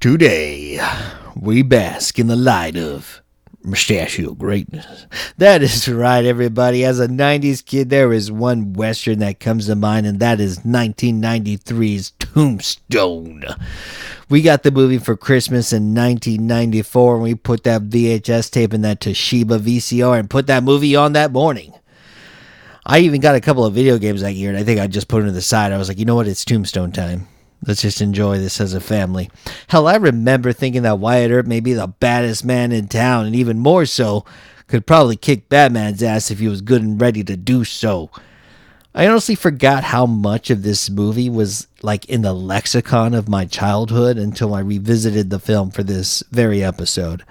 Today, we bask in the light of mustachio greatness. That is right, everybody. As a 90s kid, there is one Western that comes to mind, and that is 1993's Tombstone. We got the movie for Christmas in 1994, and we put that VHS tape in that Toshiba VCR and put that movie on that morning. I even got a couple of video games that year, and I think I just put them to the side. I was like, you know what? It's Tombstone time. Let's just enjoy this as a family. Hell, I remember thinking that Wyatt Earp may be the baddest man in town, and even more so, could probably kick Batman's ass if he was good and ready to do so. I honestly forgot how much of this movie was like in the lexicon of my childhood until I revisited the film for this very episode.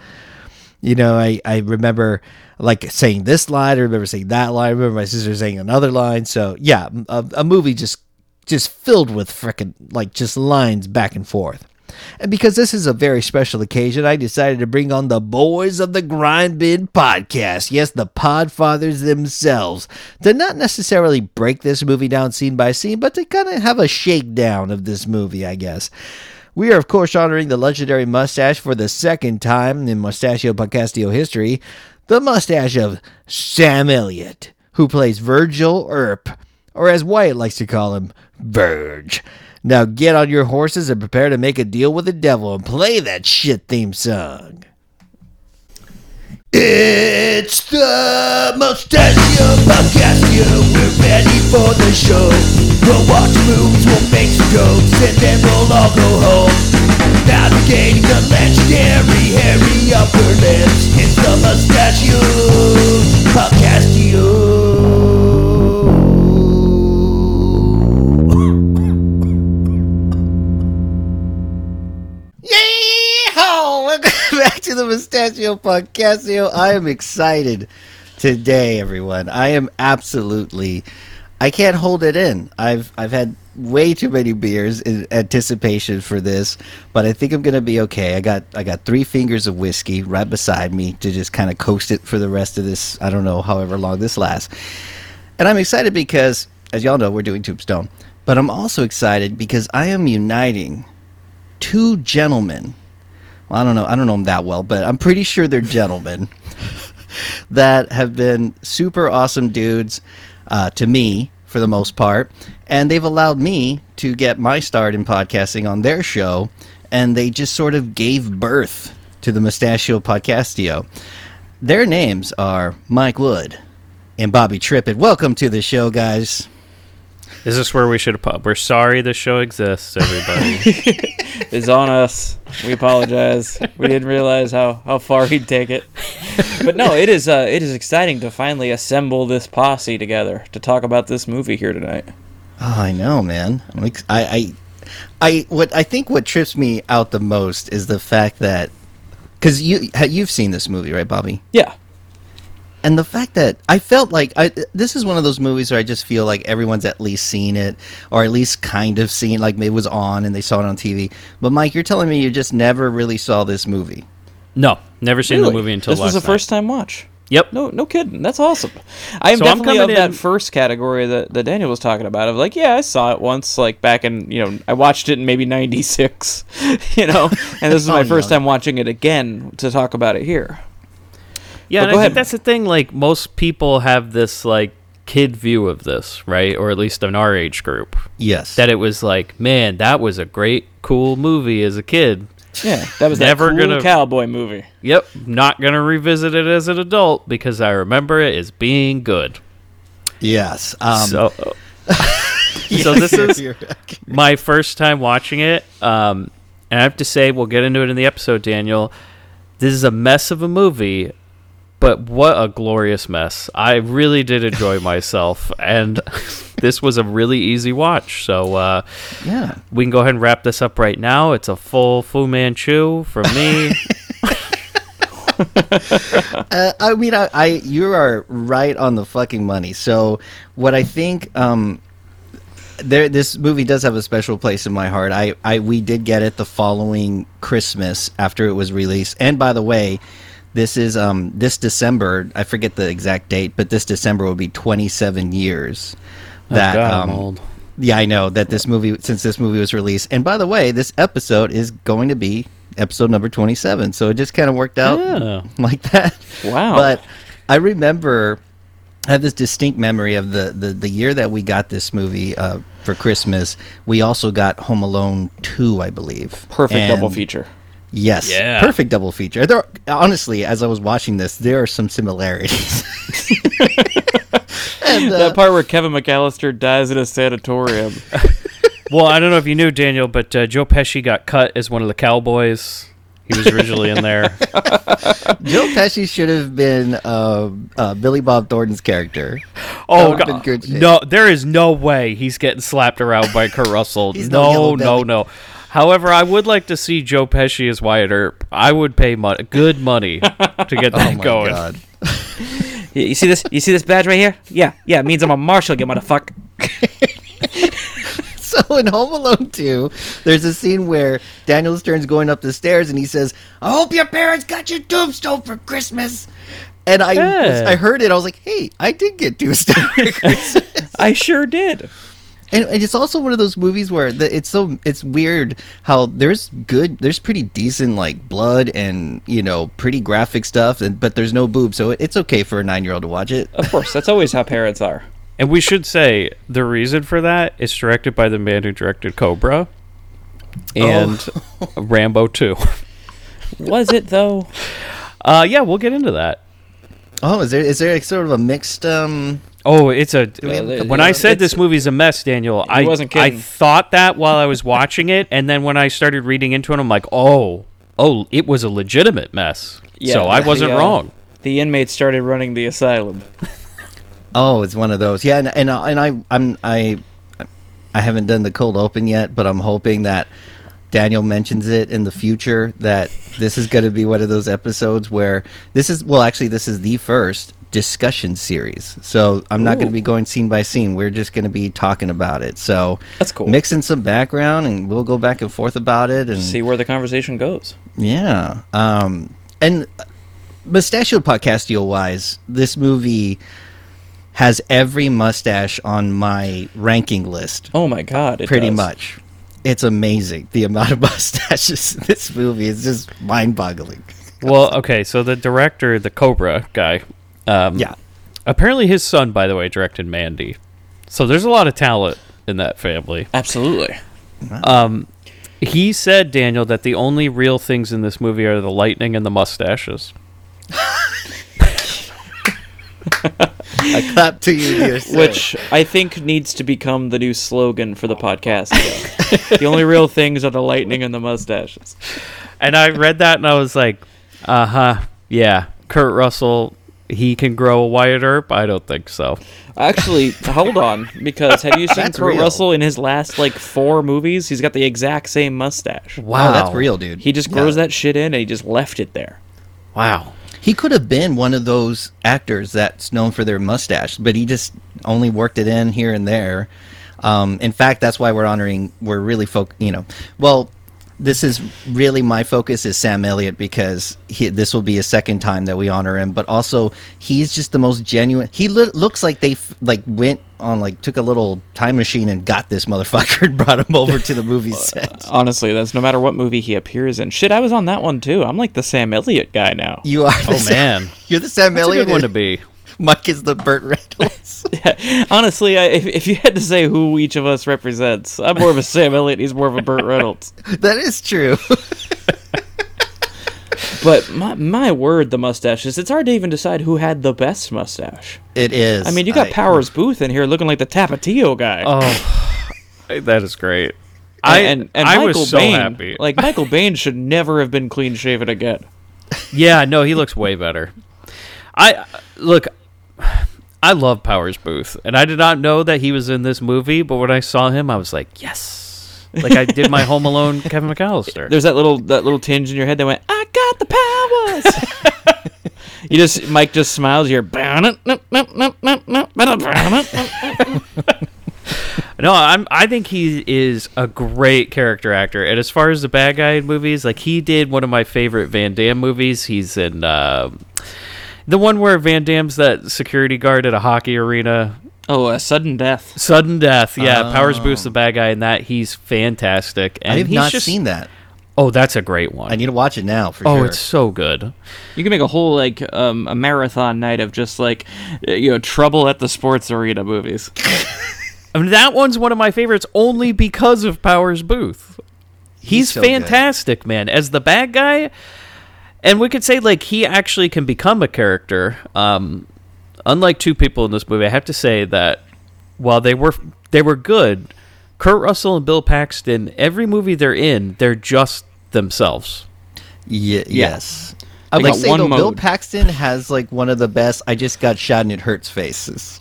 You know, I, I remember like saying this line, I remember saying that line, I remember my sister saying another line. So yeah, a, a movie just just filled with frickin' like just lines back and forth. And because this is a very special occasion, I decided to bring on the boys of the Grindbin podcast. Yes, the Podfathers themselves. To not necessarily break this movie down scene by scene, but to kind of have a shakedown of this movie, I guess. We are, of course, honoring the legendary mustache for the second time in Mustachio Podcastio history the mustache of Sam Elliott, who plays Virgil Earp, or as Wyatt likes to call him, Verge. Now get on your horses and prepare to make a deal with the devil and play that shit theme song. It's the Mustachio Podcastio. We're ready for the show. We'll watch moves, we'll make some jokes, and then we'll all go home. Navigating the legendary hairy upper lips. It's the Mustachio Podcastio. Back to the Mustachio Podcastio. I am excited today, everyone. I am absolutely. I can't hold it in. I've I've had way too many beers in anticipation for this, but I think I'm gonna be okay. I got I got three fingers of whiskey right beside me to just kind of coast it for the rest of this. I don't know however long this lasts, and I'm excited because, as y'all know, we're doing Tombstone. But I'm also excited because I am uniting two gentlemen. I don't know. I don't know them that well, but I'm pretty sure they're gentlemen that have been super awesome dudes uh, to me for the most part, and they've allowed me to get my start in podcasting on their show, and they just sort of gave birth to the Mustachio Podcastio. Their names are Mike Wood and Bobby Trippett. Welcome to the show, guys. Is this where we should have pub? We're sorry the show exists, everybody. it's on us. We apologize. we didn't realize how, how far he'd take it. But no, it is uh, it is exciting to finally assemble this posse together to talk about this movie here tonight. Oh, I know, man. I'm ex- I, I, I, what I think what trips me out the most is the fact that, because you you've seen this movie, right, Bobby? Yeah. And the fact that I felt like I, this is one of those movies where I just feel like everyone's at least seen it, or at least kind of seen, like maybe it was on and they saw it on TV. But Mike, you're telling me you just never really saw this movie. no, never seen Really? the movie until this was last a first time watch. Yep. No, no kidding. That's awesome. I am So I'm definitely of coming that first category that, that Daniel was talking about. Of like, yeah, I saw it once, like back in you know, I watched it in maybe '96, you know, and this is my Oh, first no. time watching it again to talk about it here. Yeah, and I ahead. think that's the thing. Like most people have this like kid view of this, right? Or at least in our age group, Yes. that it was like, man, that was a great, cool movie as a kid. Yeah, that was Never that cool gonna- cowboy movie. Yep, not gonna revisit it as an adult because I remember it as being good. yes. Um, so, so this is my first time watching it. Um, and I have to say, we'll get into it in the episode, Daniel. This is a mess of a movie, but what a glorious mess. I really did enjoy myself, and this was a really easy watch. So uh, yeah. we can go ahead and wrap this up right now. It's a full Fu Manchu from me. Uh, I mean, I, I you are right on the fucking money. So what I think, um, there this movie does have a special place in my heart. I, I we did get it the following Christmas after it was released. And by the way, This is um this December. I forget the exact date, but this December will be 27 years. That Oh, God, I'm um, old. yeah, I know that this movie since this movie was released. And by the way, this episode is going to be episode number 27. So it just kind of worked out Yeah. like that. Wow. But I remember I have this distinct memory of the, the, the year that we got this movie uh, for Christmas. We also got Home Alone 2, I believe. Perfect double feature. Yes. Yeah. Perfect double feature. There, honestly, as I was watching this, there are some similarities. and, uh, that part where Kevin McCallister dies in a sanatorium. Well, I don't know if you knew Daniel, but uh, Joe Pesci got cut as one of the cowboys. He was originally in there. Joe Pesci should have been uh, uh, Billy Bob Thornton's character. Oh would've God! good. No, there is no way he's getting slapped around by Kurt Russell. No no, no, no. However, I would like to see Joe Pesci as Wyatt Earp. I would pay money, good money, to get Oh that my going. god. You you see this? You see this badge right here? Yeah, yeah. It means I'm a marshal, you motherfucker. So in Home Alone 2, there's a scene where Daniel Stern's going up the stairs and he says, "I hope your parents got you tombstone for Christmas." And I Yeah. I heard it. I was like, "Hey, I did get tombstone for Christmas." I sure did. And and it's also one of those movies where the, it's so it's weird how there's good, there's pretty decent like blood and you know pretty graphic stuff, and but there's no boobs, so it's okay for a nine year old to watch it. Of course, that's always how parents are. And we should say the reason for that is directed by the man who directed Cobra and Rambo 2. Was it though? Uh, yeah, we'll get into that. Oh, is there is there sort of a mixed um? Oh, it's a. Well, when I said it's- this movie's a mess, Daniel, I wasn't kidding. I thought that while I was watching it, and then when I started reading into it, I'm like, oh, oh, it was a legitimate mess. so I wasn't uh, wrong. The inmates started running the asylum. Oh, it's one of those. Yeah, and and, I- and I I'm I I haven't done the cold open yet, but I'm hoping that Daniel mentions it in the future that this is going to be one of those episodes where this is well actually this is the first discussion series. So I'm not going to be going scene by scene. We're just going to be talking about it. So That's cool. Mixing some background and we'll go back and forth about it and See where the conversation goes. yeah. Um, and mustachio podcastio wise, this movie has every mustache on my ranking list. Oh my god! It pretty does. much. It's amazing the amount of mustaches in this movie is just mind boggling. Well, okay, so the director, the Cobra guy, um, Yeah. apparently his son, by the way, directed Mandy. So there's a lot of talent in that family. Absolutely. Um, he said, Daniel, that the only real things in this movie are the lightning and the mustaches. I clap to you, dear sir. Which I think needs to become the new slogan for the podcast. the only real things are the lightning and the mustaches. And I read that and I was like, uh huh, yeah, Kurt Russell, he can grow a Wyatt Earp? I don't think so. Actually, hold on, because have you seen That's Kurt real. Russell in his last like four movies? He's got the exact same mustache. wow, that's real, dude. He just Yeah. grows that shit in and he just left it there. Wow. He could have been one of those actors that's known for their mustache, but he just only worked it in here and there. Um, in fact, that's why we're honoring. We're really folk. You know, well, this is really my focus is Sam Elliott because he, this will be a second time that we honor him. But also, he's just the most genuine. He lo- looks like they f- like went on like took a little time machine and got this motherfucker and brought him over to the movie set. Honestly, that's no matter what movie he appears in. Shit, I was on that one too. I'm like the Sam Elliott guy now. You are. Oh, the Oh, Sam- man. you're the Sam That's a Elliott. good one to be. Mike is the Burt Reynolds. Honestly, I, if, if you had to say who each of us represents, I'm more of a Sam Elliott. He's more of a Burt Reynolds. that is true. But my, my word, the mustaches. It's hard to even decide who had the best mustache. It is. I mean, you got I- Powers Boothe in here looking like the Tapatio guy. Oh, that is great. I and, and I Michael was so Biehn, happy. Like Michael Biehn should never have been clean shaven again. yeah, no, he looks way better. I look. I love Powers Boothe, and I did not know that he was in this movie. But when I saw him, I was like, yes, like I did my Home Alone Kevin McCallister. There's that little that little tinge in your head that went, "I got the powers." you just Mike just smiles. You're. No, I'm. I think he is a great character actor. And as far as the bad guy in movies, like he did one of my favorite Van Damme movies. He's in uh, the one where Van Damme's that security guard at a hockey arena. Oh, a sudden death. Sudden death. Yeah, Powers Oh. Boothe's the bad guy in that. He's fantastic. And I have he's not just, seen that. Oh, that's a great one. I need to watch it now for oh, sure. it's so good. You can make a whole like um, a marathon night of just like uh, you know trouble at the sports arena movies. I mean, that one's one of my favorites only because of Powers Boothe. He's, so good. fantastic, man. As the bad guy, and we could say like he actually can become a character. Um, unlike two people in this movie, I have to say that while they were they were good, Kurt Russell and Bill Paxton, every movie they're in, they're just themselves. Ye- yes. I would got say one though, Bill. Paxton has like one of the best. I just got shot and it hurts faces.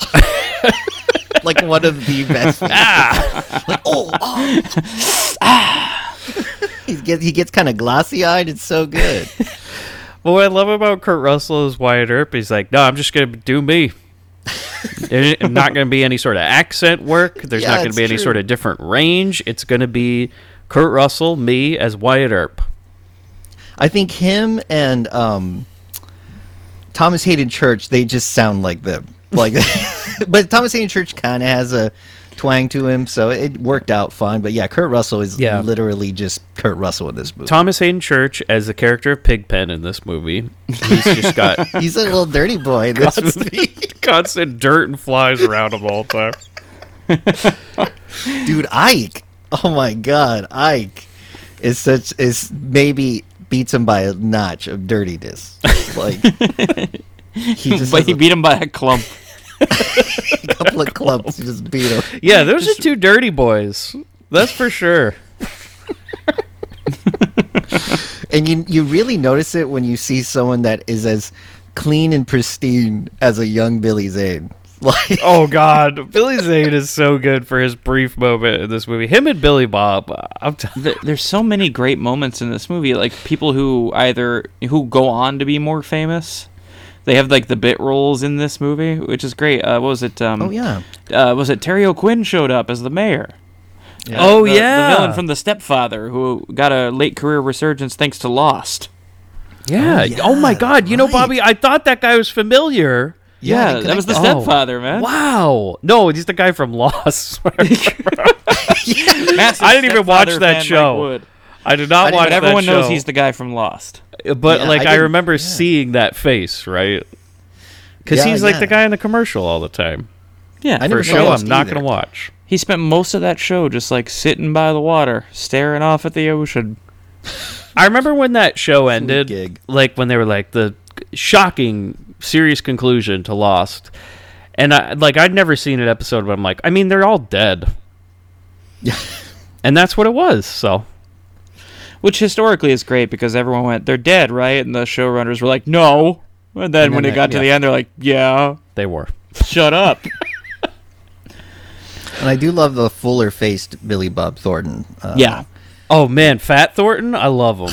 like one of the best. faces. like oh, oh. he gets he gets kind of glossy eyed. It's so good. But what I love about Kurt Russell is Wyatt Earp. He's like, no, I'm just gonna do me. There's not going to be any sort of accent work. There's Yeah, not going to it's be any true. sort of different range. It's going to be Kurt Russell, me as Wyatt Earp. I think him and um, Thomas Haden Church they just sound like them. Like, but Thomas Haden Church kind of has a twang to him, so it worked out fine. But yeah, Kurt Russell is Yeah. literally just Kurt Russell in this movie. Thomas Haden Church as the character of Pigpen in this movie. He's just got He's a little dirty boy in this movie. constant dirt and flies around him all the time. Dude, Ike. Oh my god, Ike is such is maybe beats him by a notch of dirtiness. Like he just but he a beat him by a clump. couple of clubs. He just beat him. Yeah, those are two dirty boys. That's for sure. And you you really notice it when you see someone that is as clean and pristine as a young Billy Zane. Like Oh God, Billy Zane is so good for his brief moment in this movie. Him and Billy Bob. I'm t- There's so many great moments in this movie, like people who either who go on to be more famous. They have like the bit roles in this movie, which is great. Uh, what was it? Um, Oh yeah. uh, was it Terry O'Quinn showed up as the mayor? oh The- yeah, the villain from The Stepfather, who got a late career resurgence thanks to Lost. yeah. Oh, yeah, my God, you know. Bobby, I thought that guy was familiar. Yeah, they that was the Oh. Stepfather, man. Wow. No, he's the guy from Lost. Massive I didn't even watch that show. I did not I didn't- watch But everyone that knows he's the guy from Lost. But Yeah, like I I, remember yeah. seeing that face, right? Because Yeah, he's like yeah. the guy in the commercial all the time. Yeah, I For never a show noticed I'm not either. going to watch. he spent most of that show just like sitting by the water, staring off at the ocean. I remember when that show ended, gig. like when they were like the shocking, serious conclusion to Lost, and I like I'd never seen an episode, but I'm like, I mean, they're all dead, Yeah. and that's what it was. So Which historically is great because everyone went, "They're dead, right?" And the showrunners were like, "No." And then And when then it got that- to the end, they're like, "Yeah, they were. shut up." And I do love the fuller faced Billy Bob Thornton. Uh, yeah, Oh man, Fat Thornton, I love him.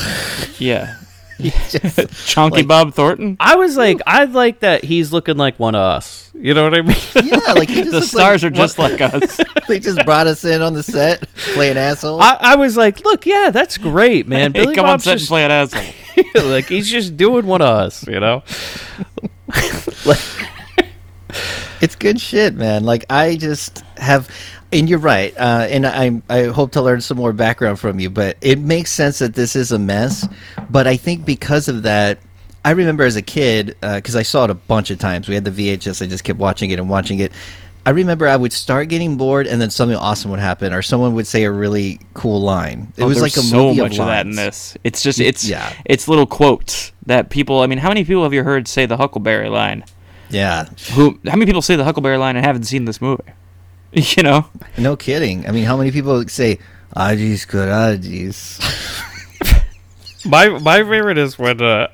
yeah. just- Chunky Like- Bob Thornton. I was like, I like that he's looking like one of us. You know what I mean? yeah, like he just The stars like, are just like us. They just brought us in on the set, playing asshole. I, I was like, look, yeah, that's great, man. Hey, Billy come on Bob's set and just play an asshole. like he's just doing one of us, you know. it's good shit, man. Like I just have, and you're right. Uh, and I I hope to learn some more background from you. But it makes sense that this is a mess. But I think because of that, I remember as a kid because I saw it a bunch of times. We had the VHS. I just kept watching it and watching it. I remember I would start getting bored, and then something awesome would happen, or someone would say a really cool line. It Oh, was like a so movie much of, of that in this. It's just it's Yeah. it's little quotes that people. I mean, how many people have you heard say the Huckleberry line? Yeah, Who? How many people say the Huckleberry line and haven't seen this movie? You know, no kidding. I mean, how many people say "Ajis good Ajis"? My my favorite is when uh,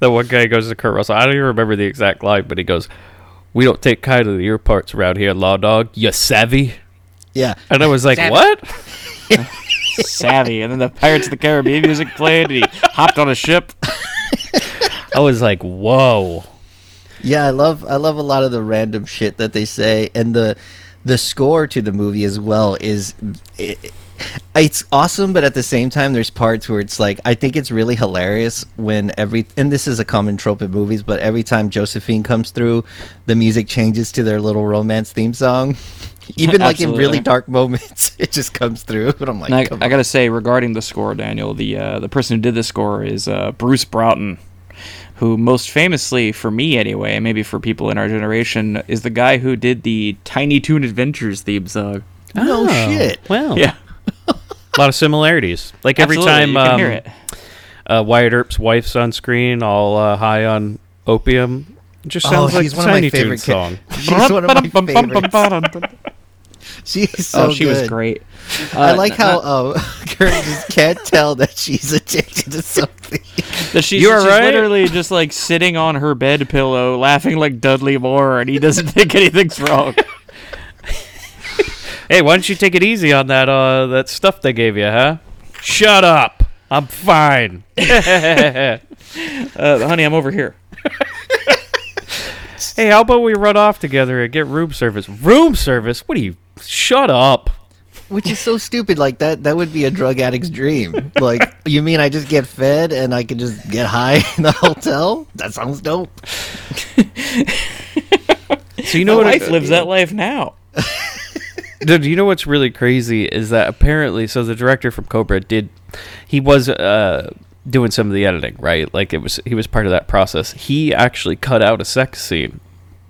the one guy goes to Kurt Russell. I don't even remember the exact line, but he goes, "We don't take kind of the ear parts around here, law dog. You savvy?" Yeah, And I was like, Savvy. "What?" savvy. And then the Pirates of the Caribbean music played, and he hopped on a ship. I was like, "Whoa." Yeah, I love I love a lot of the random shit that they say and the the score to the movie as well is it, it's awesome but at the same time there's parts where it's like i think it's really hilarious when every and this is a common trope in movies but every time josephine comes through the music changes to their little romance theme song. Even like in really dark moments it just comes through and i'm like I, I gotta say, regarding the score, Daniel, the uh, the person who did the score is uh, Bruce Broughton, who most famously, for me anyway, and maybe for people in our generation, is the guy who did the Tiny Toon Adventures theme song. no Oh, shit Well, Yeah, a lot of similarities. Like every Absolutely, time you can um, hear it. Uh, Wyatt Earp's wife's on screen, all uh, high on opium, it just Oh, sounds like a one of my Tiny Toon favorite ca- song. she's she's so good. oh, she was good. great. I Uh, like n- how not- uh, Kurt just can't tell that she's addicted to something. that she's, You are she's right. literally just like sitting on her bed pillow, laughing like Dudley Moore, and he doesn't think anything's wrong. Hey, why don't you take it easy on that uh, that stuff they gave you, huh? Shut up. I'm fine. Uh, honey, I'm over here. Hey, how about we run off together and get room service? Room service? What are you? Shut up. Which is so stupid. Like that that would be a drug addict's dream. Like you mean I just get fed and I can just get high in the hotel? That sounds dope. So you know My what? wife lives that life now. Dude, you know what's really crazy is that apparently, so the director from Cobra did, he was uh, doing some of the editing, right? Like it was, he was part of that process. He actually cut out a sex scene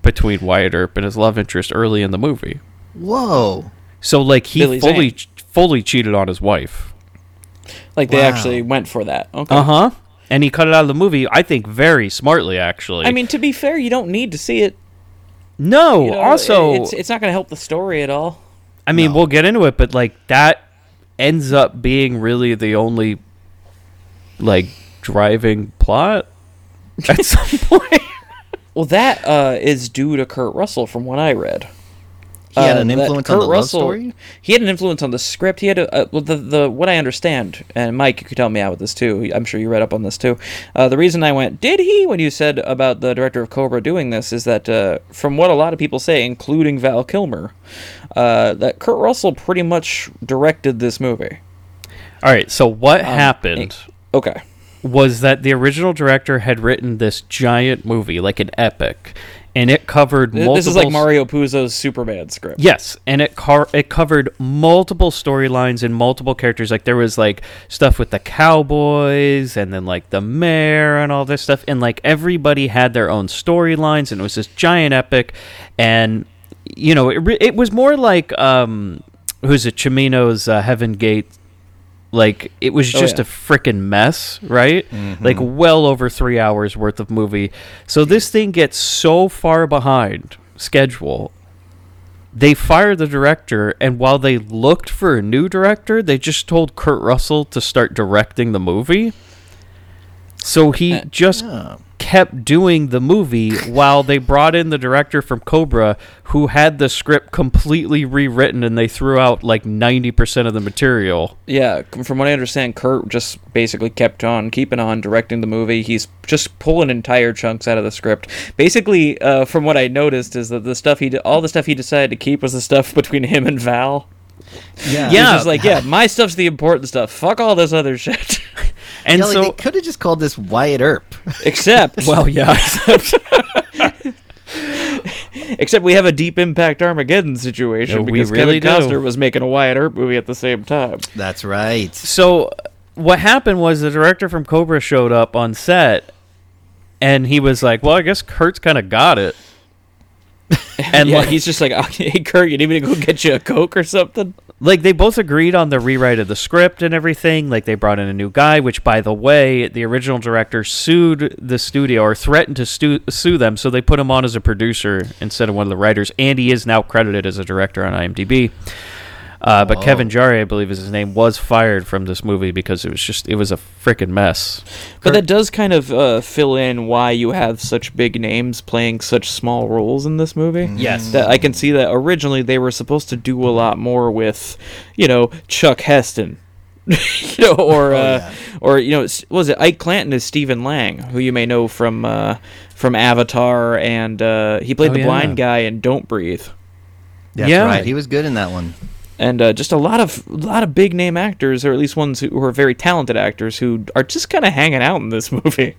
between Wyatt Earp and his love interest early in the movie. Whoa. So like he Billy fully, Zane. fully cheated on his wife. Like they Wow. actually went for that. Okay. Uh huh. And he cut it out of the movie. I think very smartly, actually. I mean, to be fair, you don't need to see it. no. You know, also, it's it's not going to help the story at all. I mean, No. we'll get into it, but like that ends up being really the only like driving plot at some point. Well, that uh, is due to Kurt Russell, from what I read. He had Uh, an that influence on Kurt the love story? He had an influence on the script. He had a, uh, well, the the what I understand, and Mike, you could help me out with this too. I'm sure you read up on this too. Uh, the reason I went, did he, when you said about the director of Cobra doing this, is that uh, from what a lot of people say, including Val Kilmer, uh, that Kurt Russell pretty much directed this movie. All right, so what Um, happened Okay. was that the original director had written this giant movie, like an epic, and it covered multiple. This is like Mario Puzo's Superman script. Yes, and it car- it covered multiple storylines and multiple characters. Like there was like stuff with the cowboys, and then like the mayor and all this stuff, and like everybody had their own storylines, and it was this giant epic. And you know, it re- it was more like um, who's it? Cimino's uh, Heaven Gate. Like it was Oh, just yeah. a freaking mess, right? Like well over three hours worth of movie. So this thing gets so far behind schedule they fired the director and while they looked for a new director they just told kurt russell to start directing the movie so he Uh, just Yeah. Kept doing the movie while they brought in the director from cobra who had the script completely rewritten and they threw out like 90% of the material Yeah, from what I understand, Kurt just basically kept on keeping on directing the movie. He's just pulling entire chunks out of the script. Basically, uh, from what I noticed, is that the stuff he, all the stuff he decided to keep was the stuff between him and Val. Yeah. He's Yeah. just like, yeah, my stuff's the important stuff. Fuck all this other shit. and yeah, like so they could have just called this Wyatt Earp. Except, well yeah except we have a Deep Impact Armageddon situation Yeah, because really Kevin do. Costner was making a Wyatt Earp movie at the same time. That's right. So what happened was the director from Cobra showed up on set and he was like, "Well, I guess Kurt's kind of got it." And yeah, like, he's just like, hey, Kurt, you need me to go get you a Coke or something? like they both agreed on the rewrite of the script and everything. Like they brought in a new guy, which by the way, the original director sued the studio or threatened to stu- sue them, so they put him on as a producer instead of one of the writers, and he is now credited as a director on IMDb. Uh, but Oh. Kevin Jarre, I believe is his name, was fired from this movie because it was just it was a freaking mess. But that does kind of uh, fill in why you have such big names playing such small roles in this movie. Yes. That I can see that originally they were supposed to do a lot more with, you know, Chuck Heston. you know, or uh, yeah. or you know, was it Ike Clanton is Stephen Lang, who you may know from uh, from Avatar, and uh, he played Oh, the yeah. blind guy in Don't Breathe. That's Yeah. right. He was good in that one. And uh, just a lot of a lot of big name actors, or at least ones who are very talented actors, who are just kind of hanging out in this movie.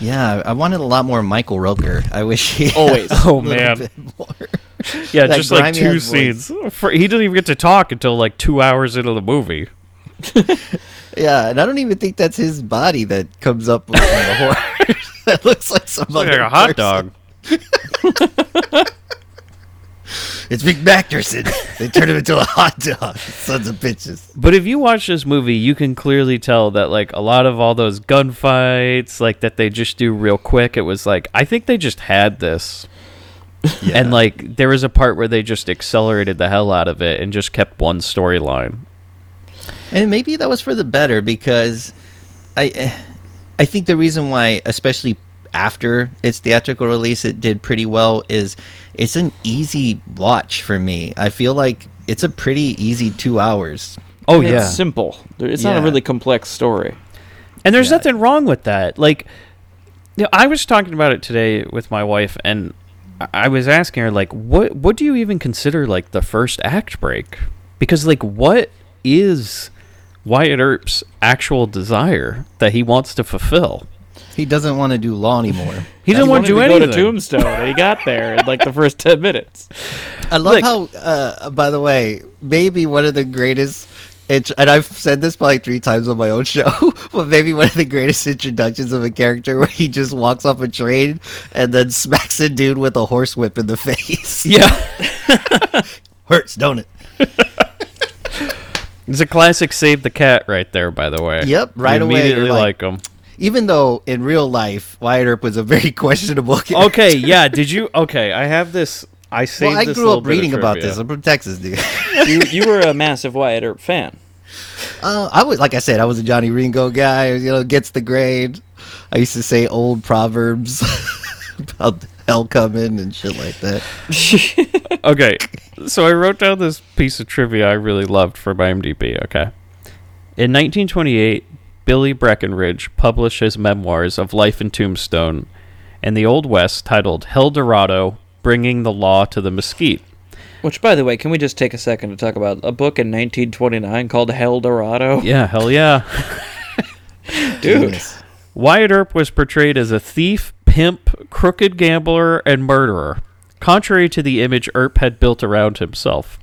Yeah, I wanted a lot more Michael Rooker. I wish he had Always. a Oh, man. bit more. Yeah, just like two scenes. For, he didn't even get to talk until like two hours into the movie. Yeah, and I don't even think that's his body that comes up with the horse. that looks like some It's like other a hot person. dog. It's Vic Macterson. they turned him into a hot dog. Sons of bitches. But if you watch this movie, you can clearly tell that like a lot of all those gunfights, like that they just do real quick. It was like I think they just had this, and like there was a part where they just accelerated the hell out of it and just kept one storyline. And maybe that was for the better because I I think the reason why especially after its theatrical release it did pretty well is it's an easy watch for me. I feel like it's a pretty easy 2 hours. Oh yeah. it's simple. There- It's not a really complex story. And there's Yeah. nothing wrong with that. Like, you know, I was talking about it today with my wife, and I- I was asking her, like, what what do you even consider like the first act break? Because like, what is Wyatt Earp's actual desire that he wants to fulfill? He doesn't want to do law anymore. He doesn't want to do wanted anything. go to Tombstone, and he got there in like the first ten minutes. I love Look- how, uh, by the way, maybe one of the greatest, int- and I've said this probably three times on my own show, but maybe one of the greatest introductions of a character where he just walks off a train and then smacks a dude with a horsewhip in the face. yeah, Hurts, don't it? it's a classic save the cat right there. By the way, Yep, You right away, you're Immediately like- like him. Even though in real life, Wyatt Earp was a very questionable character. Okay, yeah. Did you? Okay, I have this. I saved Well, I this grew up reading about this. I'm from Texas, dude. You, you were a massive Wyatt Earp fan. Uh, I was like I said, I was a Johnny Ringo guy. You know, gets the grade. I used to say old proverbs about hell coming and shit like that. Okay, so I wrote down this piece of trivia I really loved for my IMDb. Okay, in 1928, Billy Breakenridge published his memoirs of life in Tombstone and the Old West, titled "Hell Dorado: Bringing the Law to the Mesquite." Which, by the way, can we just take a second to talk about a book in 1929 called Hell Dorado? Yeah, hell yeah. Dude, Genius. Wyatt Earp was portrayed as a thief, pimp, crooked gambler, and murderer, contrary to the image Earp had built around himself.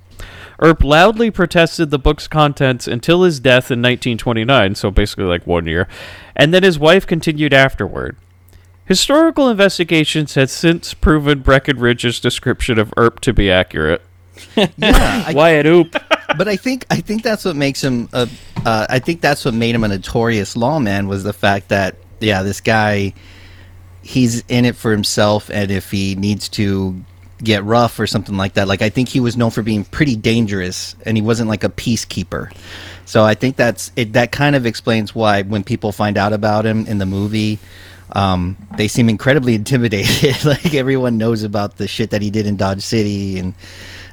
Earp loudly protested the book's contents until his death in 1929, so basically like one year, and then his wife continued afterward. Historical investigations had since proven Breakenridge's description of Earp to be accurate. Yeah, I, Wyatt Earp. but I think I think that's what makes him a. Uh, I think that's what made him a notorious lawman was the fact that yeah, this guy, he's in it for himself, and if he needs to get rough or something like that, like I think he was known for being pretty dangerous, and he wasn't like a peacekeeper. So I think that's it. That kind of explains why when people find out about him in the movie. Um, they seem incredibly intimidated. like everyone knows about the shit that he did in Dodge City and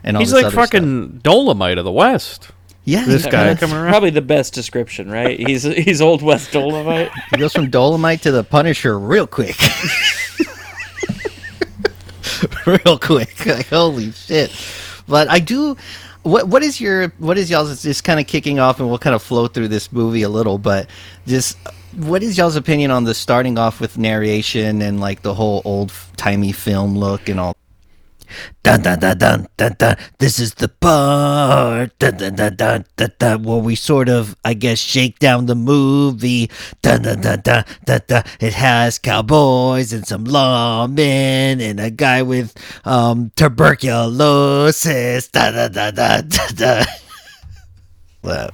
and all He's this like other stuff. fucking Dolomite of the West. Yeah, This guy that's- coming around. Probably the best description, right? He's he's Old West Dolomite. He goes from Dolomite to the Punisher real quick. real quick. Like holy shit. But I do what what is your what is y'all's just kind of kicking off and we'll kind of flow through this movie a little, but just what is y'all's opinion on the starting off with narration and like the whole old timey film look and all Dun dun dun dun dun dun. This is the part dun dun dun dun dun dun where we sort of, I guess, shake down the movie. Dun dun dun dun dun dun. It has cowboys and some lawmen and a guy with um tuberculosis. Dun dun dun dun dun dun. Well,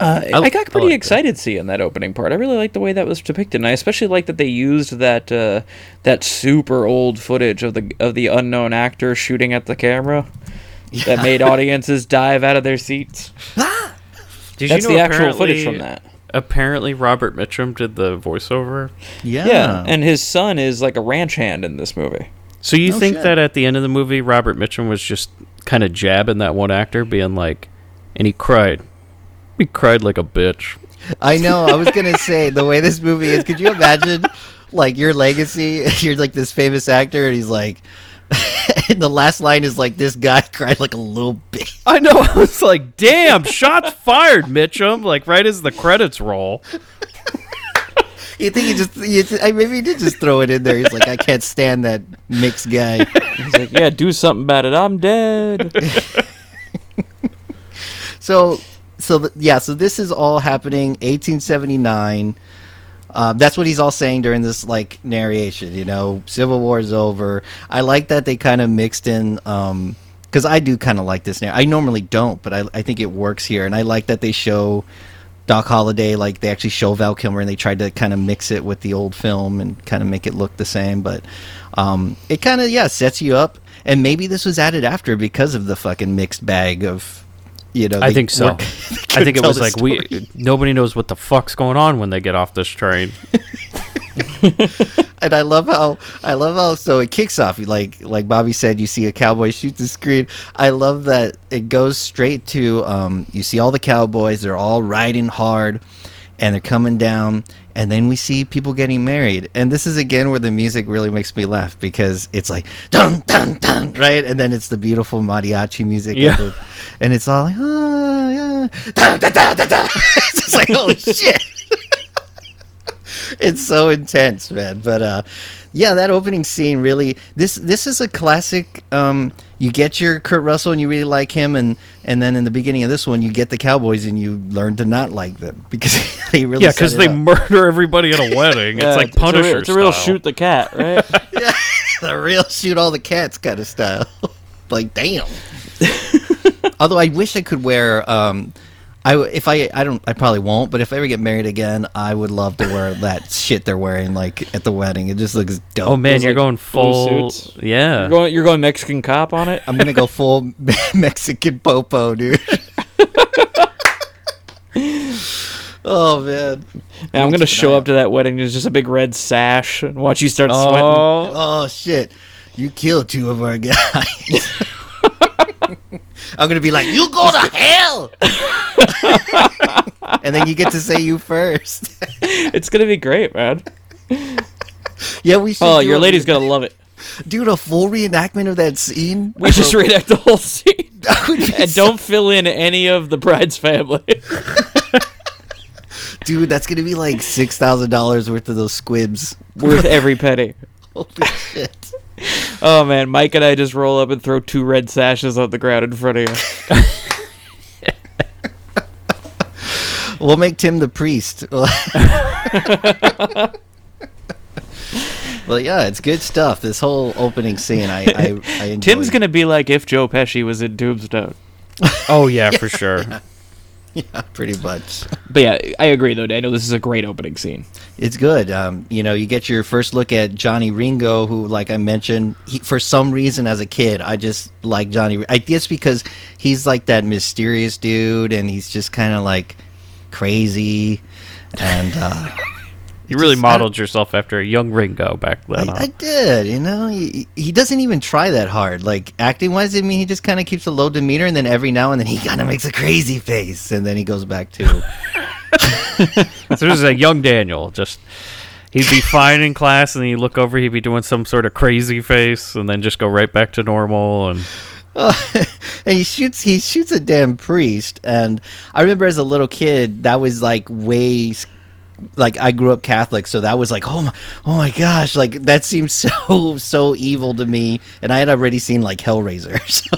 Uh, I, I got pretty like that. excited seeing that opening part. I really like the way that was depicted, and I especially like that they used that uh, that super old footage of the of the unknown actor shooting at the camera that made audiences dive out of their seats. Did That's you know the actual footage from that. Apparently, Robert Mitchum did the voiceover. yeah. Yeah, and his son is like a ranch hand in this movie. So you No think shit. that at the end of the movie, Robert Mitchum was just kind of jabbing that one actor, being like, and he cried. He cried like a bitch. I know. I was gonna say the way this movie is. Could you imagine, like your legacy? You're like this famous actor, and he's like, and the last line is like this guy cried like a little bitch. I know. I was like, damn, shots fired, Mitchum. Like right as the credits roll. You think he just? You th- I- maybe he did just throw it in there. He's like, I can't stand that mixed guy. He's like, yeah, do something about it. I'm dead. So, so yeah. So this is all happening 1879. Um, that's what he's all saying during this like narration. You know, Civil War is over. I like that they kind of mixed in. because I do kind of like this now. I normally don't, but I, I think it works here, and I like that they show Doc Holliday like they actually show Val Kilmer, and they tried to kind of mix it with the old film and kind of make it look the same. But um, it kind of yeah sets you up, and maybe this was added after because of the fucking mixed bag of you know. I think so. I think it was like we nobody knows what the fuck's going on when they get off this train. and I love how I love how so it kicks off like like Bobby said you see a cowboy shoot the screen I love that it goes straight to um, you see all the cowboys they're all riding hard and they're coming down and then we see people getting married and this is again where the music really makes me laugh because it's like dun dun dun right and then it's the beautiful mariachi music Yeah. and, the- and it's all like oh yeah dun, dun, dun, dun, dun. it's like holy oh, shit it's so intense, man. But uh, yeah, that opening scene really this this is a classic. Um, you get your Kurt Russell and you really like him, and and then in the beginning of this one, you get the Cowboys and you learn to not like them because they really yeah, because they up. murder everybody at a wedding. Yeah, it's like a real- It's a real style. shoot the cat, right? yeah, the real shoot all the cats kind of style. like damn. Although I wish I could wear. Um, I w- if I I don't I probably won't, but if I ever get married again, I would love to wear that shit they're wearing like at the wedding. It just looks dope. Oh man, Those, you're like, going full. suits. Yeah. You're going, you're going Mexican cop on it. I'm gonna go full Mexican popo, dude. oh man. And I'm gonna show up to that wedding. There's just a big red sash and watch you start oh. sweating. oh, Oh shit. You killed two of our guys. I'm gonna be like, you go to hell. and then you get to say you first. It's gonna be great, man. yeah, we should. Oh, your lady's gonna love it. dude a full reenactment of that scene. We just reenact the whole scene That would be and so- don't fill in any of the bride's family. dude. That's gonna be like six thousand dollars worth of those squibs. Worth every penny. Holy shit. Oh man, Mike and I just roll up and throw two red sashes on the ground in front of you. We'll make Tim the priest. well, yeah, it's good stuff. This whole opening scene, I, I, I enjoy. Tim's gonna be like if Joe Pesci was in Tombstone. oh yeah, for sure. yeah, pretty much. But yeah, I agree though, Daniel. This is a great opening scene. It's good. Um, you know, you get your first look at Johnny Ringo, who, like I mentioned, he, for some reason as a kid, I just like Johnny. I guess because he's like that mysterious dude, and he's just kind of like crazy, and uh, You really just- modeled yourself after a young Ringo back then. I, huh? I did. You know, he, he doesn't even try that hard. Like acting wise, I mean, he just kind of keeps a low demeanor, and then every now and then he kind of makes a crazy face, and then he goes back to. so this is a young Daniel. Just he'd be fine in class, and then you look over, he'd be doing some sort of crazy face, and then just go right back to normal. And and he shoots he shoots a damn priest and i remember as a little kid that was like way like i grew up catholic so that was like oh my oh my gosh like that seems so so evil to me and i had already seen like hellraiser so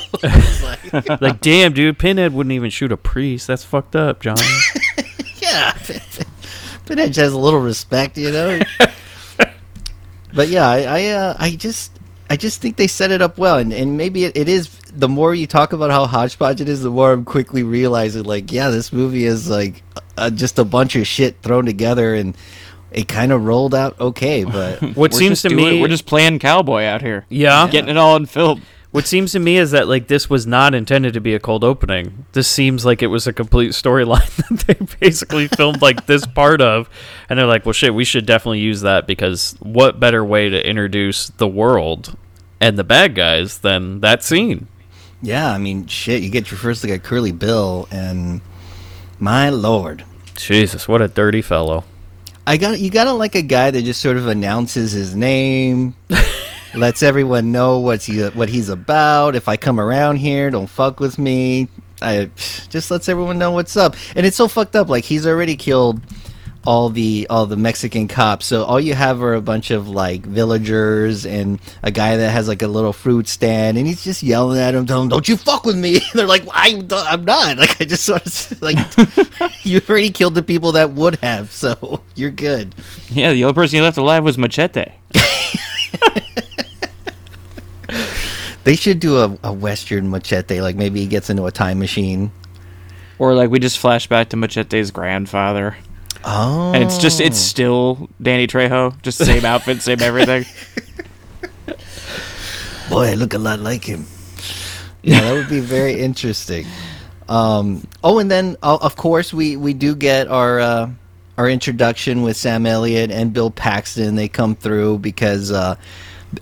like like, damn, dude, Pinhead wouldn't even shoot a priest. That's fucked up, John. yeah Pinhead has a little respect you know but yeah i i, uh, I just I just think they set it up well, and, and maybe it, it is. The more you talk about how hodgepodge it is, the more I'm quickly realizing, like, yeah, this movie is like uh, just a bunch of shit thrown together, and it kind of rolled out okay. But What seems to doing- me, we're just playing cowboy out here. yeah, Getting it all in film. What seems to me is that like this was not intended to be a cold opening. This seems like it was a complete storyline that they basically filmed like this part of, and they're like, "Well, shit, we should definitely use that because what better way to introduce the world and the bad guys than that scene?" Yeah, I mean, shit, you get your first look at Curly Bill, and my lord. Jesus, what a dirty fellow! I got you. Gotta like a guy that just sort of announces his name, lets everyone know what's he, what he's about. If I come around here, don't fuck with me. I just lets everyone know what's up. And it's so fucked up. Like he's already killed all the all the Mexican cops. So all you have are a bunch of like villagers and a guy that has like a little fruit stand, and he's just yelling at him, telling them, "Don't you fuck with me!" they're like, "I'm I'm not." Like I just sort of like you already killed the people that would have, so you're good. Yeah, the only person you left alive was Machete. They should do a, a Western machete, like maybe he gets into a time machine. Or like we just flash back to Machete's grandfather. Oh, And it's just it's still Danny Trejo, just same outfit, same everything. boy, I look a lot like him. Yeah, that would be very interesting. Um, oh, and then uh, of course we we do get our uh, our introduction with Sam Elliott and Bill Paxton. They come through because uh,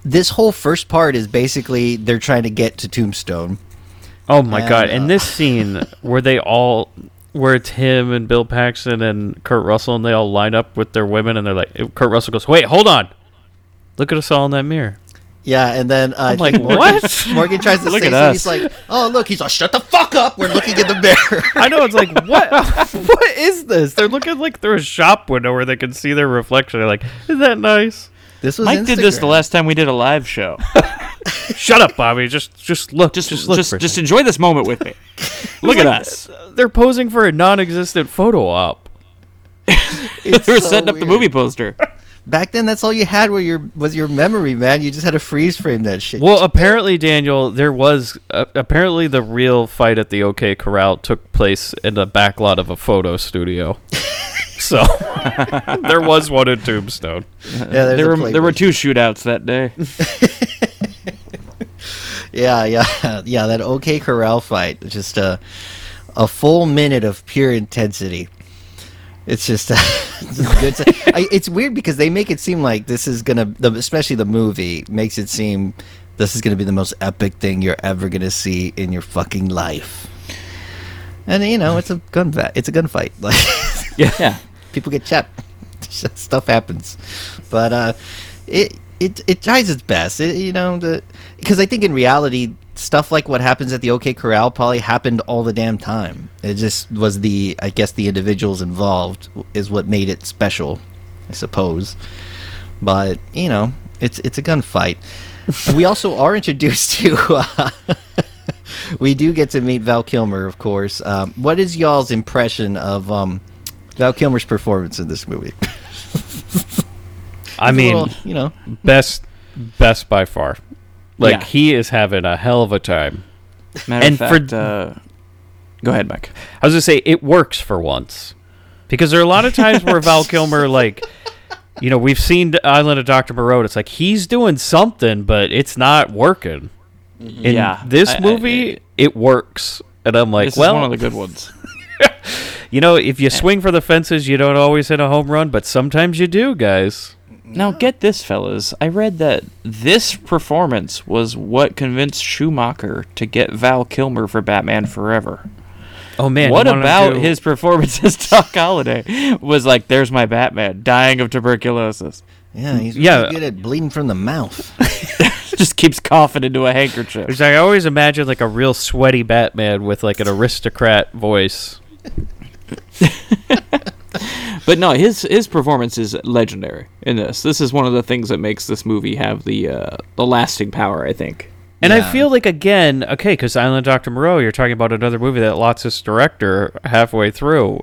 this whole first part is basically they're trying to get to Tombstone. Oh my And, god! uh, In this scene where they all, where it's him and Bill Paxton and Kurt Russell, and they all line up with their women, and they're like, Kurt Russell goes, "Wait, hold on, look at us all in that mirror." Yeah, and then uh, I I'm like, Morgan, what? Morgan tries to Look say at something. us. He's like, "Oh, look!" He's like, "Shut the fuck up! We're looking in the mirror." I know it's like, what? what is this? They're looking like through a shop window where they can see their reflection. They're like, "Is that nice?" This was Mike did this the last time we did a live show. Shut up, Bobby. Just, just look. Just Just, just look. just, for a second. enjoy this moment with me. Look at like- us. They're posing for a non-existent photo op. It's We're so setting up the movie poster. Back then, that's all you had were your was your memory, man. You just had to freeze frame that shit. Well, apparently, Daniel, there was uh, apparently the real fight at the OK Corral took place in the back lot of a photo studio. so there was one in Tombstone. yeah, there were there were two shootouts that day. Yeah, yeah, yeah. That OK Corral fight, just a a full minute of pure intensity. It's just, it's, good to- I, it's weird because they make it seem like this is gonna, the, especially the movie makes it seem this is gonna be the most epic thing you're ever gonna see in your fucking life. And you know, it's a gun va- it's a gunfight. Like, Yeah. people get chapped. Stuff happens, but uh, it it it tries its best. It, you know, the because I think in reality, stuff like what happens at the OK Corral probably happened all the damn time. It just was the I guess the individuals involved is what made it special, I suppose. But you know, it's it's a gunfight. We also are introduced to. Uh, we do get to meet Val Kilmer, of course. Um, what is y'all's impression of um, Val Kilmer's performance in this movie? I mean, little, you know, best, best by far. Like Yeah. he is having a hell of a time. Matter And of for- fact, uh, go ahead, Mike. I was gonna say it works for once, because there are a lot of times where Val Kilmer, like, you know, we've seen Island of Doctor Moreau. It's like he's doing something, but it's not working. In yeah, this I- I- movie, it works, and I'm like, this well, is one of the good ones. you know, if you swing for the fences, you don't always hit a home run, but sometimes you do, guys. Now get this, fellas. I read that this performance was what convinced Schumacher to get Val Kilmer for Batman Forever. Oh man, what about do- his performance as Doc Holliday was like? There's my Batman, dying of tuberculosis. yeah, he's Yeah. really good at bleeding from the mouth. Just keeps coughing into a handkerchief. Which I always imagine like a real sweaty Batman with like an aristocrat voice. But no, his his performance is legendary in this. This is one of the things that makes this movie have the uh, the lasting power. I think. And I feel like again, okay, because Island Doctor Moreau, you're talking about another movie that lost its director halfway through.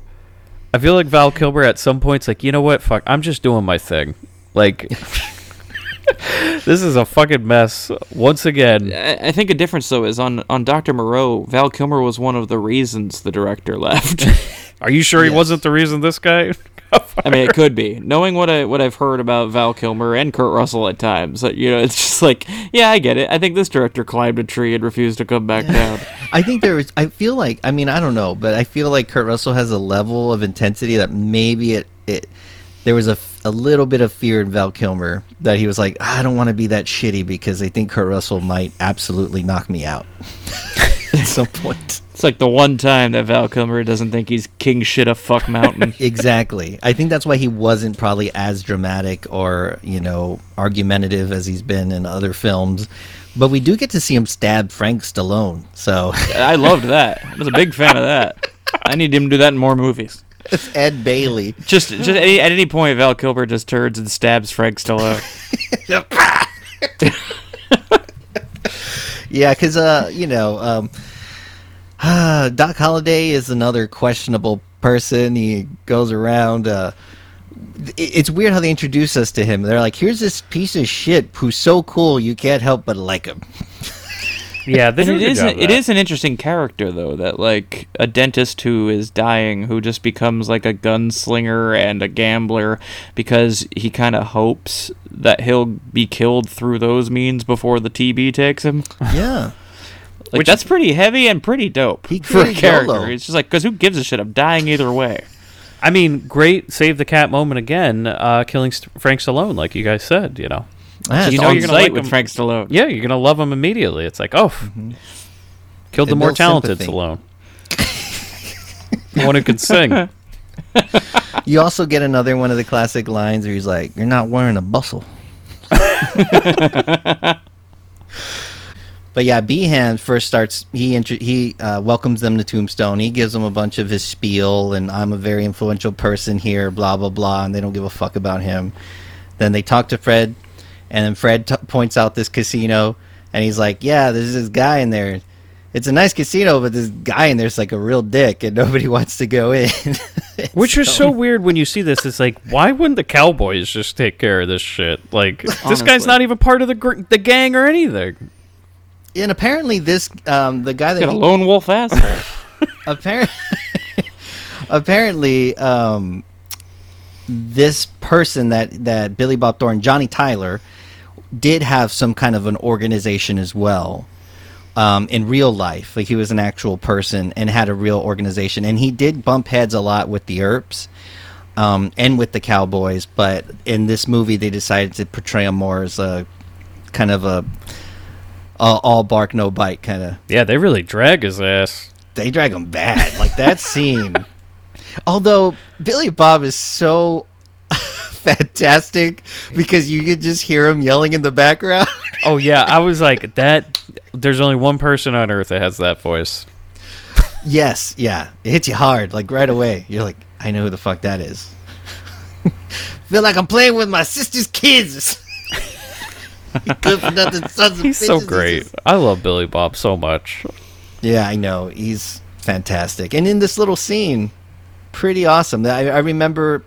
I feel like Val Kilmer at some points like, you know what, fuck, I'm just doing my thing. Like, this is a fucking mess once again. I, I think a difference though is on on Doctor Moreau. Val Kilmer was one of the reasons the director left. Are you sure he wasn't the reason this guy? I mean, it could be. Knowing what I what I've heard about Val Kilmer and Kurt Russell at times, you know, it's just like, yeah, I get it. I think this director climbed a tree and refused to come back down. I think there is. I feel like. I mean, I don't know, but I feel like Kurt Russell has a level of intensity that maybe it. it there was a, a little bit of fear in Val Kilmer that he was like, I don't want to be that shitty because I think Kurt Russell might absolutely knock me out. at some point. It's like the one time that Val Kilmer doesn't think he's king shit of fuck mountain. Exactly. I think that's why he wasn't probably as dramatic or, you know, argumentative as he's been in other films. But we do get to see him stab Frank Stallone. So I loved that. I was a big fan of that. I need him to do that in more movies. It's Ed Bailey. Just, just any, at any point, Val Kilmer just turns and stabs Frank Stallone. Yeah, because, uh, you know, um, uh, Doc Holliday is another questionable person. He goes around. Uh, it's weird how they introduce us to him. They're like, here's this piece of shit who's so cool you can't help but like him. Yeah, they And do a it is job of it an interesting character though that like a dentist who is dying who just becomes like a gunslinger and a gambler because he kind of hopes that he'll be killed through those means before the TB takes him. Yeah. Like Which- that's pretty heavy and pretty dope He for a character. YOLO. It's just like because who gives a shit? I'm dying either way. I mean, great save the cat moment again, uh, killing St- Frank Stallone, like you guys said. You know, Ah, you know you're gonna like with with Frank Stallone. yeah, you're gonna love him immediately. It's like, oh, killed the more talented sympathy. Stallone, the one who can sing. You also get another one of the classic lines where he's like, "You're not wearing a bustle." but yeah, Behan first starts. He intro- he uh, welcomes them to Tombstone. He gives them a bunch of his spiel, and I'm a very influential person here. Blah blah blah, and they don't give a fuck about him. Then they talk to Fred, and then Fred t- points out this casino, and he's like, "Yeah, there's this guy in there." It's a nice casino, but this guy in there's like a real dick, and nobody wants to go in. Which is so weird when you see this. It's like, why wouldn't the Cowboys just take care of this shit? Like, this guy's not even part of the gr- the gang or anything. and apparently this um the guy that Got a lone wolf asshole. apparently apparently um this person that that Billy Bob Thornton Johnny Tyler did have some kind of an organization as well um, in real life like he was an actual person and had a real organization and he did bump heads a lot with the Earps um, and with the Cowboys but in this movie they decided to portray him more as a kind of a, a all bark no bite kind of Yeah, they really drag his ass. they drag him bad. Like that scene. Although Billy Bob is so fantastic because you could just hear him yelling in the background. Oh yeah, I was like that. There's only one person on earth that has that voice. yes, yeah. It hits you hard, like right away. You're like, I know who the fuck that is. Feel like I'm playing with my sister's kids. Good for nothing sons of He's so great. Just- I love Billy Bob so much. Yeah, I know. He's fantastic. And in this little scene, pretty awesome. I, I remember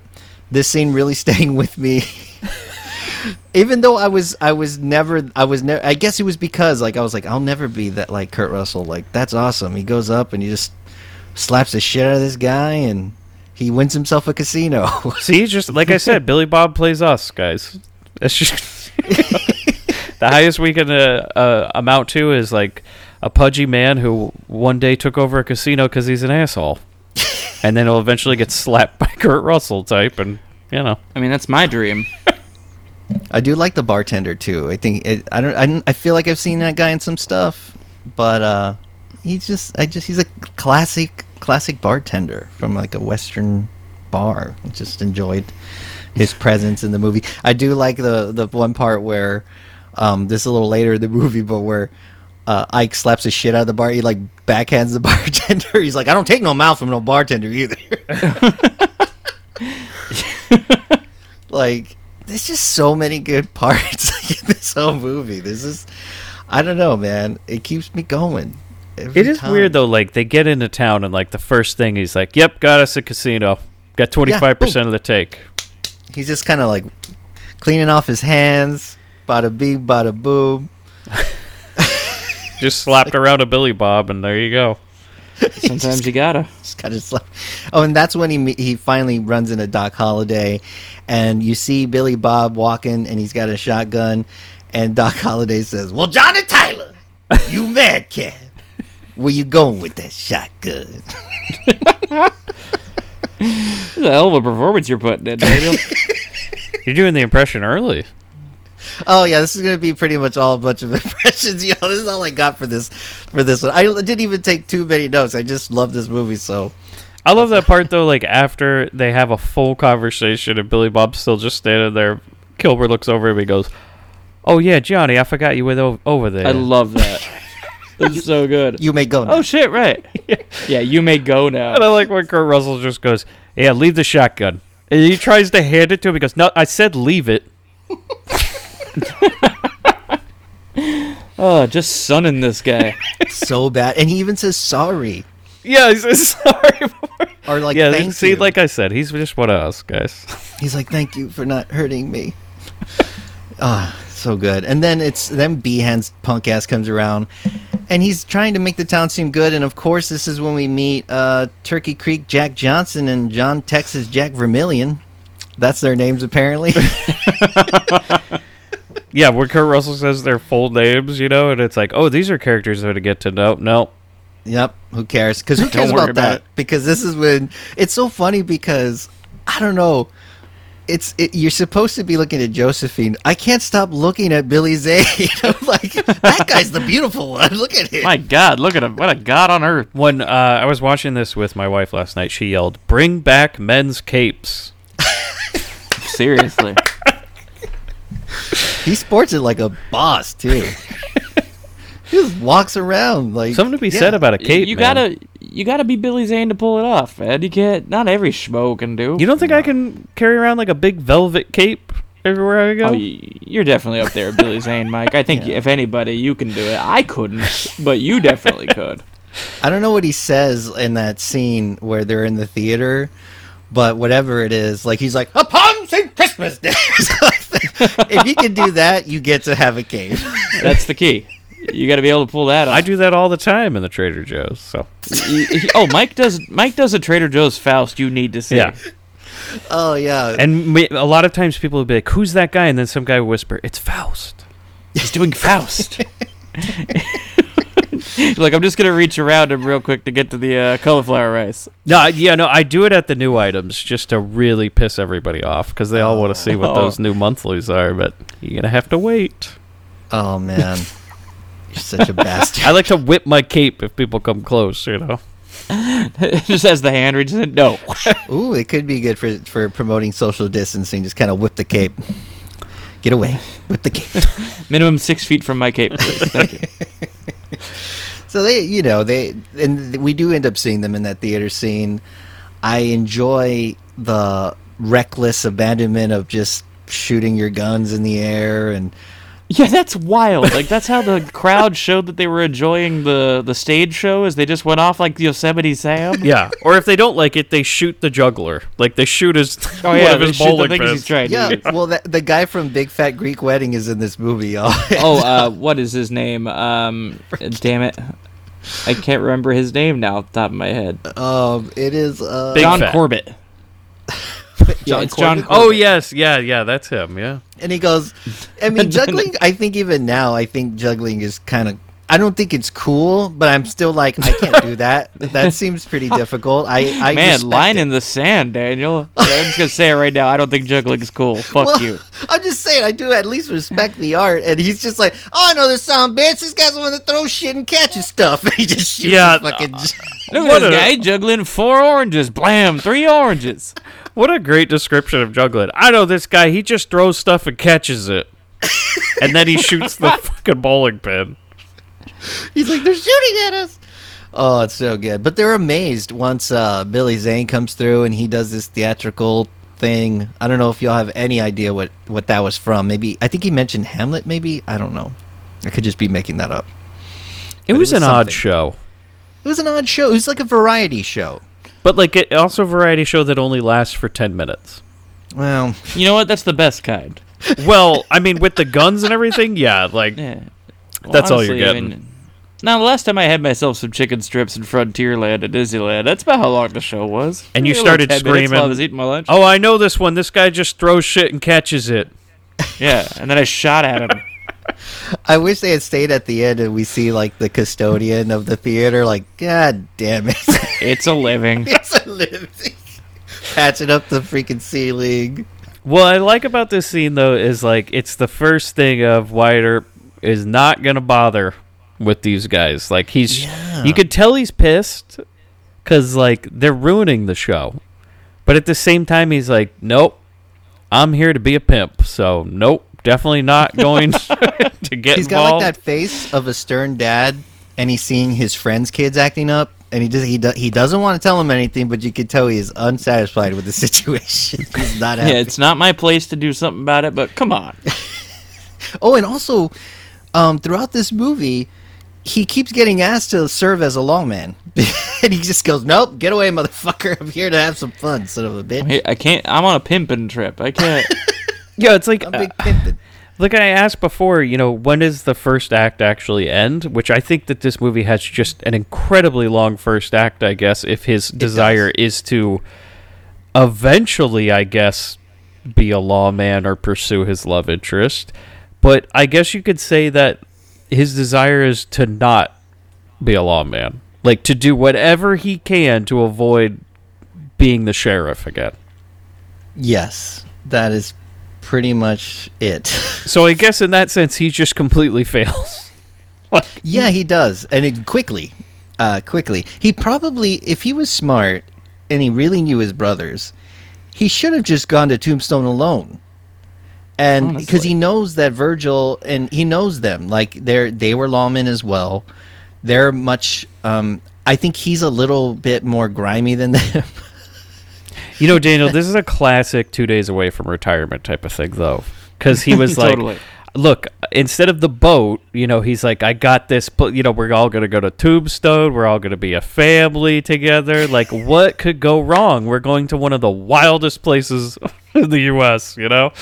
this scene really staying with me. Even though I was I was never I was never I guess it was because like I was like I'll never be that like Kurt Russell. Like that's awesome. He goes up and he just slaps the shit out of this guy and he wins himself a casino. See, just like I said, Billy Bob plays us, guys. It's just the highest we can uh, uh, amount to is like a pudgy man who one day took over a casino because he's an asshole, and then he'll eventually get slapped by Kurt Russell type, and you know. I mean, that's my dream. I do like the bartender too. I think it, I don't I, I feel like I've seen that guy in some stuff, but uh he's just I just he's a classic classic bartender from like a western bar. I just enjoyed his presence in the movie. I do like the the one part where um this is a little later in the movie but where uh, Ike slaps the shit out of the bar. He like backhands the bartender. He's like, "I don't take no mouth from no bartender either." like there's just so many good parts in this whole movie. This is I don't know, man. It keeps me going. every It is time. weird though. Like they get into town, and like the first thing he's like, "Yep, got us a casino. Got twenty five percent of the take." He's just kind of like cleaning off his hands. Bada bing, bada boom. Just slapped around a Billy Bob, and there you go. Sometimes you gotta. Just kind of slap. Oh, and that's when he he finally runs into Doc Holliday, and you see Billy Bob walking, and he's got a shotgun, and Doc Holliday says, "Well, Johnny Tyler, you mad cat? Where you going with that shotgun?" This is a hell of a performance you're putting in, Daniel. You're doing the impression early. Oh yeah, this is gonna be pretty much all a bunch of impressions. You know, this is all I got for this for this one. I didn't even take too many notes. I just love this movie so. I love that part though. Like after they have a full conversation and Billy Bob's still just standing there, Kilmer looks over him and he goes, "Oh yeah, Johnny, I forgot you were o- over there." I love that. It's so good. You may go now. Oh shit! Right. Yeah, you may go now. and I like when Kurt Russell just goes, "Yeah, leave the shotgun." And he tries to hand it to him. He goes, "No, I said leave it." Oh, just sunning this guy. so bad, and he even says sorry Yeah, he says sorry. or like yeah, thank see, you. like I said, he's just one of us guys. He's like, "Thank you for not hurting me." Ah, so good. And then it's then Behan's punk ass comes around, and he's trying to make the town seem good. And of course, this is when we meet uh, Turkey Creek Jack Johnson and John Texas Jack Vermillion. That's their names, apparently. Yeah, where Kurt Russell says their full names, you know, and it's like, oh, these are characters that to get to know. No, Yep. Who cares? Because who cares worry about, about that? it. Because this is when it's so funny. Because I don't know. It's it, you're supposed to be looking at Josephine. I can't stop looking at Billy Zane. I'm like that guy's the beautiful one. Look at him. My God, look at him! What a god on earth! when uh, I was watching this with my wife last night, she yelled, "Bring back men's capes." Seriously. He sports it like a boss too. he just walks around like Something to be yeah. said about a cape. you man. gotta, you gotta be Billy Zane to pull it off, man. You can't. Not every schmo can do. You don't think I can carry around like a big velvet cape everywhere I go? Oh, you're definitely up there, Billy Zane, Mike. I think if anybody, you can do it. I couldn't, but you definitely could. I don't know what he says in that scene where they're in the theater, but whatever it is, like he's like upon St. Christmas Day. Or something. if you can do that, you get to have a cave. That's the key. You got to be able to pull that off. I do that all the time in the Trader Joe's. So Y- y- oh, Mike does. Mike does a Trader Joe's Faust. You need to see. yeah, Oh yeah, and me, a lot of times people will be like, "Who's that guy?" And then some guy will whisper, "It's Faust." he's doing Faust. Look, I'm just gonna reach around him real quick to get to the uh, cauliflower rice. No, I- yeah, no, I do it at the new items just to really piss everybody off because they all want to see what Oh. those new monthlies are, but you're gonna have to wait. oh man, you're such a bastard. I like to whip my cape if people come close, you know. just as the hand reaches it, No. Ooh, it could be good for for promoting social distancing. Just kind of whip the cape. Get away, whip the cape. Minimum six feet from my cape. please. Thank you. So they, you know, they and we do end up seeing them in that theater scene. I enjoy the reckless abandonment of just shooting your guns in the air and Yeah, that's wild. Like that's how the crowd showed that they were enjoying the the stage show. Is they just went off like Yosemite Sam. Yeah, or if they don't like it, they shoot the juggler. Like they shoot his Oh one yeah, of they his shoot the bowling things he's pins. trying to yeah. use. well, that, the guy from Big Fat Greek Wedding is in this movie, y'all. Oh, uh, what is his name? Um, damn it, I can't remember his name now off the top of my head. um, it is uh, Big John Fat. Corbett. John it's John Corbett? Oh yes, yeah, yeah, that's him. Yeah, And he goes, I mean, juggling, I think even now, I think juggling is kind of, I don't think it's cool, but I'm still like, I can't do that. That seems pretty difficult. I, I Man, line it. in the sand, Daniel. I'm just gonna say it right now. I don't think juggling is cool. Fuck Well, you. I'm just saying, I do at least respect the art. And he's just like, oh, I know this sound bitch. This guy's the to throw shit and catches stuff. he just shoots Yeah, his fucking. Uh, look at this a- guy juggling four oranges. Blam, three oranges. What a great description of juggling. I know this guy. He just throws stuff and catches it, and then he shoots the fucking bowling pin. He's like, they're shooting at us. Oh, it's so good. But they're amazed once uh, Billy Zane comes through and he does this theatrical thing. I don't know if y'all have any idea what, what that was from. Maybe, I think he mentioned Hamlet, maybe? I don't know. I could just be making that up. It was, it was an odd show, It was an odd show. It was like a variety show. But like it also a variety show that only lasts for ten minutes. Well, You know what? That's the best kind. Well, I mean, with the guns and everything, yeah, like Yeah. Well, That's all you're honestly, I getting. mean, now, the last time I had myself some chicken strips in Frontierland at Disneyland, that's about how long the show was. And you Maybe a started little 10 minutes while I screaming, was eating my lunch. oh, I know this one. This guy just throws shit and catches it. Yeah, and then I shot at him. I wish they had stayed at the end and we see like the custodian of the theater. Like, God damn it. It's a living. it's a living. Patching up the freaking ceiling. What I like about this scene though is like it's the first thing of Wyatt is not gonna bother with these guys. Like he's, Yeah. you could tell he's pissed because like they're ruining the show, but at the same time he's like, nope, I'm here to be a pimp, so nope, definitely not going to get He's got involved. like that face of a stern dad, and he's seeing his friends' kids acting up, and he just he do, he doesn't want to tell him anything, but you can tell he is unsatisfied with the situation. he's not happy. Yeah, it's not my place to do something about it, but come on. Oh, and also, um, throughout this movie, he keeps getting asked to serve as a lawman, and he just goes, "Nope, get away, motherfucker! I'm here to have some fun, son of a bitch." I can't. I'm on a pimping trip. I can't. Yeah, it's like uh, pimpin'. Like I asked before, you know, when does the first act actually end? Which I think that this movie has just an incredibly long first act, I guess, if his desire is to eventually, I guess, be a lawman or pursue his love interest. But I guess you could say that his desire is to not be a lawman. Like to do whatever he can to avoid being the sheriff again. Yes, that is pretty much it. So I guess in that sense he just completely fails. yeah, he does, and it quickly, uh, quickly. He probably, if he was smart and he really knew his brothers, he should have just gone to Tombstone alone. And because he knows that Virgil and he knows them, like they're they were lawmen as well. They're much. Um, I think he's a little bit more grimy than them. You know, Daniel, this is a classic two days away from retirement type of thing, though. Because he was like, Totally. look, instead of the boat, you know, he's like, I got this, but, you know, we're all going to go to Tombstone. We're all going to be a family together. Like, what could go wrong? We're going to one of the wildest places in the U.S., you know?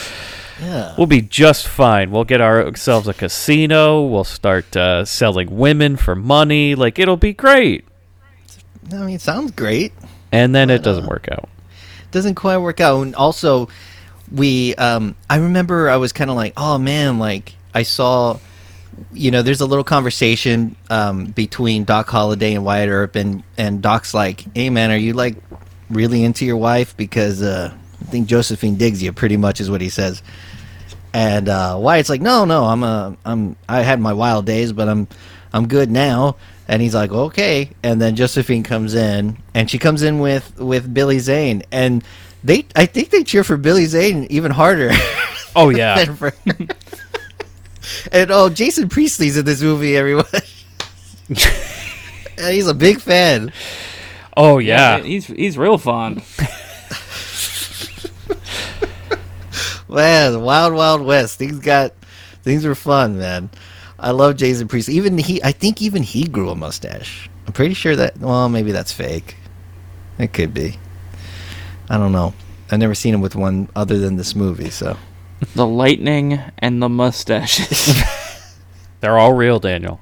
yeah. We'll be just fine. We'll get ourselves a casino. We'll start uh, selling women for money. Like, it'll be great. I mean, it sounds great. And then it But, uh, doesn't work out. Doesn't quite work out. And also, we um, I remember I was kind of like, oh man, like I saw, you know, there's a little conversation um, between Doc Holliday and Wyatt Earp, and and Doc's like, hey man, are you like really into your wife? Because uh, I think Josephine digs you, pretty much is what he says. And uh, Wyatt's like, no, no, I'm a, I'm, I had my wild days, but I'm, I'm good now. And he's like, okay. And then Josephine comes in, and she comes in with with Billy Zane, and they, I think they cheer for Billy Zane even harder. Oh, yeah. than for- and oh, Jason Priestley's in this movie, everyone. and he's a big fan. Oh, yeah. he's he's real fond. Man, Wild Wild West. Things got things were fun, man. I love Jason Priestley. Even he, I think even he grew a mustache. I'm pretty sure that. Well, maybe that's fake. It could be. I don't know. I've never seen him with one other than this movie. So The lightning and the mustaches. They're all real, Daniel.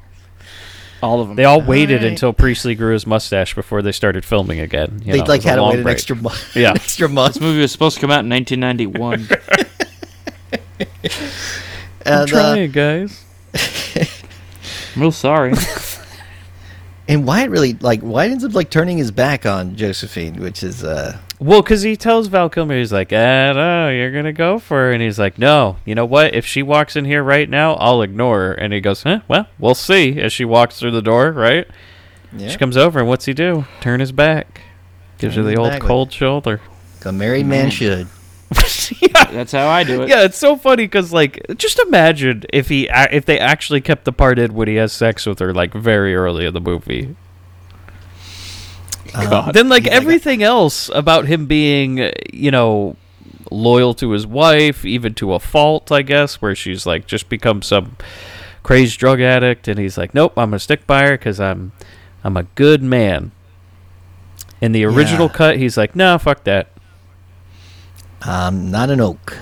All of them. They all waited right. until Priestley grew his mustache before they started filming again. You they know, like was a had to long wait an extra month. Yeah. extra month. This movie was supposed to come out in 1991. I'm And, uh, trying, guys. I'm real sorry. and Wyatt really like Wyatt ends up like turning his back on Josephine, which is uh Well, because he tells Val Kilmer, he's like, "Ah, no, you're gonna go for her," and he's like, "No, you know what? If she walks in here right now, I'll ignore her." And he goes, "Huh? Well, we'll see." As she walks through the door, right? yeah, She comes over, and what's he do? Turn his back. Gives her the old like- cold shoulder. a married man should. Yeah, That's how I do it. yeah, it's so funny because like, just imagine if he if they actually kept the part in when he has sex with her like very early in the movie. Uh, then like yeah, I got- everything else about him being you know loyal to his wife even to a fault i guess where she's like just become some crazed drug addict and he's like nope i'm gonna stick by her because i'm i'm a good man in the original Yeah. cut he's like no fuck that I'm not an oak.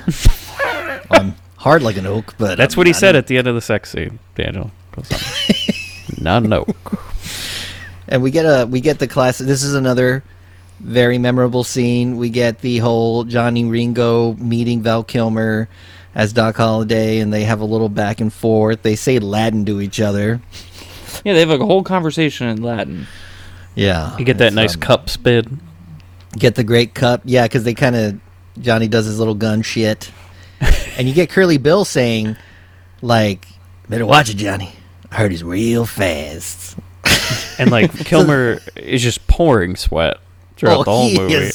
I'm hard like an oak, but that's I'm what he said an- at the end of the sex scene daniel Goes on. not an oak And we get a we get the class. This is another very memorable scene. We get the whole Johnny Ringo meeting Val Kilmer as Doc Holliday, and they have a little back and forth. They say Latin to each other. Yeah, they have a whole conversation in Latin. Yeah, you get that nice um, cup spin Get the great cup. Yeah, because they kind of Johnny does his little gun shit, and you get Curly Bill saying, like, "Better watch it, Johnny. I heard he's real fast." And like Kilmer is just pouring sweat throughout oh, the whole Oh, movie.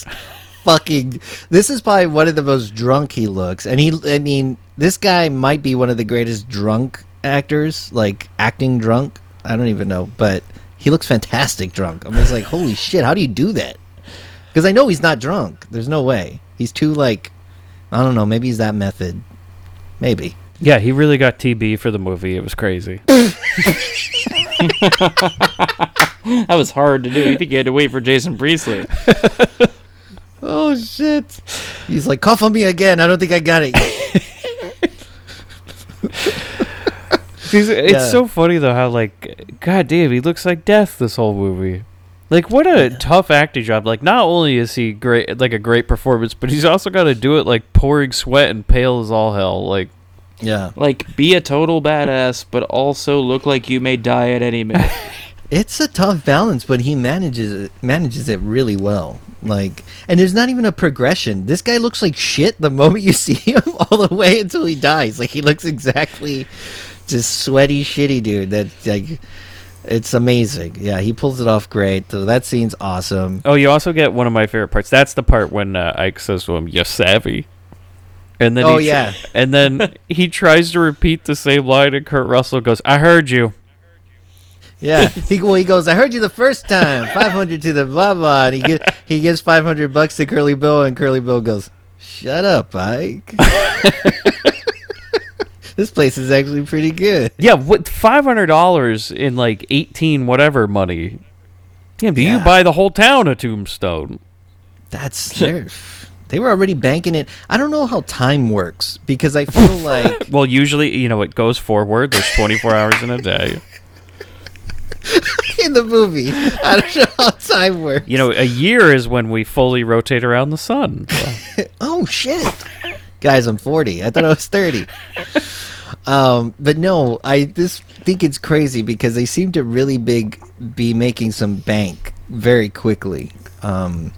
fucking. This is probably one of the most drunk he looks, and he. I mean, this guy might be one of the greatest drunk actors, like acting drunk. I don't even know, but he looks fantastic drunk. I'm just like, holy shit, how do you do that? Because I know he's not drunk. There's no way. He's too like, I don't know. Maybe he's that method. Maybe. Yeah, he really got TB for the movie. It was crazy. That was hard to do. You think you had to wait for Jason Priestley? Oh shit. He's like, cough on me again. I don't think I got it. It's, it's Yeah. so funny though how like god damn he looks like death this whole movie. Like what a tough acting job. Like not only is he great like a great performance, but he's also got to do it like pouring sweat and pale as all hell. Like yeah. Like, be a total badass, but also look like you may die at any minute. It's a tough balance, but he manages it manages it really well. Like, and there's not even a progression. This guy looks like shit the moment you see him, all the way until he dies. Like he looks exactly just sweaty, shitty dude. That like, it's amazing. Yeah, he pulls it off great. So that scene's awesome. oh, you also get one of my favorite parts. That's the part when uh, Ike says to him, "You savvy." And then Oh, yeah. and then he tries to repeat the same line, and Kurt Russell goes, "I heard you." Yeah, he well he goes. I heard you the first time. Five hundred to the blah blah. And he get, he gives five hundred bucks to Curly Bill, and Curly Bill goes, "Shut up, Ike." this place is actually pretty good. Yeah, what five hundred dollars in like eighteen whatever money? Damn, do you buy the whole town a tombstone? That's they were already banking it. I don't know how time works because I feel like Well, usually, you know, it goes forward. There's 24 hours in a day. in the movie, I don't know how time works. You know, a year is when we fully rotate around the sun. Oh shit, guys! I'm 40. I thought I was 30. Um, but no, I just think it's crazy because they seem to really big be making some bank very quickly. Um,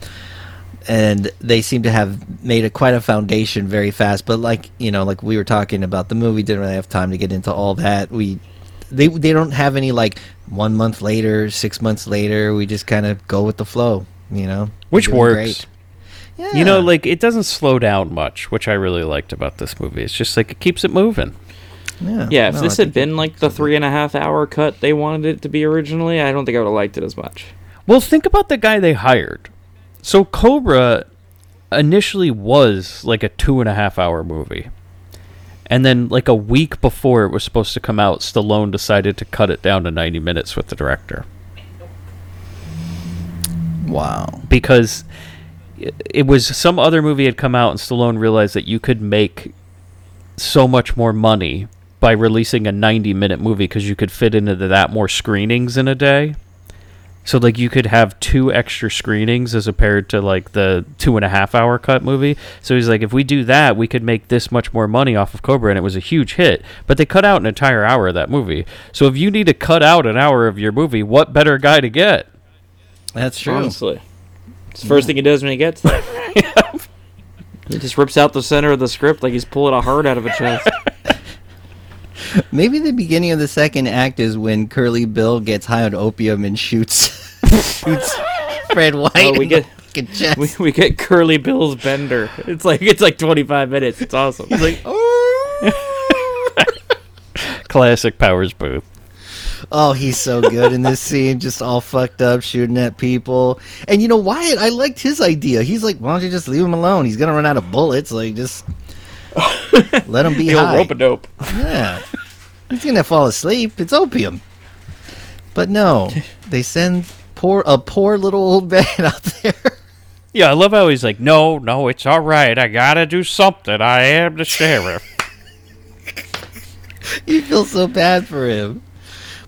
and they seem to have made a quite a foundation very fast. But like you know, like we were talking about, the movie didn't really have time to get into all that. We they they don't have any like one month later, six months later. We just kind of go with the flow. You know, Which works. great. Yeah. You know, like it doesn't slow down much, which I really liked about this movie. It's just like it keeps it moving. Yeah, yeah, if No, this I had been like the three and a half hour cut they wanted it to be originally, I don't think I would have liked it as much. Well, think about the guy they hired. So Cobra initially was like a two and a half hour movie. And then, like a week before it was supposed to come out, Stallone decided to cut it down to 90 minutes with the director. Wow. because it- it was some other movie had come out and Stallone realized that you could make so much more money by releasing a 90 minute movie because you could fit into that more screenings in a day. So like you could have two extra screenings as compared to like the two and a half hour cut movie. So he's like, if we do that, we could make this much more money off of Cobra, and it was a huge hit. But they cut out an entire hour of that movie. So if you need to cut out an hour of your movie, what better guy to get? That's true. Honestly, it's the first thing he does when he gets there. He just rips out the center of the script like he's pulling a heart out of a chest. Maybe the beginning of the second act is when Curly Bill gets high on opium and shoots shoots Fred oh, White. Oh, we get- chest. we, we get Curly Bill's bender. It's like it's like 25 minutes. It's awesome. He's like, oh. Classic Powers Boothe. oh, he's so good in this scene, just all fucked up, shooting at people. And you know, Wyatt, I liked his idea. He's like, why don't you just leave him alone? He's gonna run out of bullets. Like, just let him be the old high. rope a dope. Yeah. He's gonna fall asleep. It's opium. But no, they send poor a poor little old man out there. Yeah, I love how he's like, no, no, it's all right. I gotta do something. I am the sheriff. you feel so bad for him.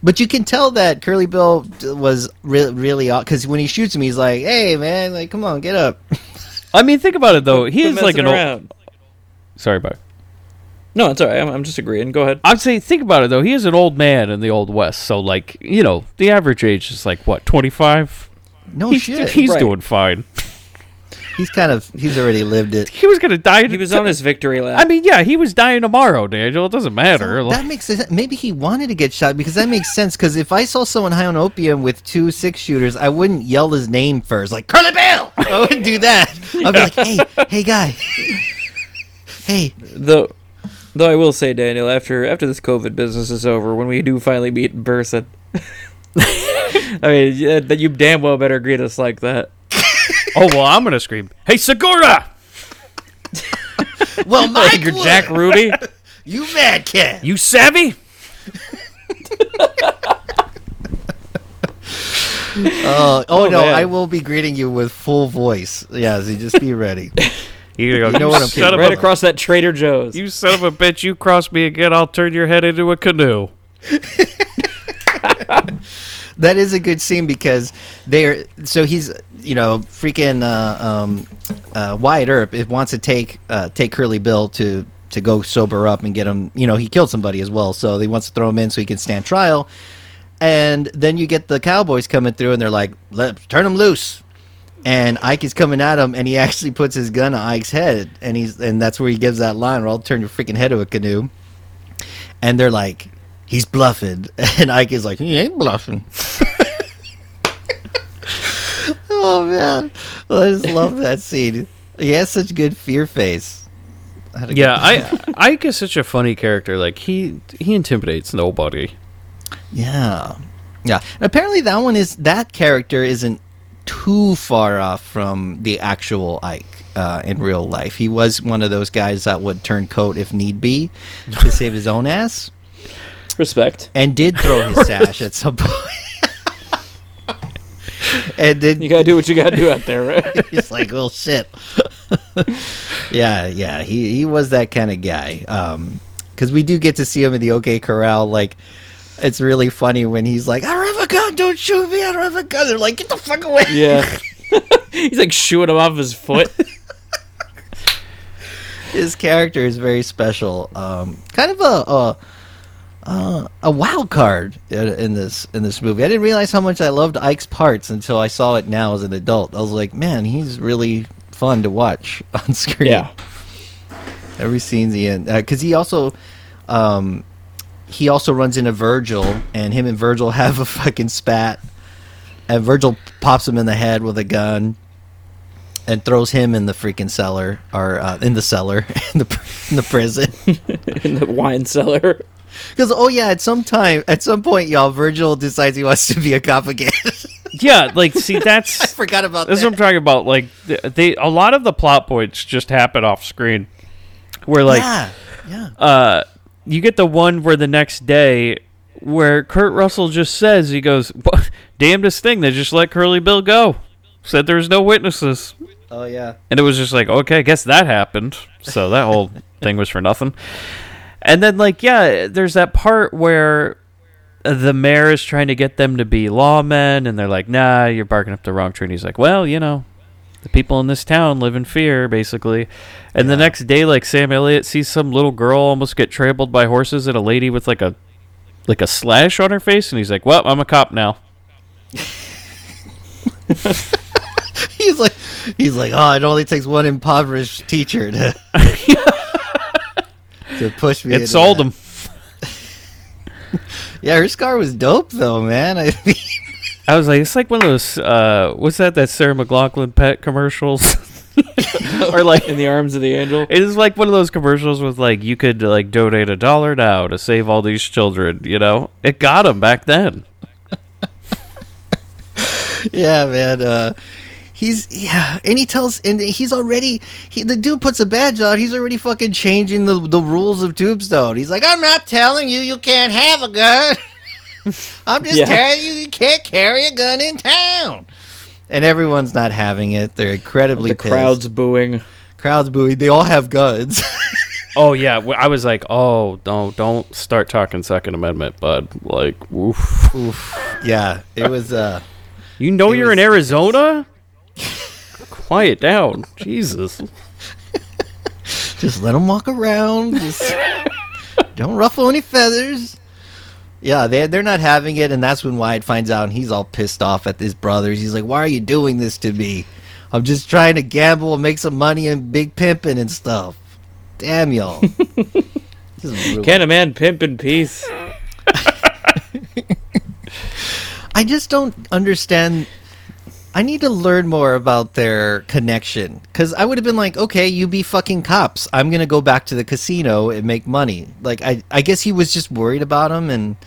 But you can tell that Curly Bill was re- really because when he shoots him, he's like, "Hey, man, like, come on, get up." I mean, think about it though. He is like messing an old. Around. Sorry, bye. No, it's alright. I'm, I'm just agreeing. Go ahead. I'd say, think about it though. He is an old man in the old west, so like, you know, the average age is like what, twenty five? No he's shit. he's Right. doing fine. he's kind of he's already lived it. He was gonna die. He was on his victory lap. I mean, yeah, he was dying tomorrow, Daniel. It doesn't matter. That makes sense. Maybe he wanted to get shot because that makes sense. Because if I saw someone high on opium with two six shooters, I wouldn't yell his name first, like Curly Bill. I wouldn't do that. I'd be like, hey, hey, guy, hey. Though, though I will say, Daniel, after after this COVID business is over, when we do finally meet in person, I mean, yeah, that you damn well better greet us like that. oh well, I'm gonna scream, "Hey, Segura! Well, Mike, Like your Jack Ruby. you mad cat. You savvy?" Uh, oh, Oh, no, man. I will be greeting you with full voice. Yeah, so just be ready. You, go, You know what I'm son of right a, across that Trader Joe's. You son of a bitch! You cross me again, I'll turn your head into a canoe. that is a good scene because they're so he's you know freaking uh, um, uh, Wyatt Earp it wants to take uh, take Curly Bill to to go sober up and get him you know he killed somebody as well so he wants to throw him in so he can stand trial and then you get the cowboys coming through and they're like let's turn him loose and Ike is coming at him and he actually puts his gun on Ike's head and he's and that's where he gives that line where I'll turn your freaking head to a canoe and they're like he's bluffing and Ike is like he ain't bluffing oh man, I just love that scene. He has such good fear face. I Yeah, I Ike is such a funny character. Like he he intimidates nobody. yeah, yeah. And apparently, that one is that character isn't too far off from the actual Ike uh, in real life. He was one of those guys that would turn coat if need be to save his own ass, Respect. and did throw his sash at some point. and then You gotta do what you gotta do out there, right? he's like, "Well, shit." yeah, yeah, he he was that kind of guy. Um, because we do get to see him in the OK Corral. Like, it's really funny when he's like, "I don't have a gun, don't shoot me, I don't have a gun." They're like, "Get the fuck away!" yeah. He's like shooting him off his foot. His character is very special. Um, kind of a. a uh, a wild card in, in this in this movie. I didn't realize how much I loved Ike's parts until I saw it now as an adult. I was like, man, he's really fun to watch on screen. Yeah. Every scene's the end because he also, um, he also runs into Virgil, and him and Virgil have a fucking spat, and Virgil pops him in the head with a gun, and throws him in the freaking cellar or uh, in the cellar in the in the prison. In the wine cellar. Because oh yeah, at some time, at some point, y'all, Virgil decides he wants to be a cop again. Yeah, like see that's I forgot about that's that. what I'm talking about. Like they a lot of the plot points just happen off screen. Where like yeah, yeah. uh you get the one where the next day where Kurt Russell just says he goes, "What- "Damnedest thing, they just let Curly Bill go." Said there's no witnesses. Oh yeah. And it was just like, okay, I guess that happened. So that whole thing was for nothing. And then, like, yeah, there's that part where the mayor is trying to get them to be lawmen, and they're like, nah, you're barking up the wrong tree. And he's like, well, you know, the people in this town live in fear, basically. And the next day, like, Sam Elliott sees some little girl almost get trampled by horses and a lady with, like, a like a slash on her face and he's like well i'm a cop now He's like, he's like, oh, it only takes one impoverished teacher to to push me. it sold that. him Yeah, her scar was dope though, man. I mean, I was like, it's like one of those. Uh, what's that? That Sarah McLachlan pet commercials, or like In the arms of the angel. it is like one of those commercials with like you could like donate a dollar now to save all these children. You know, it got them back then. yeah, man. Uh, he's yeah, and he tells, and he's already he, the dude puts a badge on. He's already fucking changing the the rules of Tombstone. He's like, I'm not telling you you can't have a gun. I'm just Yeah. telling you you can't carry a gun in town. And everyone's not having it. They're incredibly The pissed. crowd's booing. crowds booing. They all have guns. Oh yeah, I was like, oh no, don't start talking Second Amendment, bud. Like, woof. Oof. Yeah, it was. uh You know you're in was- Arizona. Quiet down, Jesus. Just let them walk around. Just don't ruffle any feathers. Yeah, they they're not having it, and that's when Wyatt finds out, and he's all pissed off at his brothers. He's like, "Why are you doing this to me? I'm just trying to gamble and make some money and big pimping and stuff. Damn y'all. Can a man pimp in peace? I just don't understand. I need to learn more about their connection because I would have been like, okay, you be fucking cops. I'm gonna go back to the casino and make money. Like, I, I guess he was just worried about him, and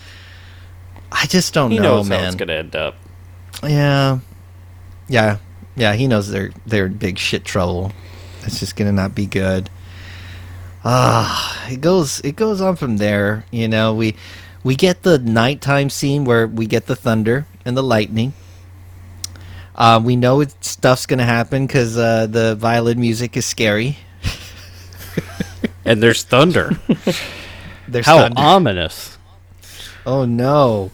I just don't He know, knows how man. it's gonna end up. Yeah, yeah, yeah. He knows they're they're in big shit trouble. It's just gonna not be good. Ah, it goes it goes on from there. You know, we we get the nighttime scene where we get the thunder and the lightning. Uh, we know it, stuff's gonna happen because uh, the violin music is scary. And there's thunder. There's How thunder. ominous. Oh no.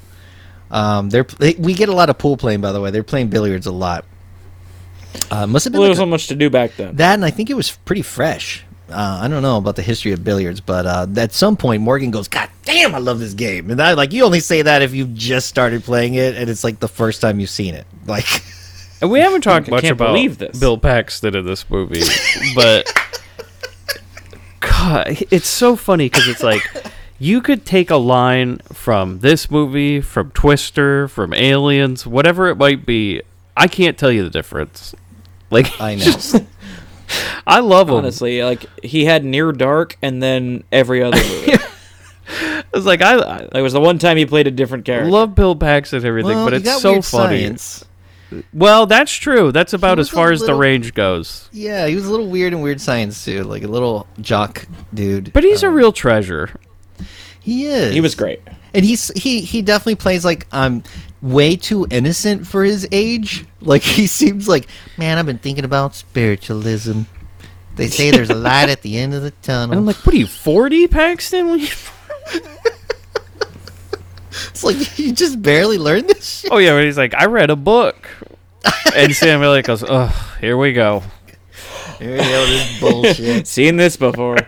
Um, they're they, we get a lot of pool playing by the way. They're playing billiards a lot. Uh, must have been Well, there was a- so much to do back then. That and I think it was pretty fresh. Uh, I don't know about the history of billiards, but uh, at some point Morgan goes, "God damn, I love this game!" And I like you only say that if you just started playing it and it's like the first time you've seen it. Like, And we haven't talked I much can't about believe this. Bill Paxton in this movie, but God, it's so funny because it's like you could take a line from this movie, from Twister, from Aliens, whatever it might be. I can't tell you the difference. Like I know. I love him. Honestly, like he had Near Dark and then every other movie. It was like I, I it was the one time he played a different character. love Bill Paxton and everything, well, but it's so funny. Science. Well, that's true. That's about as far a as the range goes. Yeah, he was a little weird in weird science too, like a little jock dude. But he's a Um, real treasure. he is. he was great. and he's he he definitely plays like um way too innocent for his age. Like he seems like, man, I've been thinking about spiritualism. They say there's a light at the end of the tunnel. And I'm like, what are you, 40, Paxton? What are you- it's like you just barely learned this shit. Oh yeah, but he's like, I read a book, and Sam Elliott goes, "Ugh, here we go." Here we go, this bullshit. Seen this before.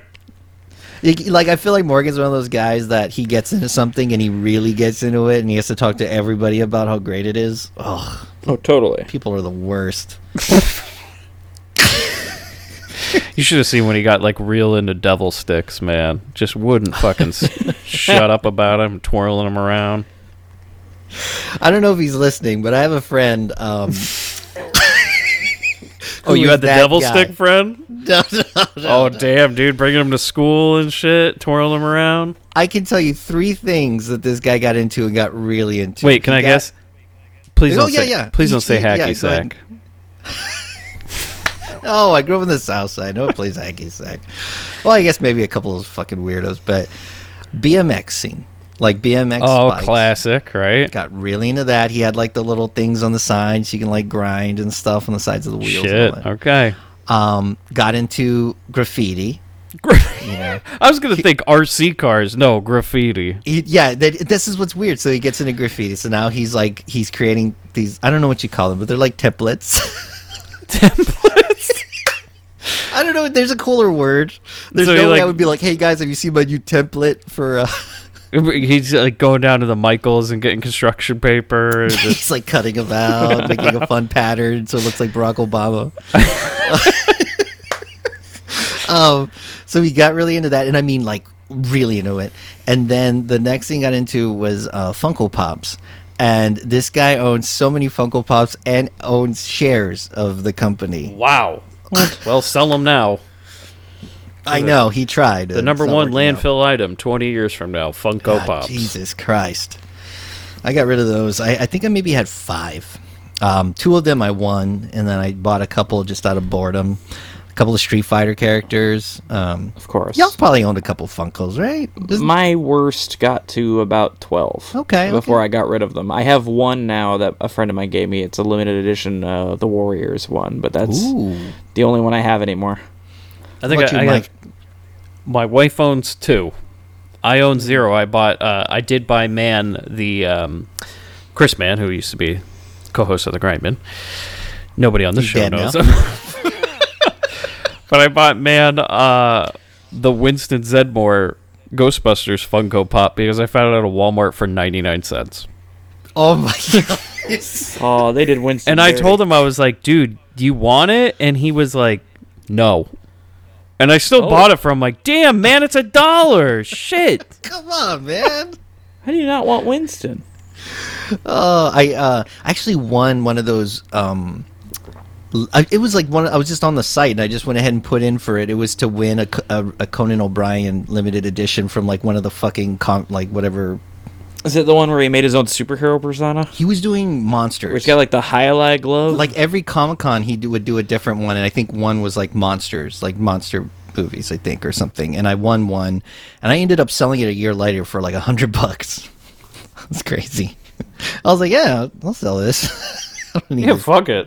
Like I feel like Morgan's one of those guys that he gets into something and he really gets into it and he has to talk to everybody about how great it is. Ugh, Oh, totally. people are the worst. You should have seen when he got like real into devil sticks, man. Just wouldn't fucking shut up about him, twirling him around. I don't know if he's listening, but I have a friend. Um, Oh, you had the devil guy. stick friend? No, no, no, Oh no. damn, dude, bringing him to school and shit, twirling him around. I can tell you three things that this guy got into and got really into. Wait, can He I got- guess? Please Oh, don't yeah, say. yeah. Please don't say yeah, hacky go ahead. sack. Oh, I grew up in the South Side. No one plays hacky sack. Well, I guess maybe a couple of fucking weirdos, but BMX scene, like BMX. Oh, bikes. classic, right? Got really into that. He had like the little things on the sides you can like grind and stuff on the sides of the wheels. Shit. Okay. Um, got into graffiti. Know, I was gonna think RC cars. No, graffiti. he, yeah. That, this is what's weird. So he gets into graffiti. So now he's like he's creating these. I don't know what you call them, but they're like templates. I don't know. There's a cooler word. There's So no way I would be like, "Hey guys, have you seen my new template for?" Uh, He's like going down to the Michaels and getting construction paper. just- he's like cutting them out, making a fun pattern so it looks like Barack Obama. um, so he got really into that, and I mean like really into it. And then the next thing he got into was uh, Funko Pops. And this guy owns so many Funko Pops and owns shares of the company. wow. well, sell them now. I know he tried. The number one landfill item 20 years from now, Funko God, Pops. Jesus Christ. I got rid of those. I, I think I maybe had five. Um, two of them I won, and then I bought a couple just out of boredom. A couple of Street Fighter characters. Um, Of course. y'all probably owned a couple Funkos, right? Just- My worst got to about 12. Okay, Before okay. I got rid of them. I have one now that a friend of mine gave me. It's a limited edition, uh, the Warriors one, but that's Ooh. the only one I have anymore. I think What I, you, I Mike? have, my wife owns two. I own zero. I bought. Uh, I did buy Man the um, Chris Man, who used to be co-host of the Grindbin. Nobody on this He's show knows him. but I bought Man uh, the Winston Zeddemore Ghostbusters Funko Pop because I found it at a Walmart for ninety nine cents. Oh my god. Oh, they did Winston. And I dirty. told him I was like, dude, "Do you want it?" And he was like, "No." And I still Oh. bought it from. Like, damn man, it's a dollar. Shit. Come on, man. How do you not want Winston? Oh, I uh, actually won one of those. Um, l- I, it was like one. I was just on the site and I just went ahead and put in for it. It was to win a a Conan O'Brien limited edition from like one of the fucking com- like whatever. Is it the one where he made his own superhero persona? He was doing monsters. He's got like the highlight glove? like every Comic Con, he do, would do a different one, and I think one was like monsters, like monster movies, I think, or something. And I won one, and I ended up selling it a year later for like a hundred bucks. That's crazy. I was like, yeah, I'll sell this. I don't need Yeah, this. fuck it.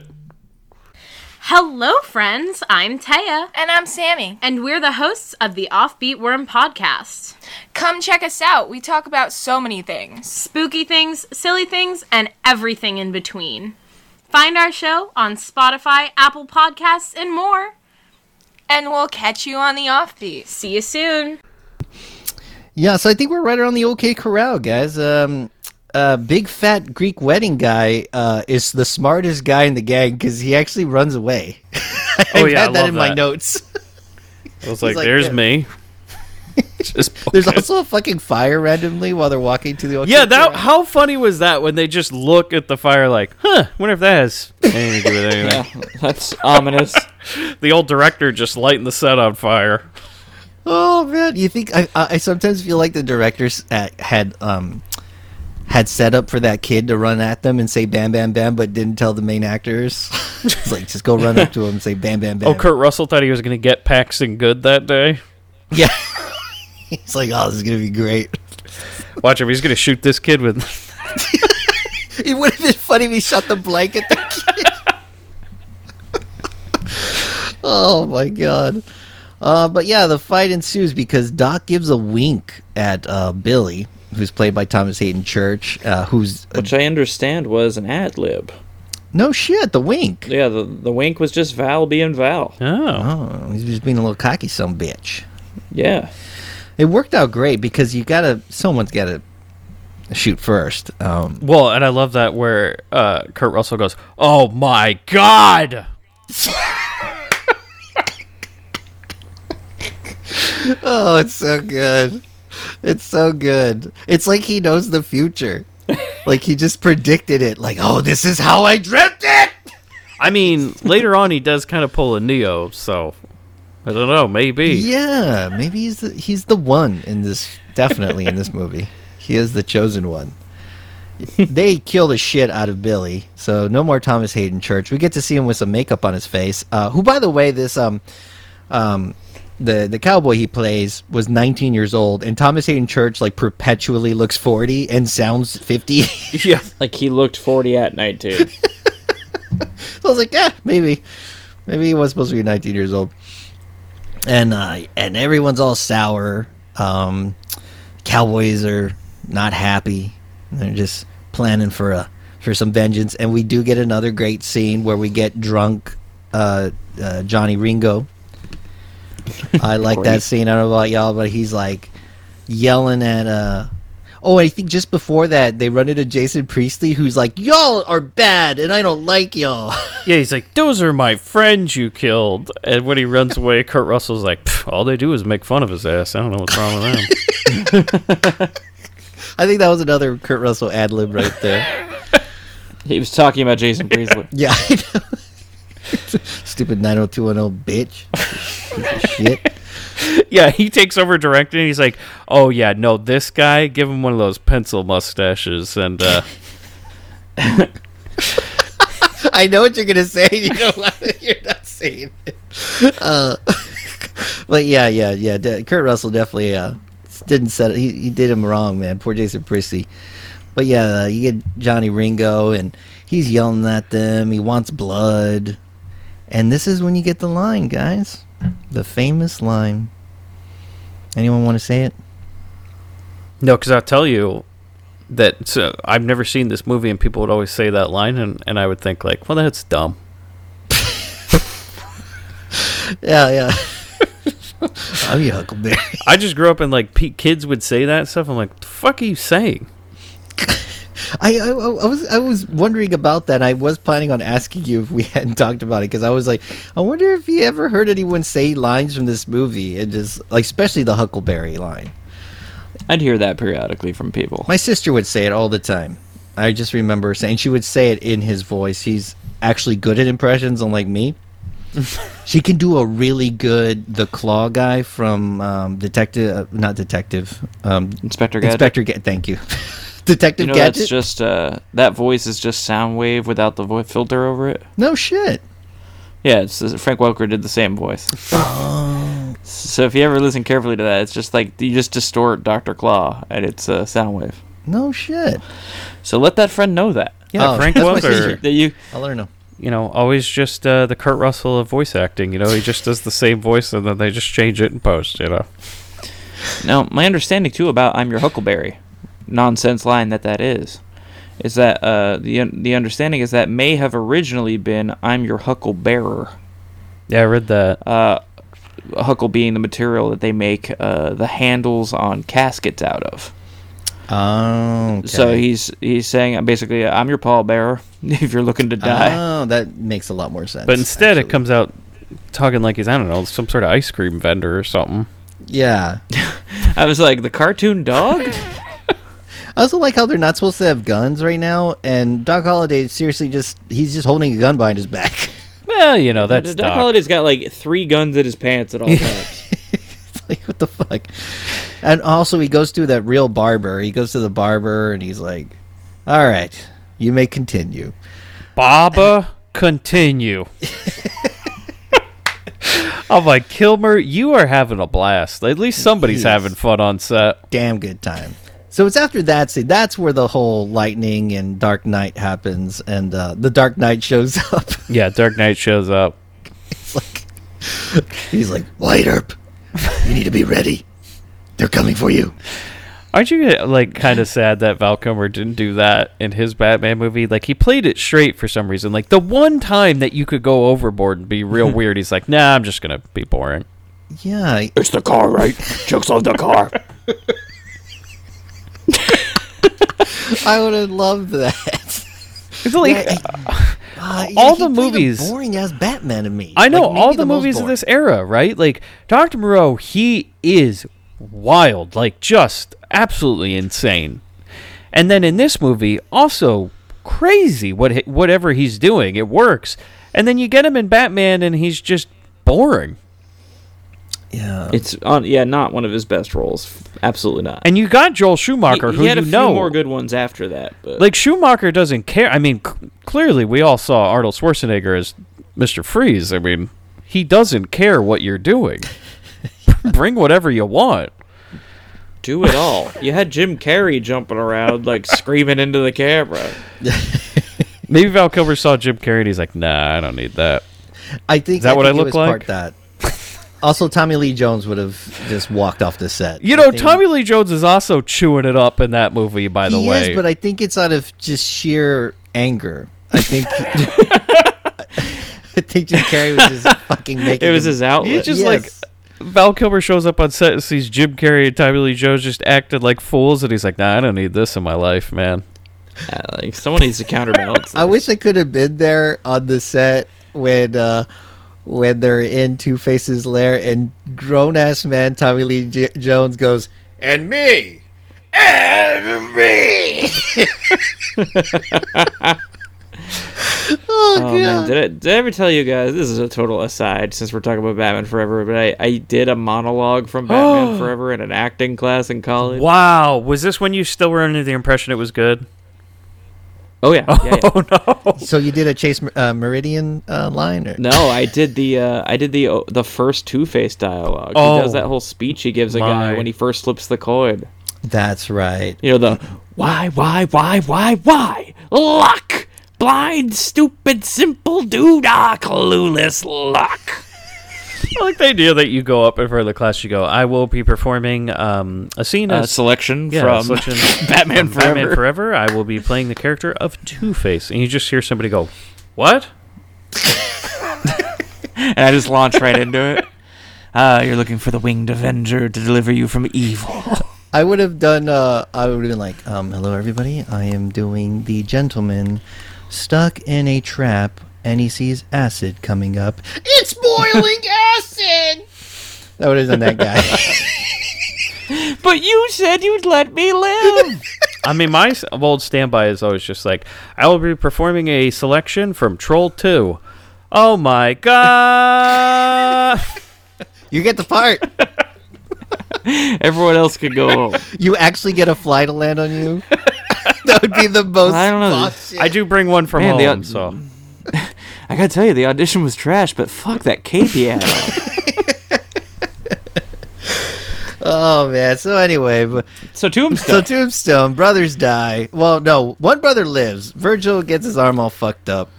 Hello, friends. I'm Taya, And I'm Sammy. and we're the hosts of the Offbeat Worm podcast. Come check us out. We talk about so many things. Spooky things, silly things, and everything in between. Find our show on Spotify, Apple Podcasts, and more. And we'll catch you on the offbeat. See you soon. Yeah, so I think we're right around the OK Corral, guys. Um, uh, big fat Greek wedding guy uh, is the smartest guy in the gang because he actually runs away. I Oh, yeah, I had that love in my notes. I was like, like, "There's yeah. me." Just There's also a fucking fire randomly while they're walking to the OK yeah. That Corral. how funny was that when they just look at the fire like, "Huh? Wonder if that has anything to do with anything." yeah, that's ominous. The old director just lighting the set on fire. Oh man, you think I? I I sometimes feel like the directors at, had um had set up for that kid to run at them and say "bam, bam, bam," but didn't tell the main actors. it's like just go run up to him and say "bam, bam, bam." Oh, Kurt Russell thought he was going to get Paxton Good that day. Yeah. He's like, "Oh, this is gonna be great." Watch him. He's going to shoot this kid with. It would have been funny if he shot the blanket. The kid. oh my god. Uh, but yeah, the fight ensues because Doc gives a wink at uh, Billy, who's played by Thomas Haden Church, uh, who's Which I understand was an ad lib. no shit. The wink. Yeah, the, the wink was just Val being Val. Oh. Oh, he's just being a little cocky, some bitch. Yeah. It worked out great because you gotta, someone's gotta shoot first. Um, Well, and I love that where uh, Kurt Russell goes, "Oh my god!" oh, it's so good. It's so good. It's like he knows the future. like he just predicted it. Like, oh, this is how I dreamt it. I mean, later on he does kind of pull a Neo, so I don't know, maybe. Yeah, maybe he's the, he's the one in this. Definitely in this movie, he is the chosen one. they kill the shit out of Billy, so no more Thomas Haden Church. We get to see him with some makeup on his face. Uh, who, by the way, this um, um, the the cowboy he plays was 19 years old, and Thomas Haden Church like perpetually looks 40 and sounds 50. Yeah. Like he looked 40 at night, too. I was like, yeah, maybe, maybe he was supposed to be 19 years old. And uh, and everyone's all sour. Um, cowboys are not happy. They're just planning for a for some vengeance. And we do get another great scene where we get drunk uh, uh, Johnny Ringo. I like that scene. I don't know about y'all, but he's like yelling at uh Oh, I think just before that they run into Jason Priestley who's like, Y'all are bad and I don't like y'all. Yeah, he's like, "Those are my friends you killed." And when he runs away, Kurt Russell's like, "All they do is make fun of his ass. I don't know what's wrong with them." I think that was another Kurt Russell ad lib right there. he was talking about Jason Priestley. yeah, I know. Stupid 90210 bitch. Shit. yeah, he takes over directing. And he's like, "Oh yeah, no, this guy, give him one of those pencil mustaches." And uh, I know what you're gonna say. You know what? You're not saying it. Uh, but yeah, yeah, yeah. Kurt Russell definitely uh, didn't set it. He, he did him wrong, man. Poor Jason Priestley. But yeah, uh, you get Johnny Ringo, and he's yelling at them. He wants blood, and this is when you get the line, guys. The famous line. Anyone want to say it? no, because I'll tell you that so I've never seen this movie, and people would always say that line, and, and I would think like, "Well, that's dumb." Yeah, yeah. Oh, I'm your Huckleberry. I just grew up and like pe- kids would say that stuff. I'm like, "The fuck are you saying?" I, I I was I was wondering about that. I was planning on asking you if we hadn't talked about it because I was like, I wonder if you ever heard anyone say lines from this movie and just like especially the Huckleberry line. I'd hear that periodically from people. My sister would say it all the time. I just remember saying she would say it in his voice. He's actually good at impressions, unlike me. she can do a really good the claw guy from um, detective, uh, not detective, um, Inspector Gadget. Inspector. Ga- thank you, detective You know, Gadget. that's just uh, that voice is just sound wave without the vo- filter over it. no shit. Yeah, it's, uh, Frank Welker did the same voice. So if you ever listen carefully to that, it's just like you just distort Doctor Claw, and it's a sound wave. No shit. So let that friend know that. Yeah, Oh, Frank Welker. That you I'll let her know. You know, always just uh, the Kurt Russell of voice acting. You know, he just does the same voice and then they just change it in post. You know. Now, my understanding too about "I'm your Huckleberry" nonsense line that that is, is that uh, the the understanding is that may have originally been "I'm your Hucklebearer." Yeah, I read that. Uh, huckle being the material that they make uh, the handles on caskets out of. Oh, okay. So he's he's saying uh, basically, "I'm your pallbearer if you're looking to die." Oh, that makes a lot more sense. But instead, it comes out talking like he's I don't know some sort of ice cream vendor or something. Yeah. I was like, "The cartoon dog." I also like how they're not supposed to have guns right now, and Doc Holliday seriously just—he's just holding a gun behind his back. Well, you know that's Doc Doc. Holliday's got like three guns in his pants at all times. like what the fuck? And also, he goes to that real barber. He goes to the barber, and he's like, "All right, you may continue." Baba, continue. I'm like Kilmer, you are having a blast. At least somebody's having fun on set. Damn good time. So it's after that scene. That's where the whole lightning and Dark Knight happens, and uh, the Dark Knight shows up. Yeah, Dark Knight shows up. It's like he's like, "Light up, you need to be ready. They're coming for you." Aren't you like kind of sad that Val Kilmer didn't do that in his Batman movie? Like he played it straight for some reason. Like the one time that you could go overboard and be real weird, he's like, "Nah, I'm just gonna be boring." Yeah, it's the car, right? Jokes on the car. I would have loved that. It's like Yeah, I- Uh, All he the movies- boring as Batman to me. I know Like, all the, most movies of this era, right? Like Doctor Moreau, he is wild, like just absolutely insane. And then in this movie, also crazy. What whatever he's doing, it works. And then you get him in Batman, and he's just boring. Yeah, It's on, yeah, not one of his best roles. Absolutely not. And you got Joel Schumacher, he, who he had you a few know, more good ones after that, but like Schumacher doesn't care. I mean, c- clearly we all saw Arnold Schwarzenegger as Mister Freeze. I mean, he doesn't care what you're doing. Bring whatever you want. do it all. you had Jim Carrey jumping around like screaming into the camera. Maybe Val Kilmer saw Jim Carrey and he's like, "Nah, I don't need that." I think Is that I what I think it look like? Part that. Also, Tommy Lee Jones would have just walked off the set. You know, Tommy Lee Jones is also chewing it up in that movie. By the he way, is, but I think it's out of just sheer anger. I think. I think Jim Carrey was just fucking making. It was him- his outlet. He's just Yes. like Val Kilmer shows up on set and sees Jim Carrey and Tommy Lee Jones just acting like fools, and he's like, "Nah, I don't need this in my life, man." Yeah, like someone needs to counterbalance. I wish I could have been there on the set when uh, when they're in Two Faces' lair and grown ass man Tommy Lee J- Jones goes and me and me. oh, Oh god! man, did I, did I ever tell you guys? This is a total aside since we're talking about Batman Forever, but I, I did a monologue from Batman Forever in an acting class in college. Wow, was this when you still were under the impression it was good? Oh yeah, yeah, yeah. Oh no! So you did a Chase uh, Meridian uh, line? Or? No, I did the uh, I did the uh, the first Two Face dialogue. Oh, he does that whole speech he gives a guy when he first flips the coin. That's right. You know the why why why why why luck blind stupid simple dude ah clueless luck. I like the idea that you go up in front of the class. You go, "I will be performing um, a scene Uh, as selection yeah, from selection Batman from Batman Forever. Forever. I will be playing the character of Two Face, and you just hear somebody go, "What?" and I just launch right into it. Uh, you're looking for the winged avenger to deliver you from evil. I would have done. Uh, I would have been like, um, "Hello, everybody. I am doing the gentleman stuck in a trap, and he sees acid coming up. It's boiling acid." That would have done that guy. But you said you'd let me live. I mean, my old standby is always just like, I will be performing a selection from Troll 2. Oh my god! you get the part. Everyone else could go home. You actually get a fly to land on you. that would be the most. I don't know. I do bring one from Man, home, od- so. I gotta tell you, the audition was trash, but fuck that cape he had on. Oh man. So anyway, but So Tombstone. So Tombstone. Tombstone, brothers die. Well, no, one brother lives. Virgil gets his arm all fucked up,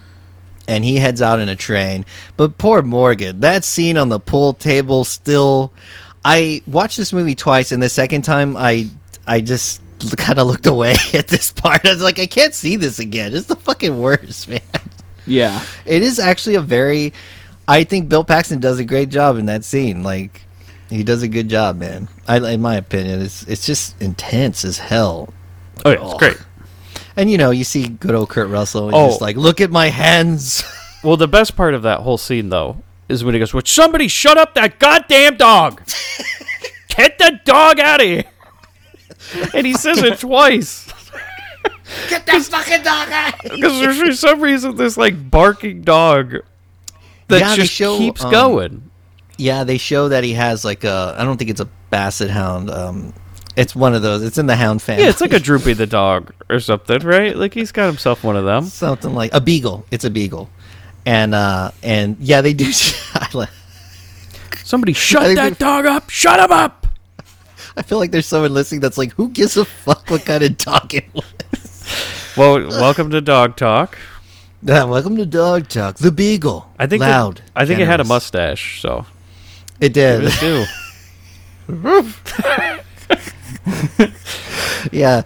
and he heads out in a train. But poor Morgan, that scene on the pool table still. I watched this movie twice, and the second time, I I just kind of looked away at this part. I was like, I can't see this again. It's the fucking worst, man. Yeah. It is actually a very. I think Bill Paxton does a great job in that scene. Like, he does a good job, man. I, in my opinion, it's it's just intense as hell. Oh, yeah, it's great. And you know, you see good old Kurt Russell, and Oh. he's like, "Look at my hands." Well, the best part of that whole scene, though, is when he goes, Would somebody shut up that goddamn dog? Get the dog out of here! And he says it twice. Get that fucking dog out! Because there's for some reason this, like, barking dog that Yeah, just show, keeps um, going. Yeah, they show that he has like a. I don't think it's a Basset Hound. Um, it's one of those. It's in the Hound family. Yeah, it's like a Droopy the dog or something, right? Like, he's got himself one of them. something like a beagle. It's a beagle, and uh, and yeah, they do. Somebody shut that we- dog up! Shut him up! I feel like there's someone listening that's like, "Who gives a fuck what kind of dog it was?" Well, welcome to Dog Talk. Yeah, welcome to Dog Talk. The beagle. I think loud. It, I think it had a mustache, so It did. it do. yeah,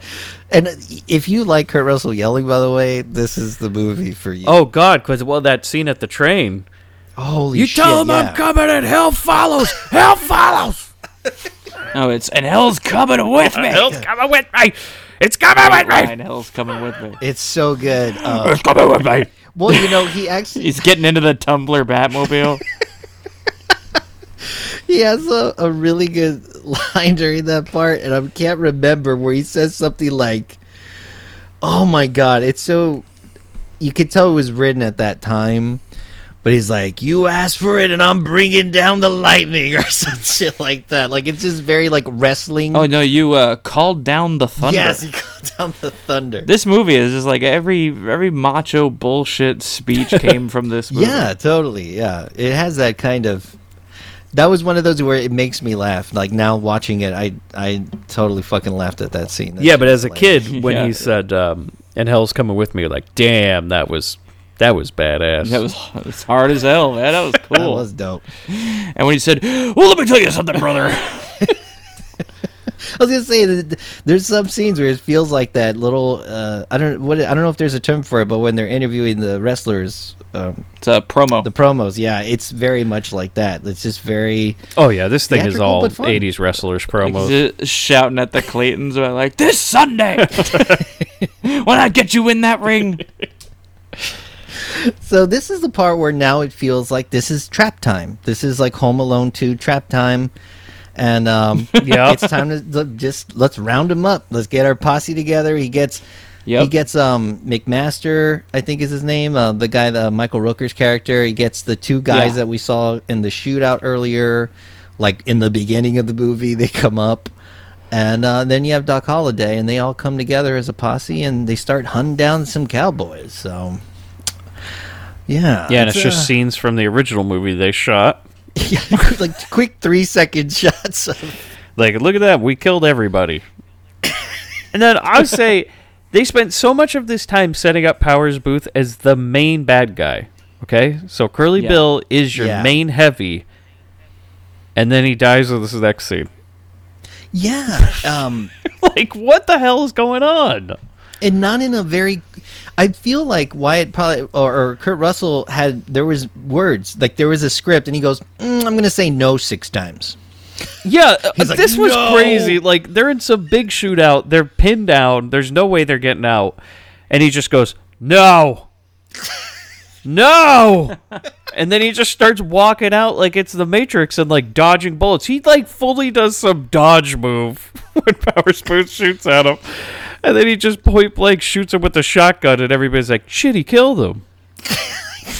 and uh, if you like Kurt Russell yelling, by the way, this is the movie for you. Oh God, because well, that scene at the train. holy You shit! tell him yeah. I'm coming and hell follows. Hell follows. No, it's and hell's coming with me. Hell's coming with me. It's coming with me. Fine, hell's coming with me. It's so good. Uh, It's coming with me. well, you know, he actually He's getting into the Tumbler Batmobile. he has a, a really good line during that part, and I can't remember where he says something like, "Oh my god!" It's so you could tell it was written at that time, but he's like, "You asked for it, and I'm bringing down the lightning," or some shit like that. Like it's just very like wrestling. oh no, you uh, called down the thunder. yes, he called down the thunder. This movie is just like every every macho bullshit speech came from this movie. Yeah, totally. Yeah, it has that kind of. That was one of those where it makes me laugh. Like now watching it, I I totally fucking laughed at that scene. That Yeah, but as a was kid, when Yeah. he said, um, "And hell's coming with me," like, damn, that was that was badass. That was it's hard as hell, man. That was cool. That was dope. And when he said, "Well, let me tell you something, brother," I was gonna say that there's some scenes where it feels like that little. Uh, I don't what I don't know if there's a term for it, but when they're interviewing the wrestlers, um, it's a promo. the promos, yeah, it's very much like that. It's just very. oh yeah, this thing is all '80s wrestlers promos. Just shouting at the Claytons about like this Sunday when I get you in that ring. So this is the part where now it feels like this is trap time. This is like Home Alone 2 trap time. And um Yeah. it's time to just let's round him up. Let's get our posse together. He gets he gets um McMaster, I think is his name, uh, the guy the Michael Rooker's character. He gets the two guys Yeah. that we saw in the shootout earlier, like in the beginning of the movie, they come up. And uh, then you have Doc Holliday, and they all come together as a posse, and they start hunting down some cowboys. So, yeah, Yeah, and it's uh, just scenes from the original movie they shot. yeah, like quick three second shots. Of, Like, look at that, we killed everybody. and then I would say they spent so much of this time setting up Powers Boothe as the main bad guy. Okay, so Curly Yeah. Bill is your Yeah. main heavy, and then he dies with this next scene. yeah, um, like, what the hell is going on? And not in a very. I feel like Wyatt probably or, or Kurt Russell had there was words like there was a script, and he goes, mm, "I'm going to say no six times." Yeah, uh, He's like, this was "No!" crazy. Like they're in some big shootout. They're pinned down. There's no way they're getting out. And he just goes, "No." no. And then he just starts walking out like it's the Matrix and like dodging bullets. He like fully does some dodge move when Powers Boothe shoots at him. And then he just point blank shoots him with a shotgun and everybody's like, "Shit, he killed him."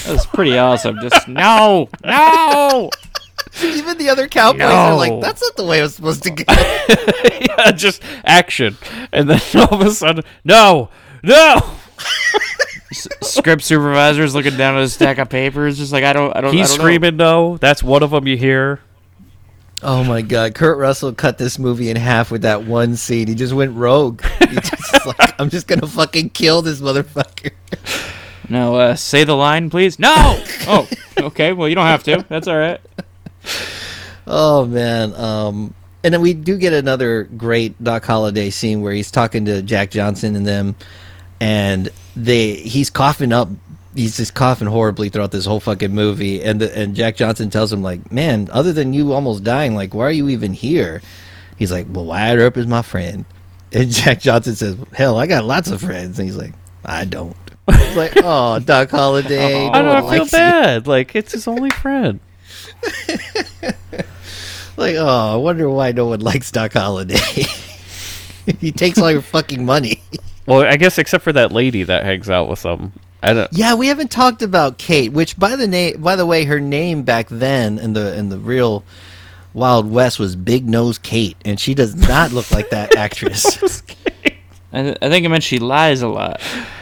That was pretty awesome. Just no, no. Even the other cowboys are like, that's not the way it was supposed to go. yeah, just action. And then all of a sudden, no. No. Script supervisor's looking down at a stack of papers, just like I don't, I don't. He's I don't know. screaming no. That's one of them you hear. oh my god, Kurt Russell cut this movie in half with that one scene. He just went rogue. He just like, I'm just gonna fucking kill this motherfucker. No, uh, say the line, please. No. oh, okay. Well, you don't have to. That's all right. Oh man. Um and then we do get another great Doc Holliday scene where he's talking to Jack Johnson and them and they he's coughing up he's just coughing horribly throughout this whole fucking movie and the, and Jack Johnson tells him like, "Man, other than you almost dying, like why are you even here?" He's like, "Well, Wyatt Earp is my friend." And Jack Johnson says, "Hell, I got lots of friends." And he's like, "I don't." It's like, "Oh, Doc Holliday." I no I feel likes you." bad. Like it's his only friend. Like, oh, I wonder why no one likes Doc Holliday. he takes all your fucking money. Well, I guess except for that lady that hangs out with them. I don't. Yeah, we haven't talked about Kate, which by the name, by the way, her name back then in the in the real Wild West was Big Nose Kate, and she does not look like that actress. I, th- I think it meant she lies a lot.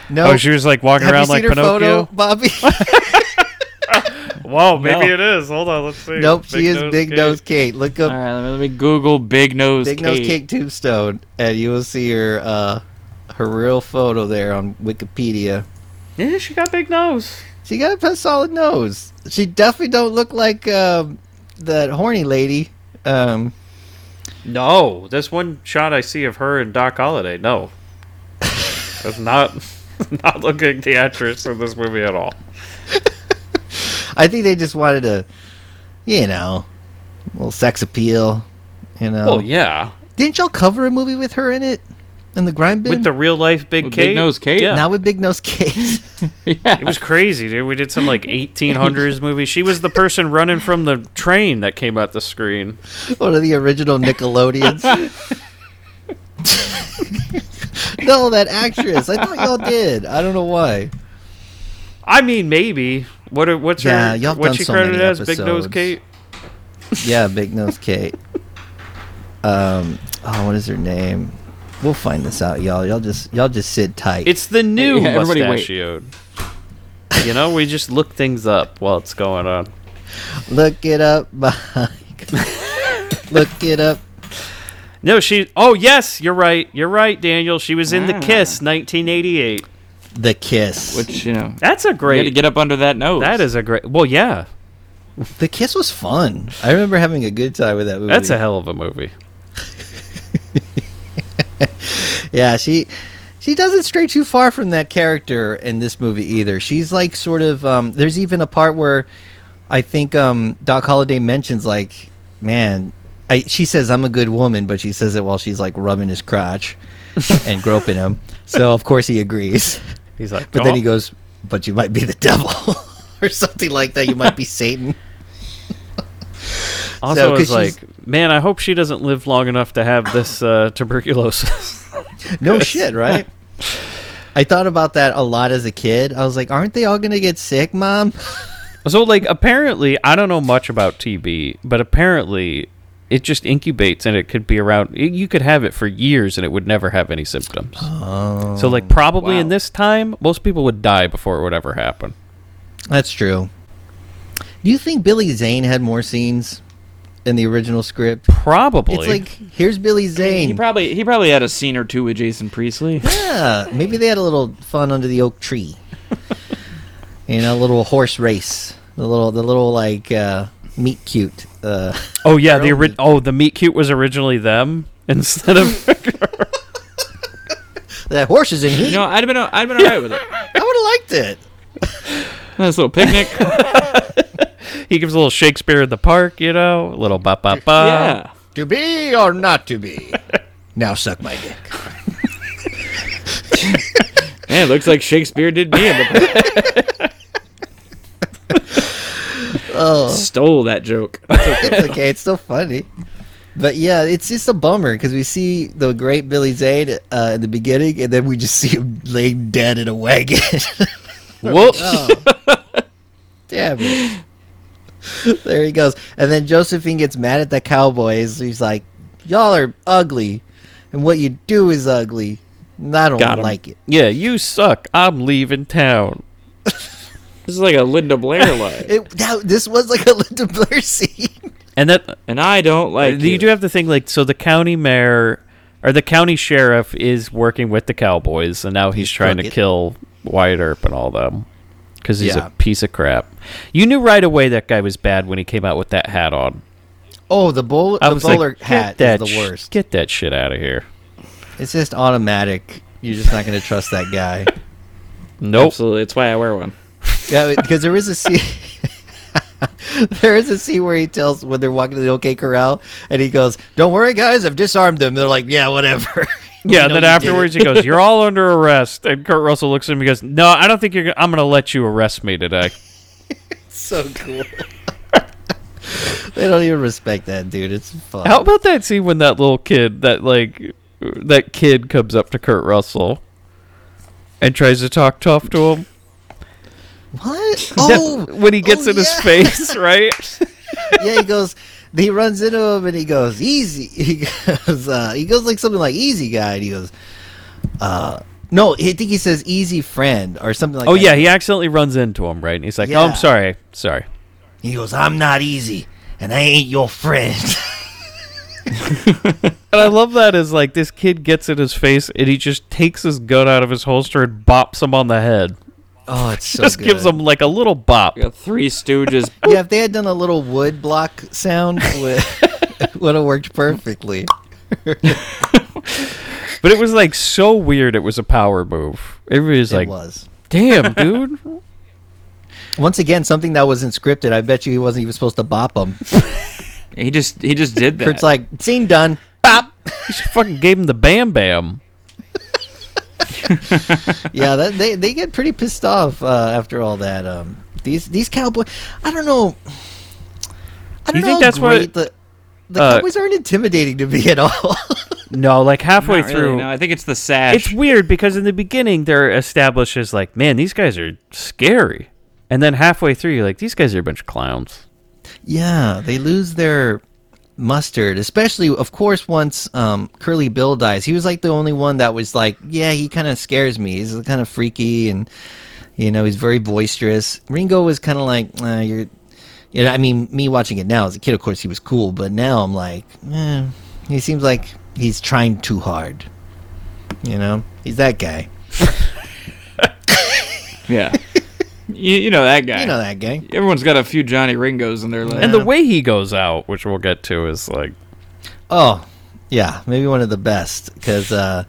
No, Oh, she was like walking have around you seen like her Pinocchio. photo, Bobby? Whoa, maybe No. it is. Hold on, let's see. nope, she is Big Kate. Nose Kate. Look up right, let me, let me Google Big Nose Big Kate. Nose Kate Tombstone, and you will see her uh, her real photo there on Wikipedia. Yeah, she got big nose. She got a solid nose. She definitely don't look like um, that horny lady. Um, No, this one shot I see of her and Doc Holliday. No, that's not not looking the actress in this movie at all. I think they just wanted to, you know, a little sex appeal. You know, Well, yeah, didn't y'all cover a movie with her in it? In the Grindbin? with the real life Big With Kate. Big Nose Kate? Yeah, Not with Big Nose Kate. yeah. it was crazy, dude. We did some like 1800s movie. She was the person running from the train that came out the screen. One of the original Nickelodeons. no, that actress. I thought y'all did. I don't know why. I mean, maybe. What? Are, what's Yeah, her? y'all What's done she so credited as? Big Nose. Kate. Yeah, Big Nose Kate. Um, oh, what is her name? We'll find this out, y'all. Y'all just y'all just sit tight. It's the new Yeah, everybody wait. mustachioed. You know, we just look things up while it's going on. Look it up, Mike. Look it up. No, she. Oh, yes, you're right. You're right, Daniel. She was in The Ah. Kiss, 1988. The kiss. Which you know, That's a you got to get up under that nose. That is a great. Well, yeah, the kiss was fun. I remember having a good time with that movie. that's a hell of a movie. yeah. She she doesn't stray too far from that character in this movie either. She's like sort of. Um, there's even a part where I think um, Doc Holliday mentions like, man. I, she says I'm a good woman, but she says it while she's like rubbing his crotch and groping him. So of course he agrees. He's like, But then he goes, "But you might be the devil." or something like that. You might be Satan. Also, So, I 'cause was like, man, I hope she doesn't live long enough to have this uh, tuberculosis. No shit, right? I thought about that a lot as a kid. I was like, aren't they all going to get sick, mom? so, like, apparently, I don't know much about TB, but apparently, it just incubates and it could be around. You could have it for years and it would never have any symptoms. Oh, so, like, probably in this time, most people would die before it would ever happen. that's true. Do you think Billy Zane had more scenes in the original script? Probably. It's like, here's Billy Zane. He probably he probably had a scene or two with Jason Priestley. yeah, maybe they had a little fun under the oak tree. you know, a little horse race. The little, the little like uh, meet cute. Uh, oh, yeah. The ori- oh, the meat cute was originally them instead of. that horse is in You heat. know, I'd have been I'd have been alright with it. I would have liked it. Nice little picnic. He gives a little Shakespeare in the park, you know, a little ba ba ba. yeah. To be or not to be? now suck my dick. Man, it looks like Shakespeare did me in the Oh, Stole that joke. it's okay. It's still funny. But yeah, it's just a bummer because we see the great Billy Zane uh, in the beginning, and then we just see him laying dead in a wagon. Whoops. oh, damn it! there he goes, and then Josephine gets mad at the cowboys. He's like, "Y'all are ugly, and what you do is ugly. And I don't Got him. like it." Yeah, you suck. I'm leaving town. This is like a Linda Blair line. It that, this was like a Linda Blair scene. And that and I don't uh, like you you. do have to think like so the county mayor or the county sheriff is working with the cowboys and now he's, trying to crooked. kill Wyatt Earp and all them because he's Yeah. a piece of crap. You knew right away that guy was bad when he came out with that hat on. Oh, the bull, I the was bowler like, get hat that is the sh- worst. Get that shit out of here. It's just automatic. You're just not going to trust that guy. Nope. Absolutely, that's why I wear one. Yeah, because there is a scene. there is a scene where he tells when they're walking to the OK Corral, and he goes, "Don't worry, guys, I've disarmed them." They're like, "Yeah, whatever." We Yeah, and then afterwards he goes, "You're all under arrest." And Kurt Russell looks at him and goes, "No, I don't think you're. Gonna, I'm going to let you arrest me today." so cool. they don't even respect that dude. It's fun. How about that scene when that little kid, that like, that kid comes up to Kurt Russell and tries to talk tough to him? What? Oh, when he gets oh, in his face, right? yeah, he goes. He runs into him and he goes, "Easy." He goes. Uh, he goes like something like "Easy guy." And he goes, uh, "No, I think he says easy friend or something like oh that." yeah, he accidentally runs into him, right? And he's like, "Oh, I'm sorry, sorry." He goes, "I'm not easy, and I ain't your friend." And I love that as like this kid gets in his face and he just takes his gun out of his holster and bops him on the head. Oh, it's so just good. gives them like a little bop. Got Three Stooges. Yeah, if they had done a little wood block sound, would would have worked perfectly. But it was like so weird. It was a power move. Everybody was it like, was. "Damn, dude." Once again, something that wasn't scripted. I bet you he wasn't even supposed to bop him. he just he just did that. Kurt's like, scene done. Bop. He just fucking gave him the bam bam. yeah, that, they they get pretty pissed off uh, after all that. Um, these these cowboys. I don't know. I don't You know think how that's what- the the uh, cowboys aren't intimidating to me at all. No, like halfway Not really, through. no, I think it's the sash. It's weird because in the beginning they're established as like, man, these guys are scary, and then halfway through you're like, these guys are a bunch of clowns. Yeah, they lose their mustard, especially, of course, once um, Curly Bill dies. He was like the only one that was like, yeah, he kind of scares me. He's kind of freaky and, you know, he's very boisterous. Ringo was kind of like, uh, you're, you know, I mean, me watching it now as a kid, of course, he was cool, but now I'm like, eh, he seems like he's trying too hard. You know, he's that guy. yeah. You, you know that guy. You know that guy. Everyone's got a few Johnny Ringos in their life. And the way he goes out, which we'll get to, is like, Oh, yeah, maybe one of the best because uh,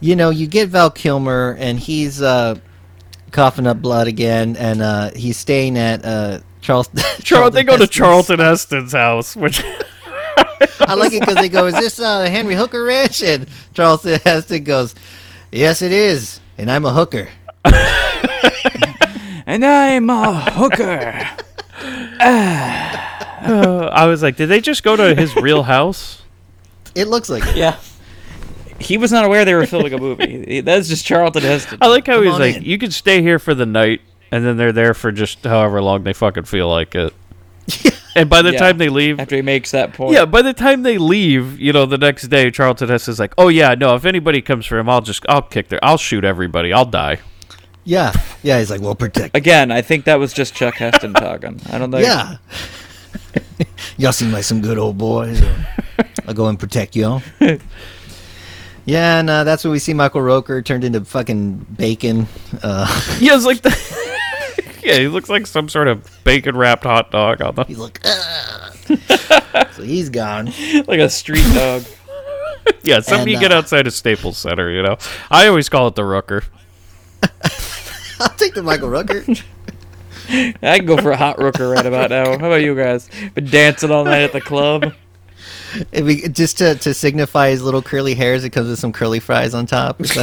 you know you get Val Kilmer and he's uh, coughing up blood again, and uh, he's staying at uh, Charles. Charles. They go to Heston's. Charlton Heston's house, which I like it because they go, "Is this uh, Henry Hooker Ranch?" And Charlton Heston goes, "Yes, it is, and I'm a hooker." and I'm a hooker. uh, I was like, did they just go to his real house? It looks like it. yeah. He was not aware they were filming a movie. That's just Charlton Heston. I like how Come he's like, in. you can stay here for the night, and then they're there for just however long they fucking feel like it. and by the Yeah. time they leave, After he makes that point. yeah, by the time they leave, you know, the next day, Charlton Heston's like, oh yeah, no, if anybody comes for him, I'll just, I'll kick their, I'll shoot everybody, I'll die. Yeah, yeah. He's like, "Well, protect." Again, I think that was just Chuck Heston talking. I don't think. Yeah. y'all seem like some good old boys. I'll go and protect y'all. Yeah, and uh, that's when we see Michael Rooker turned into fucking bacon. Uh, Yeah, it's like the, yeah, he looks like some sort of bacon wrapped hot dog on the. he's like, so he's gone. Like a street dog. Yeah, something And, you get uh, outside of Staples Center. You know, I always call it the Rooker. I'll take the Michael Rooker. I can go for a hot rooker right about now. How about you guys? Been dancing all night at the club. If we, just to, to signify his little curly hairs, it comes with some curly fries on top. Is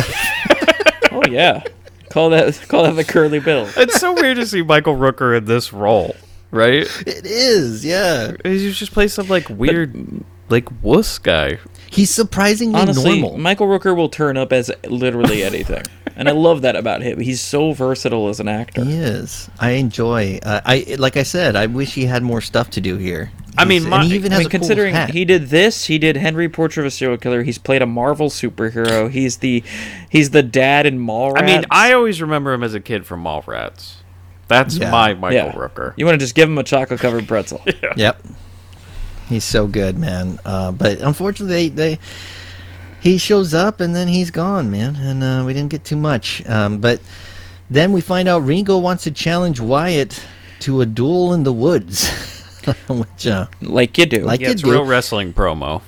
Oh yeah. Call that call that the curly bill. It's so weird to see Michael Rooker in this role, right? it is, yeah. He just plays some like weird, like wuss guy. He's surprisingly Honestly, normal. Michael Rooker will turn up as literally anything, and I love that about him. He's so versatile as an actor. He is. I enjoy. Uh, I like I said. I wish he had more stuff to do here. I mean, my- and he even I mean, a cool considering hat. he did this, he did Henry Portrait of a Serial Killer. He's played a Marvel superhero. He's the he's the dad in Mallrats. I mean, I always remember him as a kid from Mallrats. That's Yeah. my Michael yeah. Rooker. You want to just give him a chocolate covered pretzel? Yep. He's so good, man. Uh, but unfortunately, they, they he shows up and then he's gone, man. And uh, we didn't get too much. Um, but then we find out Ringo wants to challenge Wyatt to a duel in the woods. Which, uh, like you do. Like- Yeah, it's Kid real wrestling promo.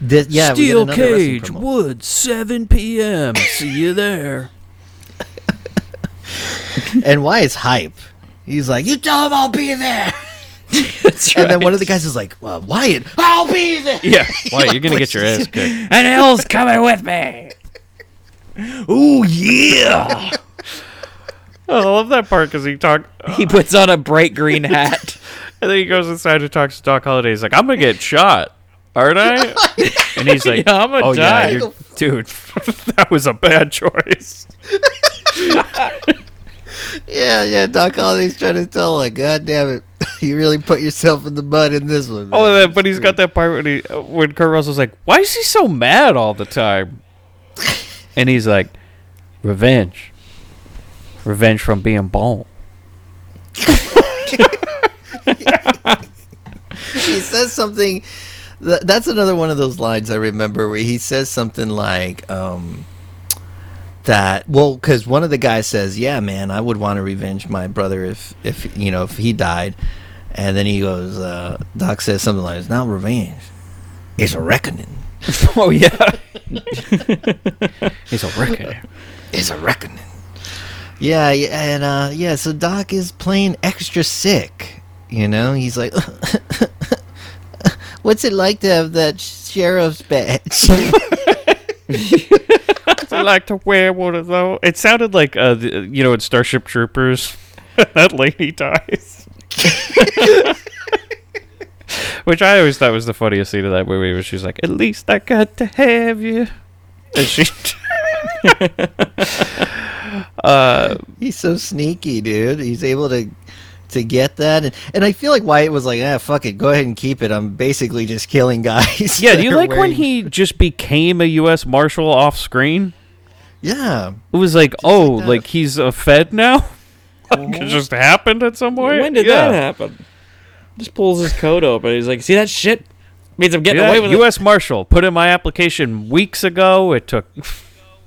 this, yeah, we get another wrestling promo. Woods, 7 p.m. See you there. and Wyatt's hype. He's like, "You tell him I'll be there." That's And then one of the guys is like, well, "Wyatt, I'll be there." Yeah, why you're gonna get your ass kicked. and Hill's coming with me. Ooh yeah. Oh, I love that part because he talk, He puts on a bright green hat. and then he goes inside and talks to Doc Holliday. He's like, "I'm gonna get shot, aren't I?" And he's like, Yeah, I'm gonna "Oh die." yeah, dude, that was a bad choice." Yeah, yeah. Doc Holliday's trying to tell like, God damn it, you really put yourself in the mud in this one. Oh, man." that, but he's got that part when he when Kurt Russell's like, "Why is he so mad all the time?" And he's like, "Revenge, revenge from being born." he says something. That's another one of those lines I remember where he says something like, um, that well, because one of the guys says, "Yeah, man, I would want to revenge my brother if if you know if he died," and then he goes, uh, Doc says something like, "It's not revenge, it's a reckoning. oh yeah. it's a reckoning. It's a reckoning." Yeah, yeah, and uh, yeah, so Doc is playing extra sick. You know, he's like, "What's it like to have that sheriff's badge?" I like to wear one of those. It sounded like, uh, the, you know, in Starship Troopers, that lady dies. Which I always thought was the funniest scene of that movie, where she's like, "At least I got to have you," and she. uh, He's so sneaky, dude. He's able to to get that, and, and I feel like Wyatt was like, "Ah, fuck it, go ahead and keep it. I'm basically just killing guys." yeah, do you like when he just became a U.S. Marshal off screen? Yeah, It was like, oh, like like he's a Fed now. Like it just happened at some point. when did Yeah. that happen? Just pulls his coat open. He's like, "See that shit? Means I'm getting Yeah, away with it. U.S. Marshal put in my application weeks ago. It took.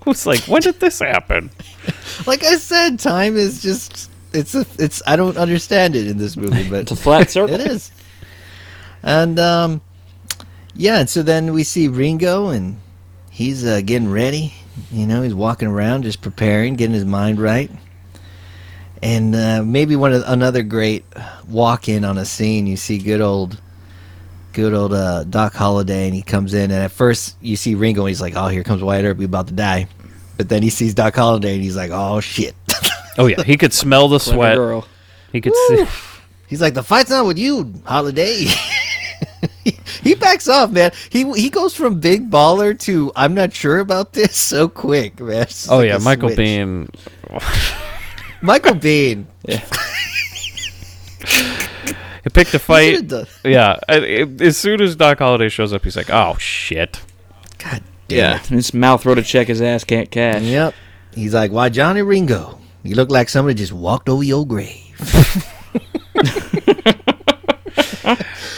It's like, when did this happen? like I said, time is just it's a it's I don't understand it in this movie, but It's a flat circle. it is. And um, yeah, and so then we see Ringo, and he's uh, getting ready. You know, he's walking around, just preparing, getting his mind right. And uh, maybe one of another great walk in on a scene. You see good old, good old uh, Doc Holliday, and he comes in, and at first you see Ringo, and he's like, "Oh, here comes Wyatt Earp, we about to die." But then he sees Doc Holliday, and he's like, "Oh shit." Oh yeah, he could smell the sweat. girl. He could see. He's like, the fight's not with you, Holliday. he backs off, man. He he goes from big baller to I'm not sure about this so quick, man. It's Oh like yeah, Michael switch. Biehn. Michael Biehn. Yeah. He picked a fight. Yeah, as soon as Doc Holliday shows up, he's like, "Oh shit." God damn Yeah, it. his mouth wrote a check his ass can't cash. Yep. He's like, why Johnny Ringo? You look like somebody just walked over your grave.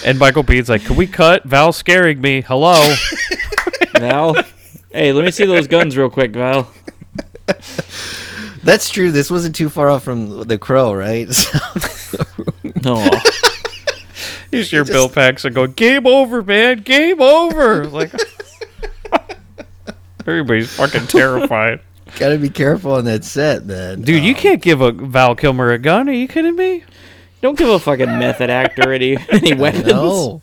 And Michael Biehn's like, "Can we cut? Val's scaring me. Hello." Val, hey, let me see those guns real quick, Val. That's true. This wasn't too far off from the crow, right? No, You hear Bill Paxton go, "Game over, man. Game over." Like everybody's fucking terrified. Gotta be careful on that set, man. Dude, you Um, can't give a Val Kilmer a gun. Are you kidding me? Don't give a fucking method actor any any weapons. No.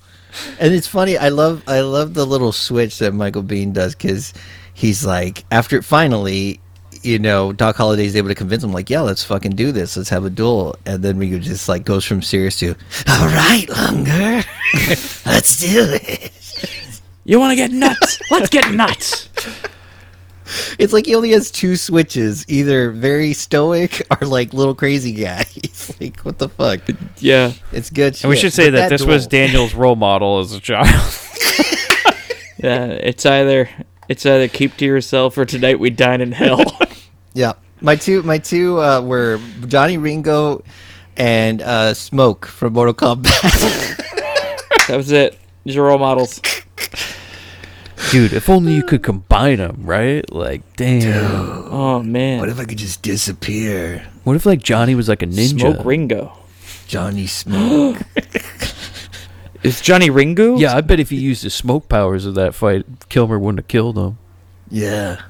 And it's funny. I love I love the little switch that Michael Biehn does because he's like after finally, you know, Doc Holliday's able to convince him like, yeah, let's fucking do this. Let's have a duel. And then Ringo just like goes from serious to, all right, Lunger, let's do it. You want to get nuts? Let's get nuts. It's like he only has two switches, either very stoic or like little crazy guy. He's like, what the fuck? Yeah. It's good. And we should say But that, this was Daniel's role model as a child. Yeah. It's either it's either keep to yourself or tonight we dine in hell. Yeah, my two, my two uh, were Johnny Ringo and uh, Smoke from Mortal Kombat. that was it. These are role models. Dude, if only you could combine them, right? Like, damn. Oh man. what if I could just disappear, What if like Johnny was like a ninja? Smoke Ringo. Johnny Smoke? Is Johnny Ringo? Yeah, I bet if he used the smoke powers of that fight, Kilmer wouldn't have killed him. yeah.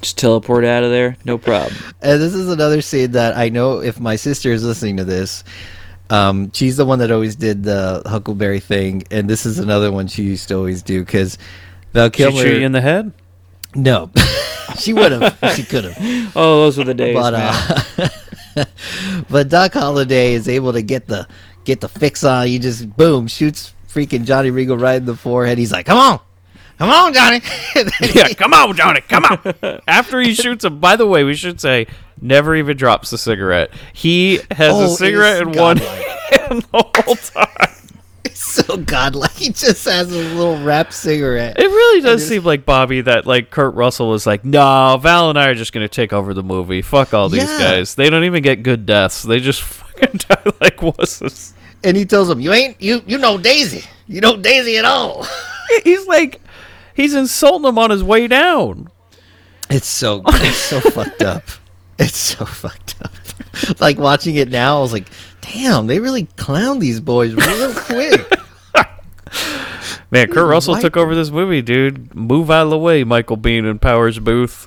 Just teleport out of there. No problem. And this is another scene that I know if my sister is listening to this, um, she's the one that always did the Huckleberry thing, and this is another one she used to always do because Val Did she Kilmer. you in the head? no, she would have. she could have. Oh, those were the days, but man. uh, but Doc Holliday is able to get the get the fix on. He just boom shoots freaking Johnny Ringo right in the forehead. He's like, "Come on, come on, Johnny!" Yeah, come on, Johnny, come on. After he shoots him, by the way, we should say never even drops the cigarette. He has Oh, a cigarette in one godlike. hand the whole time. He's so godlike. He just has a little wrapped cigarette. It really does seem like Bobby that like Kurt Russell was like, no, Val and I are just gonna take over the movie. Fuck all these Yeah. guys. They don't even get good deaths. They just fucking die like wusses. And he tells him, "You ain't you you know Daisy. You know Daisy at all." He's like, he's insulting him on his way down. It's so it's so fucked up. It's so fucked up. Like watching it now, I was like, "Damn, they really clown these boys real quick." Man, Kurt Russell took over this movie, dude. Move out of the way, Michael Biehn and Powers Boothe.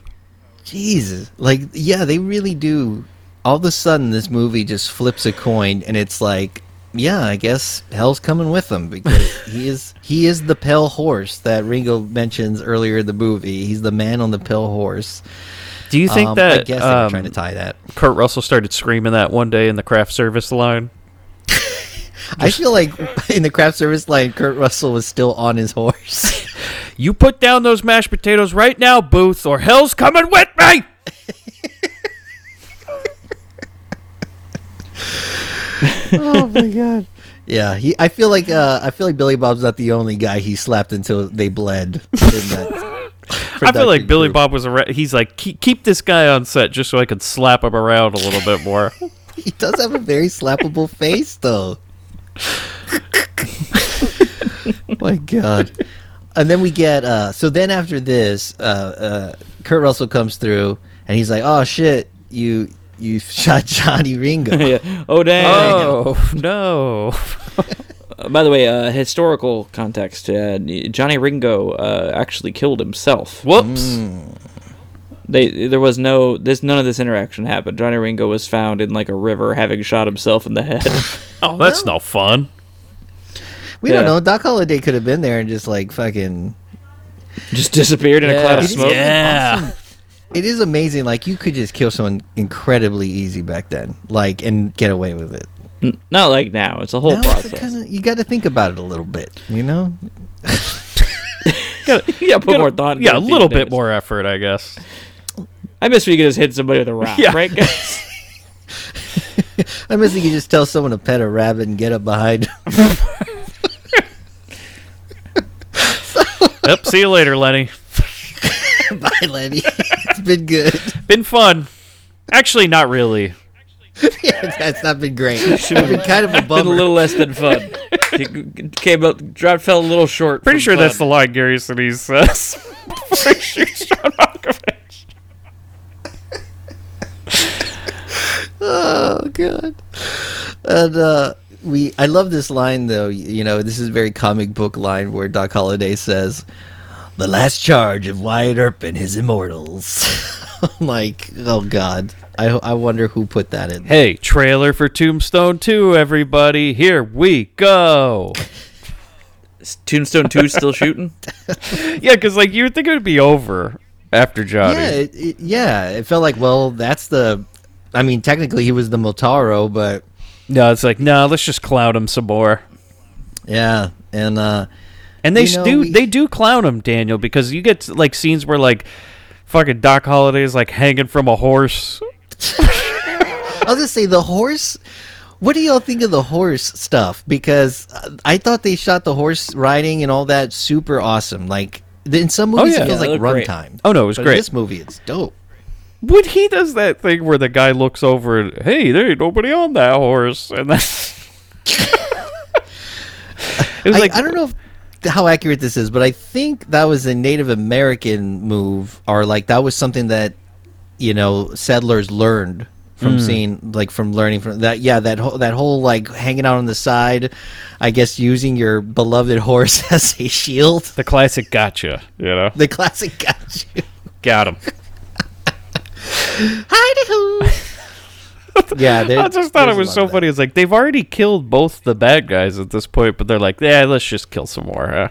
Jesus. Like, yeah, they really do. All of a sudden, this movie just flips a coin, and it's like, yeah, I guess hell's coming with him because he is he is the pale horse that Ringo mentions earlier in the movie. He's the man on the pale horse. Do you think Um, that I guess um, trying to tie that. Kurt Russell started screaming that one day in the craft service line? I feel like in the craft service line, Kurt Russell was still on his horse. You put down those mashed potatoes right now, Boothe, or hell's coming with me! Oh my god. Yeah, he. I feel like uh, I feel like Billy Bob's not the only guy he slapped until they bled. In that I feel like production Billy crew. Bob was a. He's like, keep, keep this guy on set just so I can slap him around a little bit more. He does have a very slappable face, though. My God. And then we get uh so then after this, uh uh Kurt Russell comes through and he's like, Oh shit, you you shot Johnny Ringo. yeah. Oh damn. oh no! Uh, by the way, uh, historical context: uh, Johnny Ringo uh, actually killed himself. Whoops! They there was no this none of this interaction happened. Johnny Ringo was found in like a river, having shot himself in the head. Oh, that's no fun. We don't know. Doc Holliday could have been there and just like fucking Just disappeared in a cloud of smoke. Yeah. It is amazing. Like you could just kill someone incredibly easy back then. Like and get away with it. N- Not like now. It's a whole Now process. kinda- you got to think about it a little bit, you know? yeah, put more thought. into Yeah, a little bit days. more effort, I guess. I miss when you could just hit somebody with a rock, Yeah. right, guys? I miss when you just tell someone to pet a rabbit and get up behind. Yep. See you later, Lenny. Bye, Lenny. It's been good. Been fun. Actually, not really. yeah, that's not been great. It's been kind of a Been a little less than fun. He came up, dropped, fell a little short. Pretty from sure that's the line Gary Sinise says. before he shoots John Malkovich. oh god. And uh we I love this line though. You know, this is a very comic book line where Doc Holliday says, "The last charge of Wyatt Earp and his immortals." like, oh god, I I wonder who put that in. Hey, trailer for Tombstone 2, everybody. Here we go. Is Tombstone 2 still shooting? Yeah, because, like, you would think it would be over after Johnny. Yeah, it, it, yeah, it felt like well, that's the. I mean, technically he was the Motaro, but No, it's like, no, let's just clown him some more. yeah, and uh And they You know, do we- they do clown him, Daniel, because you get like scenes where like fucking Doc Holliday is like hanging from a horse. I was gonna say the horse. What do y'all think of the horse stuff? Because uh, I thought they shot the horse riding and all that super awesome. Like in some movies, yeah. it feels Yeah, like it looked great. runtime. Oh no, it was but great. In this movie, it's dope. When he does that thing where the guy looks over and hey, there ain't nobody on that horse, and that's it was I, like I don't know if, how accurate this is, but I think that was a Native American move, or like that was something that you know settlers learned from Hmm. seeing, like from learning from that. Yeah, that whole that whole like hanging out on the side. I guess using your beloved horse as a shield. the classic gotcha, you know, The classic got you. got him. Hidey-hoo. Yeah, I just thought it was so funny. It's like they've already killed both the bad guys at this point, but they're like, yeah, let's just kill some more. Huh?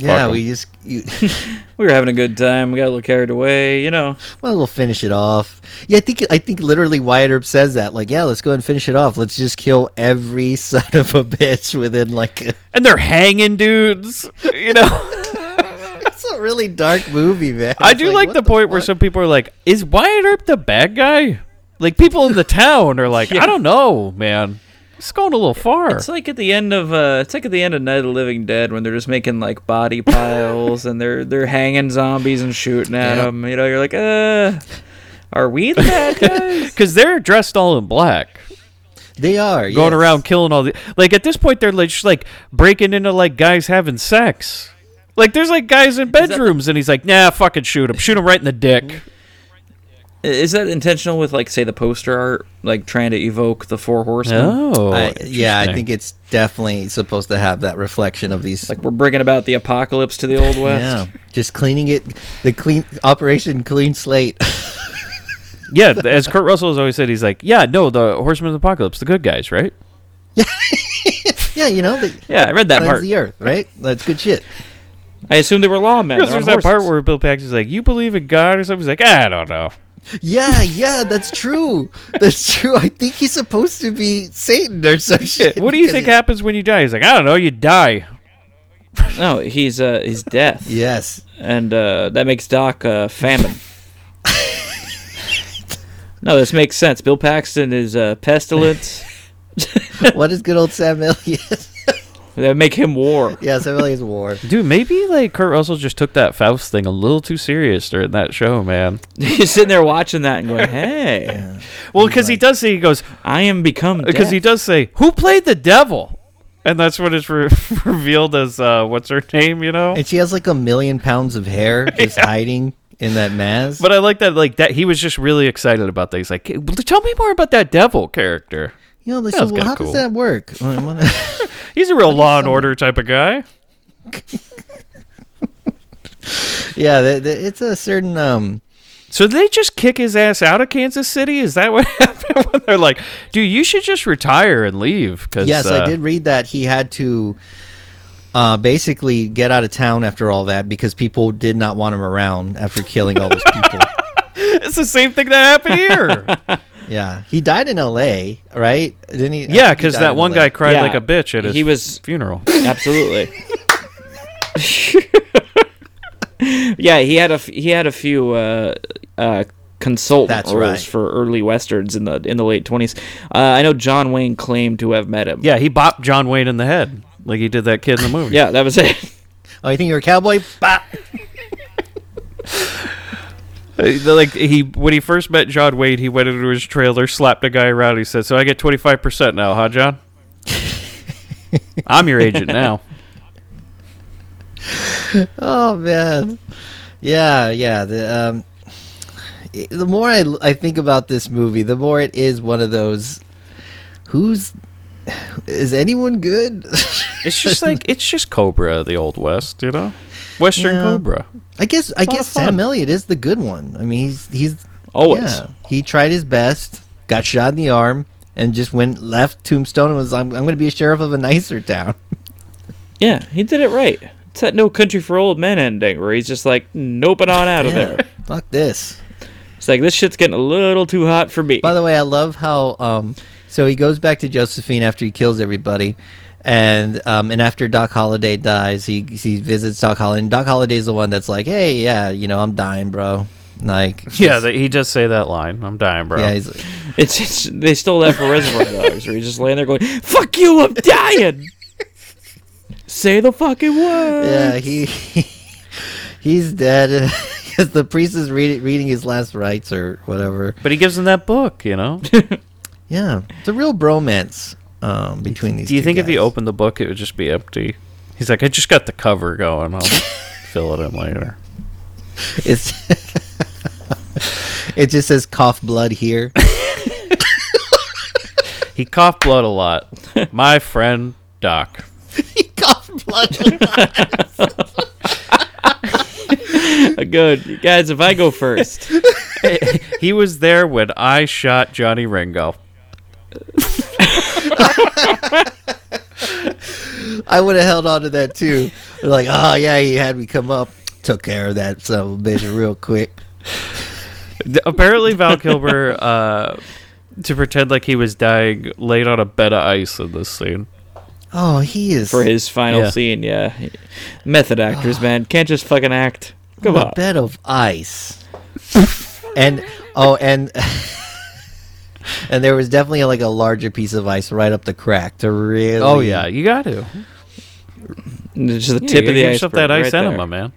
Yeah, Fuck 'em. we just you, We were having a good time. We got a little carried away, you know. well, we'll finish it off. Yeah, I think I think literally Wyatt Earp says that. Like, yeah, let's go ahead and finish it off. Let's just kill every son of a bitch within like. A, And they're hanging dudes, you know. it's a really dark movie, man. I It's do like, what the, point where some people are like, "Is Wyatt Earp the bad guy?" Like people in the town are like, "I don't know, man. It's going a little far." It's like at the end of uh, it's like at the end of Night of the Living Dead when they're just making like body piles and they're they're hanging zombies and shooting at Yep. them. You know, you're like, uh, are we the bad guys? Because they're dressed all in black, they are going yes. around killing all the. Like at this point, they're like just like breaking into like guys having sex. Like there's like guys in that the- bedrooms, and he's like, "Nah, fucking shoot him. Shoot him right in the dick." Is that intentional with like say the poster art, like trying to evoke the four horsemen? Oh, I, yeah, I think it's definitely supposed to have that reflection of these. Like we're bringing about the apocalypse to the old west. yeah, just cleaning it. The clean Operation Clean Slate. yeah. As Kurt Russell has always said, he's like, "Yeah, no, the Horsemen of the Apocalypse, the good guys, right?" yeah, yeah, you know, the, Yeah, I read that cleanse part. the earth, right? That's good shit. I assume they were lawmen. There's on that part where Bill Paxton's like, "You believe in God?" or something. He's like, "I don't know." Yeah, yeah, that's true. That's true. I think he's supposed to be Satan or some shit. What do you think he- happens when you die? He's like, "I don't know. You die." no, he's uh he's death, Yes. and uh, that makes Doc uh, famine. no, this makes sense. Bill Paxton is uh, pestilence. what is good old Sam Elliott? that make him war. yeah, Sam Elliott's war. Dude, maybe like Kurt Russell just took that Faust thing a little too serious during that show, man. He's sitting there watching that and going, "Hey, Well, because he does say he goes I am become because he does say who played the devil, and that's what is re- revealed as uh, what's her name, you know. And she has like a million pounds of hair just hiding in that mask. But I like that, like that. He was just really excited about that. He's like, "Well, "Tell me more about that devil character." you know, they That said, well, how cool. does that work? Well, I wanna- He's a real Law and Order type of guy. yeah, the, the, it's a certain um. So they just kick his ass out of Kansas City? Is that what happened? when they're like, "Dude, you should just retire and leave." Cause, Yes, uh, I did read that he had to uh, basically get out of town after all that because people did not want him around after killing all those people. It's the same thing that happened here. Yeah, he died in L.A. Right? Didn't he? Yeah, because that one LA. guy cried Yeah, like a bitch at his he was- funeral. Absolutely. yeah, he had a f- he had a few uh, uh, consultant That's roles right. for early westerns in the in the late twenties. Uh, I know John Wayne claimed to have met him. Yeah, he bopped John Wayne in the head like he did that kid in the movie. yeah, that was it. Oh, you think you're a cowboy? Bah! Uh, like he when he first met John Wayne, he went into his trailer, slapped a guy around. He said, "So I get twenty five percent now, huh, John? I'm your agent now." Oh man, yeah, yeah. The um, the more I I think about this movie, the more it is one of those. Who's is anyone good? It's just like it's just Cobra, the old west, you know, Western Yeah. Cobra. I guess I guess. Sam Elliott is the good one. I mean, he's he's Always. Yeah, he tried his best, got shot in the arm, and just went left Tombstone and was, I'm, I'm going to be a sheriff of a nicer town. Yeah, he did it right. It's that No Country for Old Men ending where he's just like noping on out of there. Fuck this. It's like this shit's getting a little too hot for me. By the way, I love how um, so he goes back to Josephine after he kills everybody, and um, and after Doc Holliday dies, he he visits Doc Holliday. And Doc Holliday's the one that's like, hey, yeah, you know, I'm dying, bro. Like, Yeah, just- that he does say that line. I'm dying, bro. yeah, he's like, It's, it's they stole that for Reservoir Dogs, where he's just laying there going, "Fuck you, I'm dying." Say the fucking word. yeah, he, he's dead. Because the priest is reading reading his last rites or whatever. But he gives him that book, you know. Yeah, it's a real bromance um, between these. Do you think if he opened the book, it would just be empty? He's like, I just got the cover going. I'll fill it in later. It's it just says cough blood here. He coughed blood a lot. My friend Doc. He coughed blood. A lot. Good guys. If I go first, He was there when I shot Johnny Ringo. I would have held on to that too. Like, oh yeah, he had me come up, took care of that son of a bitch real quick. Apparently, Val Kilmer, uh, to pretend like he was dying, laid on a bed of ice in this scene. Oh, he is for his final Yeah. scene, yeah, method actors, man, can't just fucking act. Come on on. a bed of ice. and oh, and and there was definitely like a larger piece of ice right up the crack to really. Oh yeah, you got to. Just the Yeah, tip you of the give iceberg. that ice right enema, there. man.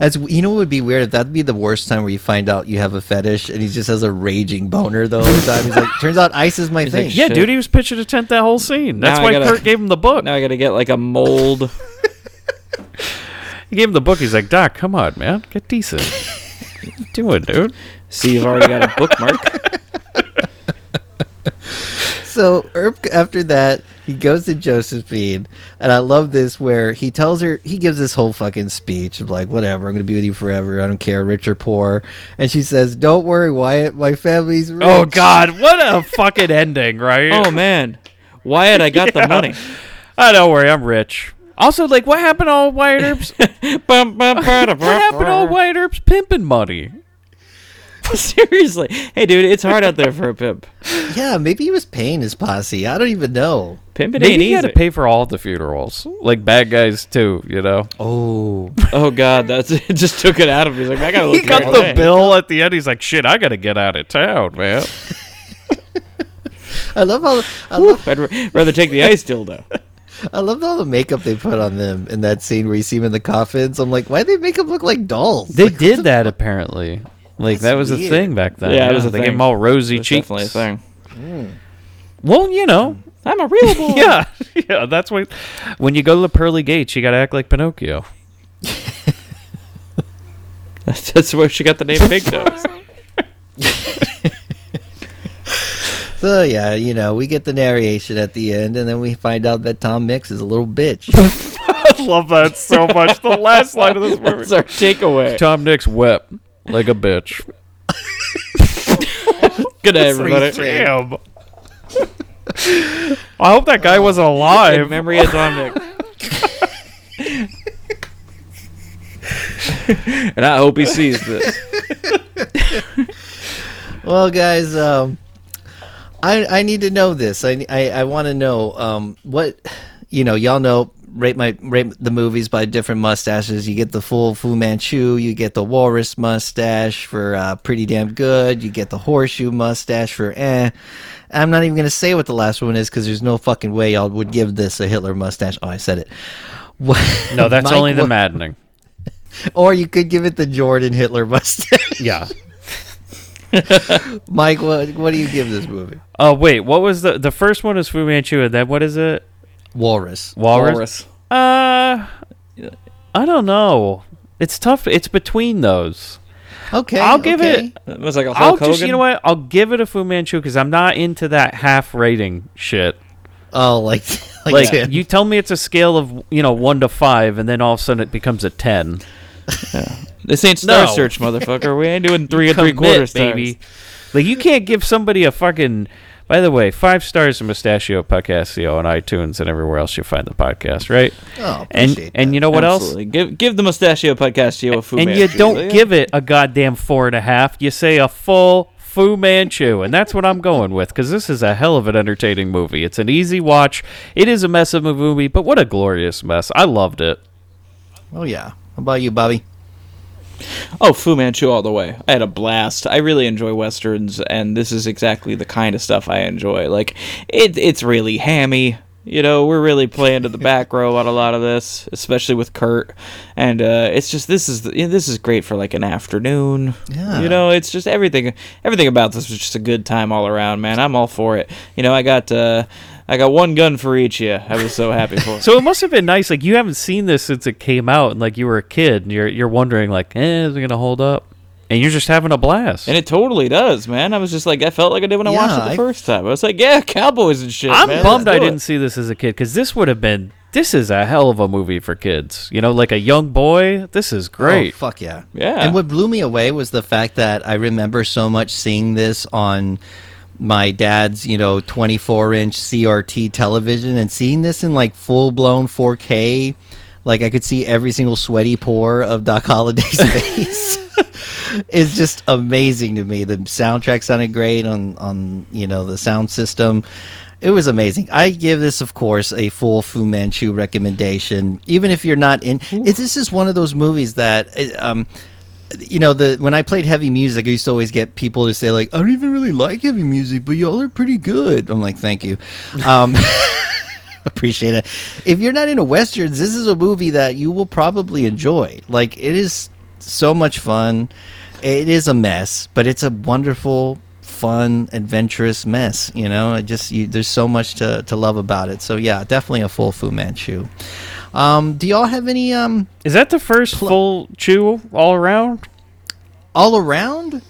As you know what would be weird if that'd be the worst time where you find out you have a fetish and he just has a raging boner the whole time. He's like, turns out ice is my He's thing. like, Yeah, Shit. dude, he was pitching a tent that whole scene. That's Now why gotta- Kurt gave him the book. Now I gotta get like a mold. He gave him the book. He's like, Doc, come on, man, get decent. what you doing, dude? See, you've already got a bookmark. So Earp, after that, he goes to Josephine, and I love this where he tells her he gives this whole fucking speech of like, whatever, I'm gonna be with you forever. I don't care, rich or poor. And she says, "Don't worry, Wyatt, my family's oh, rich." Oh God, what a fucking ending, right? Oh man, Wyatt, I got the Yeah. money. Oh, don't worry, I'm rich. Also, like, what happened to all Wyatt Earp's? Bum, bum, bada, what happened to all Wyatt Earp's pimping money? Seriously, hey dude, it's hard out there for a pimp. Yeah, maybe he was paying his posse. I don't even know. Pimping ain't Maybe he had easy. to pay for all the funerals, like bad guys too. You know, Oh, Oh god, that's it. Just took it out of me. He's like, I gotta look. he got the the other way. bill at the end. He's like, "Shit, I gotta get out of town, man." I love all. I love, I'd r- rather take the ice dildo. I love all the makeup they put on them in that scene where you see them in the coffins. I'm like, why do they make them look like dolls? They Like, did that apparently. Like That's that was a thing back then. Yeah, it was a they thing. gave them all rosy That's cheeks. definitely a thing. Hmm. Well, you know, I'm a real boy. yeah, yeah. That's what. When you go to the pearly gates, you gotta act like Pinocchio. That's where she got the name Big Nose. So yeah, you know, we get the narration at the end, and then we find out that Tom Mix is a little bitch. I love that so much. The last line of this movie. That's our takeaway. Tom Nix wept like a bitch. Good day, everybody. Damn. I hope that guy wasn't In alive. memory of Tom Nick. and I hope he sees this. well, guys, um, I I need to know this. I I, I want to know um what you know. Y'all know rate my rate the movies by different mustaches. You get the full Fu Manchu. You get the walrus mustache for uh, pretty damn good. You get the horseshoe mustache for eh. I'm not even gonna say what the last one is because there's no fucking way y'all would give this a Hitler mustache. Oh, I said it. What- No, that's Mike, only the what- maddening. Or you could give it the Jordan Hitler mustache. Yeah. Mike, what what do you give this movie? Oh wait, what was the the first one? Is Fu Manchu, and then what is it? Walrus. Walrus. Uh, I don't know. It's tough. It's between those. Okay, I'll give okay. it. It was like a I'll Hulk Hogan. just. You know what? I'll give it a Fu Manchu because I'm not into that half rating shit. Oh, like like, Like Tim. you tell me it's a scale of you know one to five, and then all of a sudden it becomes a ten. This ain't Star No. Search, motherfucker. We ain't doing three and three quarters, baby. Like you can't give somebody a fucking. By the way, five stars to Mustachio Podcastio on iTunes and everywhere else you find the podcast, right? Oh, And appreciate and you know what else? Give give the Mustachio Podcastio a Fu and you don't will ya? give it a goddamn four and a half. You say a full Fu Manchu, and that's what I'm going with because this is a hell of an entertaining movie. It's an easy watch. It is a mess of a movie, but what a glorious mess! I loved it. Oh yeah. How about you, Bobby? Oh, Fu Manchu all the way. I had a blast. I really enjoy westerns, and this is exactly the kind of stuff I enjoy. Like, it, it's really hammy. You know, we're really playing to the back row on a lot of this, especially with Kurt. And uh, it's just this is the, this is great for like an afternoon. Yeah. You know, it's just everything. Everything about this was just a good time all around, man. I'm all for it. You know, I got uh, I got one gun for each of you. I was so happy for. So it must have been nice. Like you haven't seen this since it came out, and like you were a kid, and you're you're wondering like, eh, is it gonna hold up? And you're just having a blast. And it totally does, man. I was just like, I felt like I did when I watched Yeah, it the I- first time. I was like, yeah, cowboys and shit. I'm man. bummed Let's I do it. didn't see this as a kid because this would have been. This is a hell of a movie for kids. You know, like a young boy. This is great. Oh, fuck yeah. Yeah. And what blew me away was the fact that I remember so much seeing this on my dad's, you know, 24 inch CRT television and seeing this in like full blown 4K. Like I could see every single sweaty pore of Doc Holliday's face. it's just amazing to me. The soundtrack sounded great on on you know the sound system. It was amazing. I give this, of course, a full Fu Manchu recommendation. Even if you're not in, it, this is one of those movies that, uh, um, you know, the when I played heavy music, I used to always get people to say like, "I don't even really like heavy music, but y'all are pretty good." I'm like, "Thank you." Um, appreciate it. If you're not into westerns, this is a movie that you will probably enjoy. Like it is so much fun. It is a mess, but it's a wonderful, fun, adventurous mess. You know, it just you, there's so much to, to love about it. So yeah, definitely a full Fu Manchu. Um, do y'all have any um Is that the first full chew all around? all around?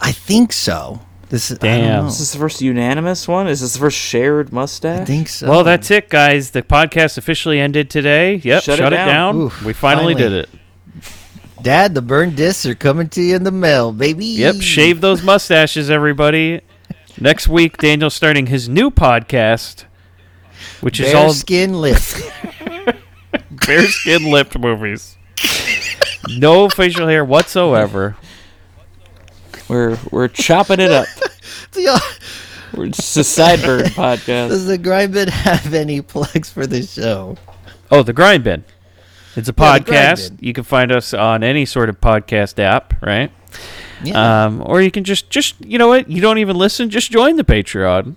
I think so. This is I don't Damn. know. Is this the first unanimous one? Is this the first shared mustache? I think so. Well, that's it, guys. The podcast officially ended today. Yep, Shut shut, it it, down. down. Oof, we finally, finally. did it. Dad, the burned discs are coming to you in the mail, baby. Yep, shave those mustaches, everybody. Next week, Daniel's starting his new podcast, which is all Bear skin lift. Bearskin lipped movies. No facial hair whatsoever. We're we're chopping it up. Do We're just a sideburn podcast. Does the Grindbin have any plugs for the show? Oh, the Grind Bin. It's a Yeah, The Grind podcast. Bin. You can find us on any sort of podcast app, right? Yeah. Um, or you can just, just you know what? You don't even listen. Just join the Patreon.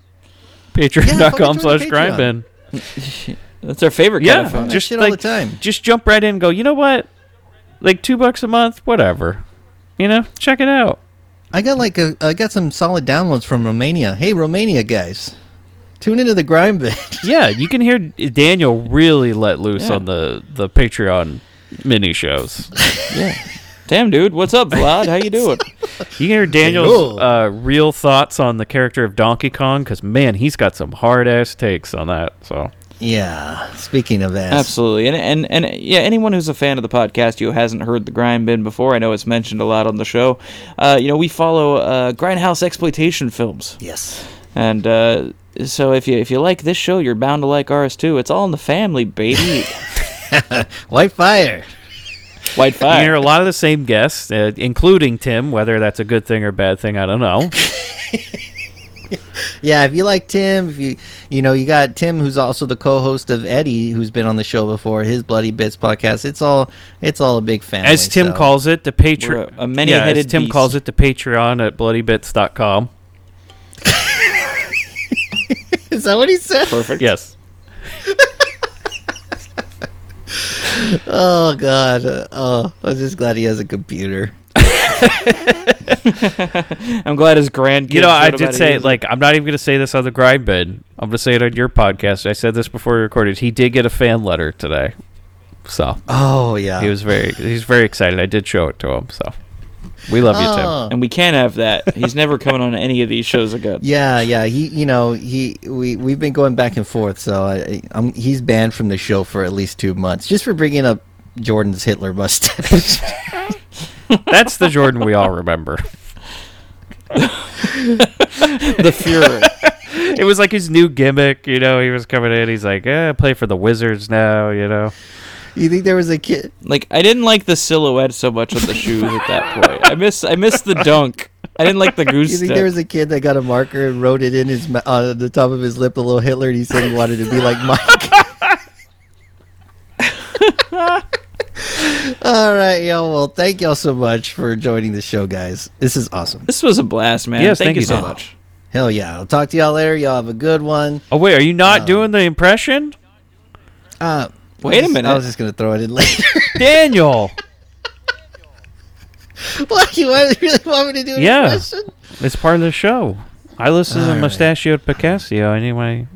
Patreon.com fucking slash join the grindbin. That's our favorite Yeah, kind of fun. that just shit all like- the time. Just jump right in and go, you know what? Like two bucks a month, whatever. You know, check it out. I got like a, I got some solid downloads from Romania. Hey, Romania guys, tune into the Grindbin. Yeah, you can hear Daniel really let loose Yeah. on the, the Patreon mini shows. Yeah. Damn, dude. What's up, Vlad? How you doing? You can hear Daniel's uh, real thoughts on the character of Donkey Kong because, man, he's got some hard ass takes on that. So, yeah. Speaking of ass, Absolutely. And, and and yeah, anyone who's a fan of the podcast who hasn't heard the Grind Bin before, I know it's mentioned a lot on the show. Uh, you know, we follow uh, Grindhouse exploitation films. Yes. And uh, so if you if you like this show, you're bound to like ours too. It's all in the family, baby. White fire. White you hear a lot of the same guests, uh, including Tim. Whether that's a good thing or bad thing, I don't know. Yeah, if you like Tim, if you you know you got Tim, who's also the co-host of Eddie, who's been on the show before, his Bloody Bits podcast. It's all it's all a big family. As Tim so- calls it, the Patreon. a- a many-headed yeah, Tim beast. calls it, the Patreon at bloodybits.com. Is that what he said? Perfect. Yes. Oh God. Uh, oh, I'm just glad he has a computer. I'm glad his grandkids. You know, I did say, using- like, I'm not even going to say this on the Grindbin. I'm going to say it on your podcast. I said this before we recorded. He did get a fan letter today. So, Oh yeah. he was very, he's very excited. I did show it to him. So, we love you, Tim. Oh. and we can't have that. He's never coming on any of these shows again. Yeah, yeah. He, you know, he we we've been going back and forth. So I, I'm, he's banned from the show for at least two months just for bringing up Jordan's Hitler mustache. That's the Jordan we all remember. the Fuhrer. It was like his new gimmick, you know. He was coming in. He's like, eh, I play for the Wizards now, you know. You think there was a kid? Like I didn't like the silhouette so much of the shoes at that point. I miss I missed the dunk. I didn't like the goose You think step. there was a kid that got a marker and wrote it in his ma- on the top of his lip, a little Hitler, and he said he wanted to be like Mike. All right, y'all. Well, thank y'all so much for joining the show, guys. This is awesome. This was a blast, man. Yes, thank, thank you you, so Dan. much. Hell yeah! I'll talk to y'all later. Y'all have a good one. Oh wait, are you not Um, doing the impression, Uh, Wait a I was- minute. I was just gonna throw it in later. Daniel? what you really want me to do? An Yeah. impression? It's part of the show. I listen to All right. Mustachioed Podcastio anyway.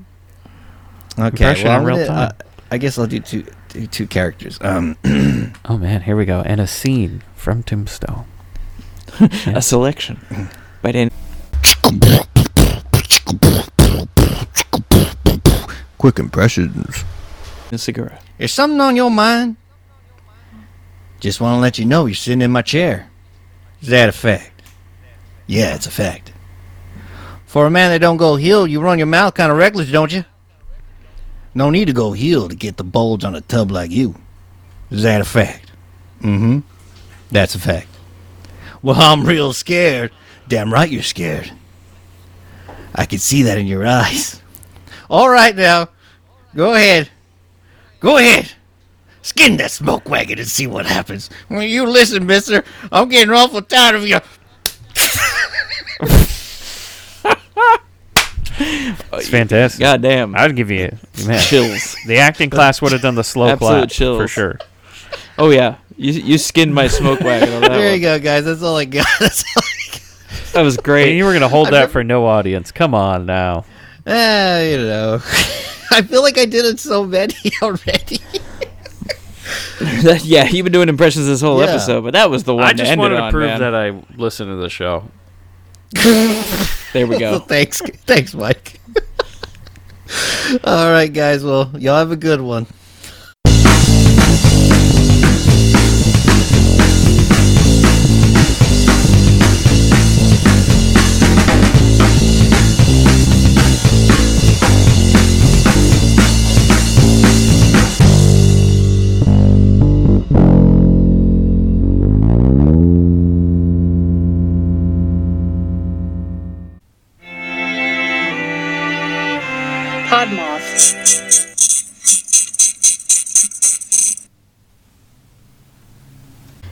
Okay. Impression Well, in real gonna, time. uh, I guess I'll do two do two characters. Um, Oh man, here we go. And a scene from Tombstone. A selection. but Dan. quick impressions. Segura. Is something on your mind? Just want to let you know you're sitting in my chair. Is that a fact? Yeah, it's a fact. For a man that don't go heel, you run your mouth kind of reckless, don't you? No need to go heel to get the bulge on a tub like you. Is that a fact? Mm-hmm. That's a fact. Well, I'm real scared. Damn right you're scared. I can see that in your eyes. All right now. Go ahead. Go ahead. Skin that smoke wagon and see what happens. Well, you listen, mister. I'm getting awful tired of you. It's fantastic. God damn. I'd give you man. Chills. The acting class would have done the slow Absolute clap chills. for sure. Oh yeah. You you skinned my smoke wagon on that There one. you go, guys. That's all I got. That's all I got. That was And great. you were gonna hold that for no audience. Come on now. Ah, you know. I feel like I did it so many already. yeah, you've been doing impressions this whole Yeah. episode, but that was the one I to just end wanted it to on, prove man. that I listen to the show. There we go. thanks, thanks, Mike. all right, guys. Well, y'all have a good one.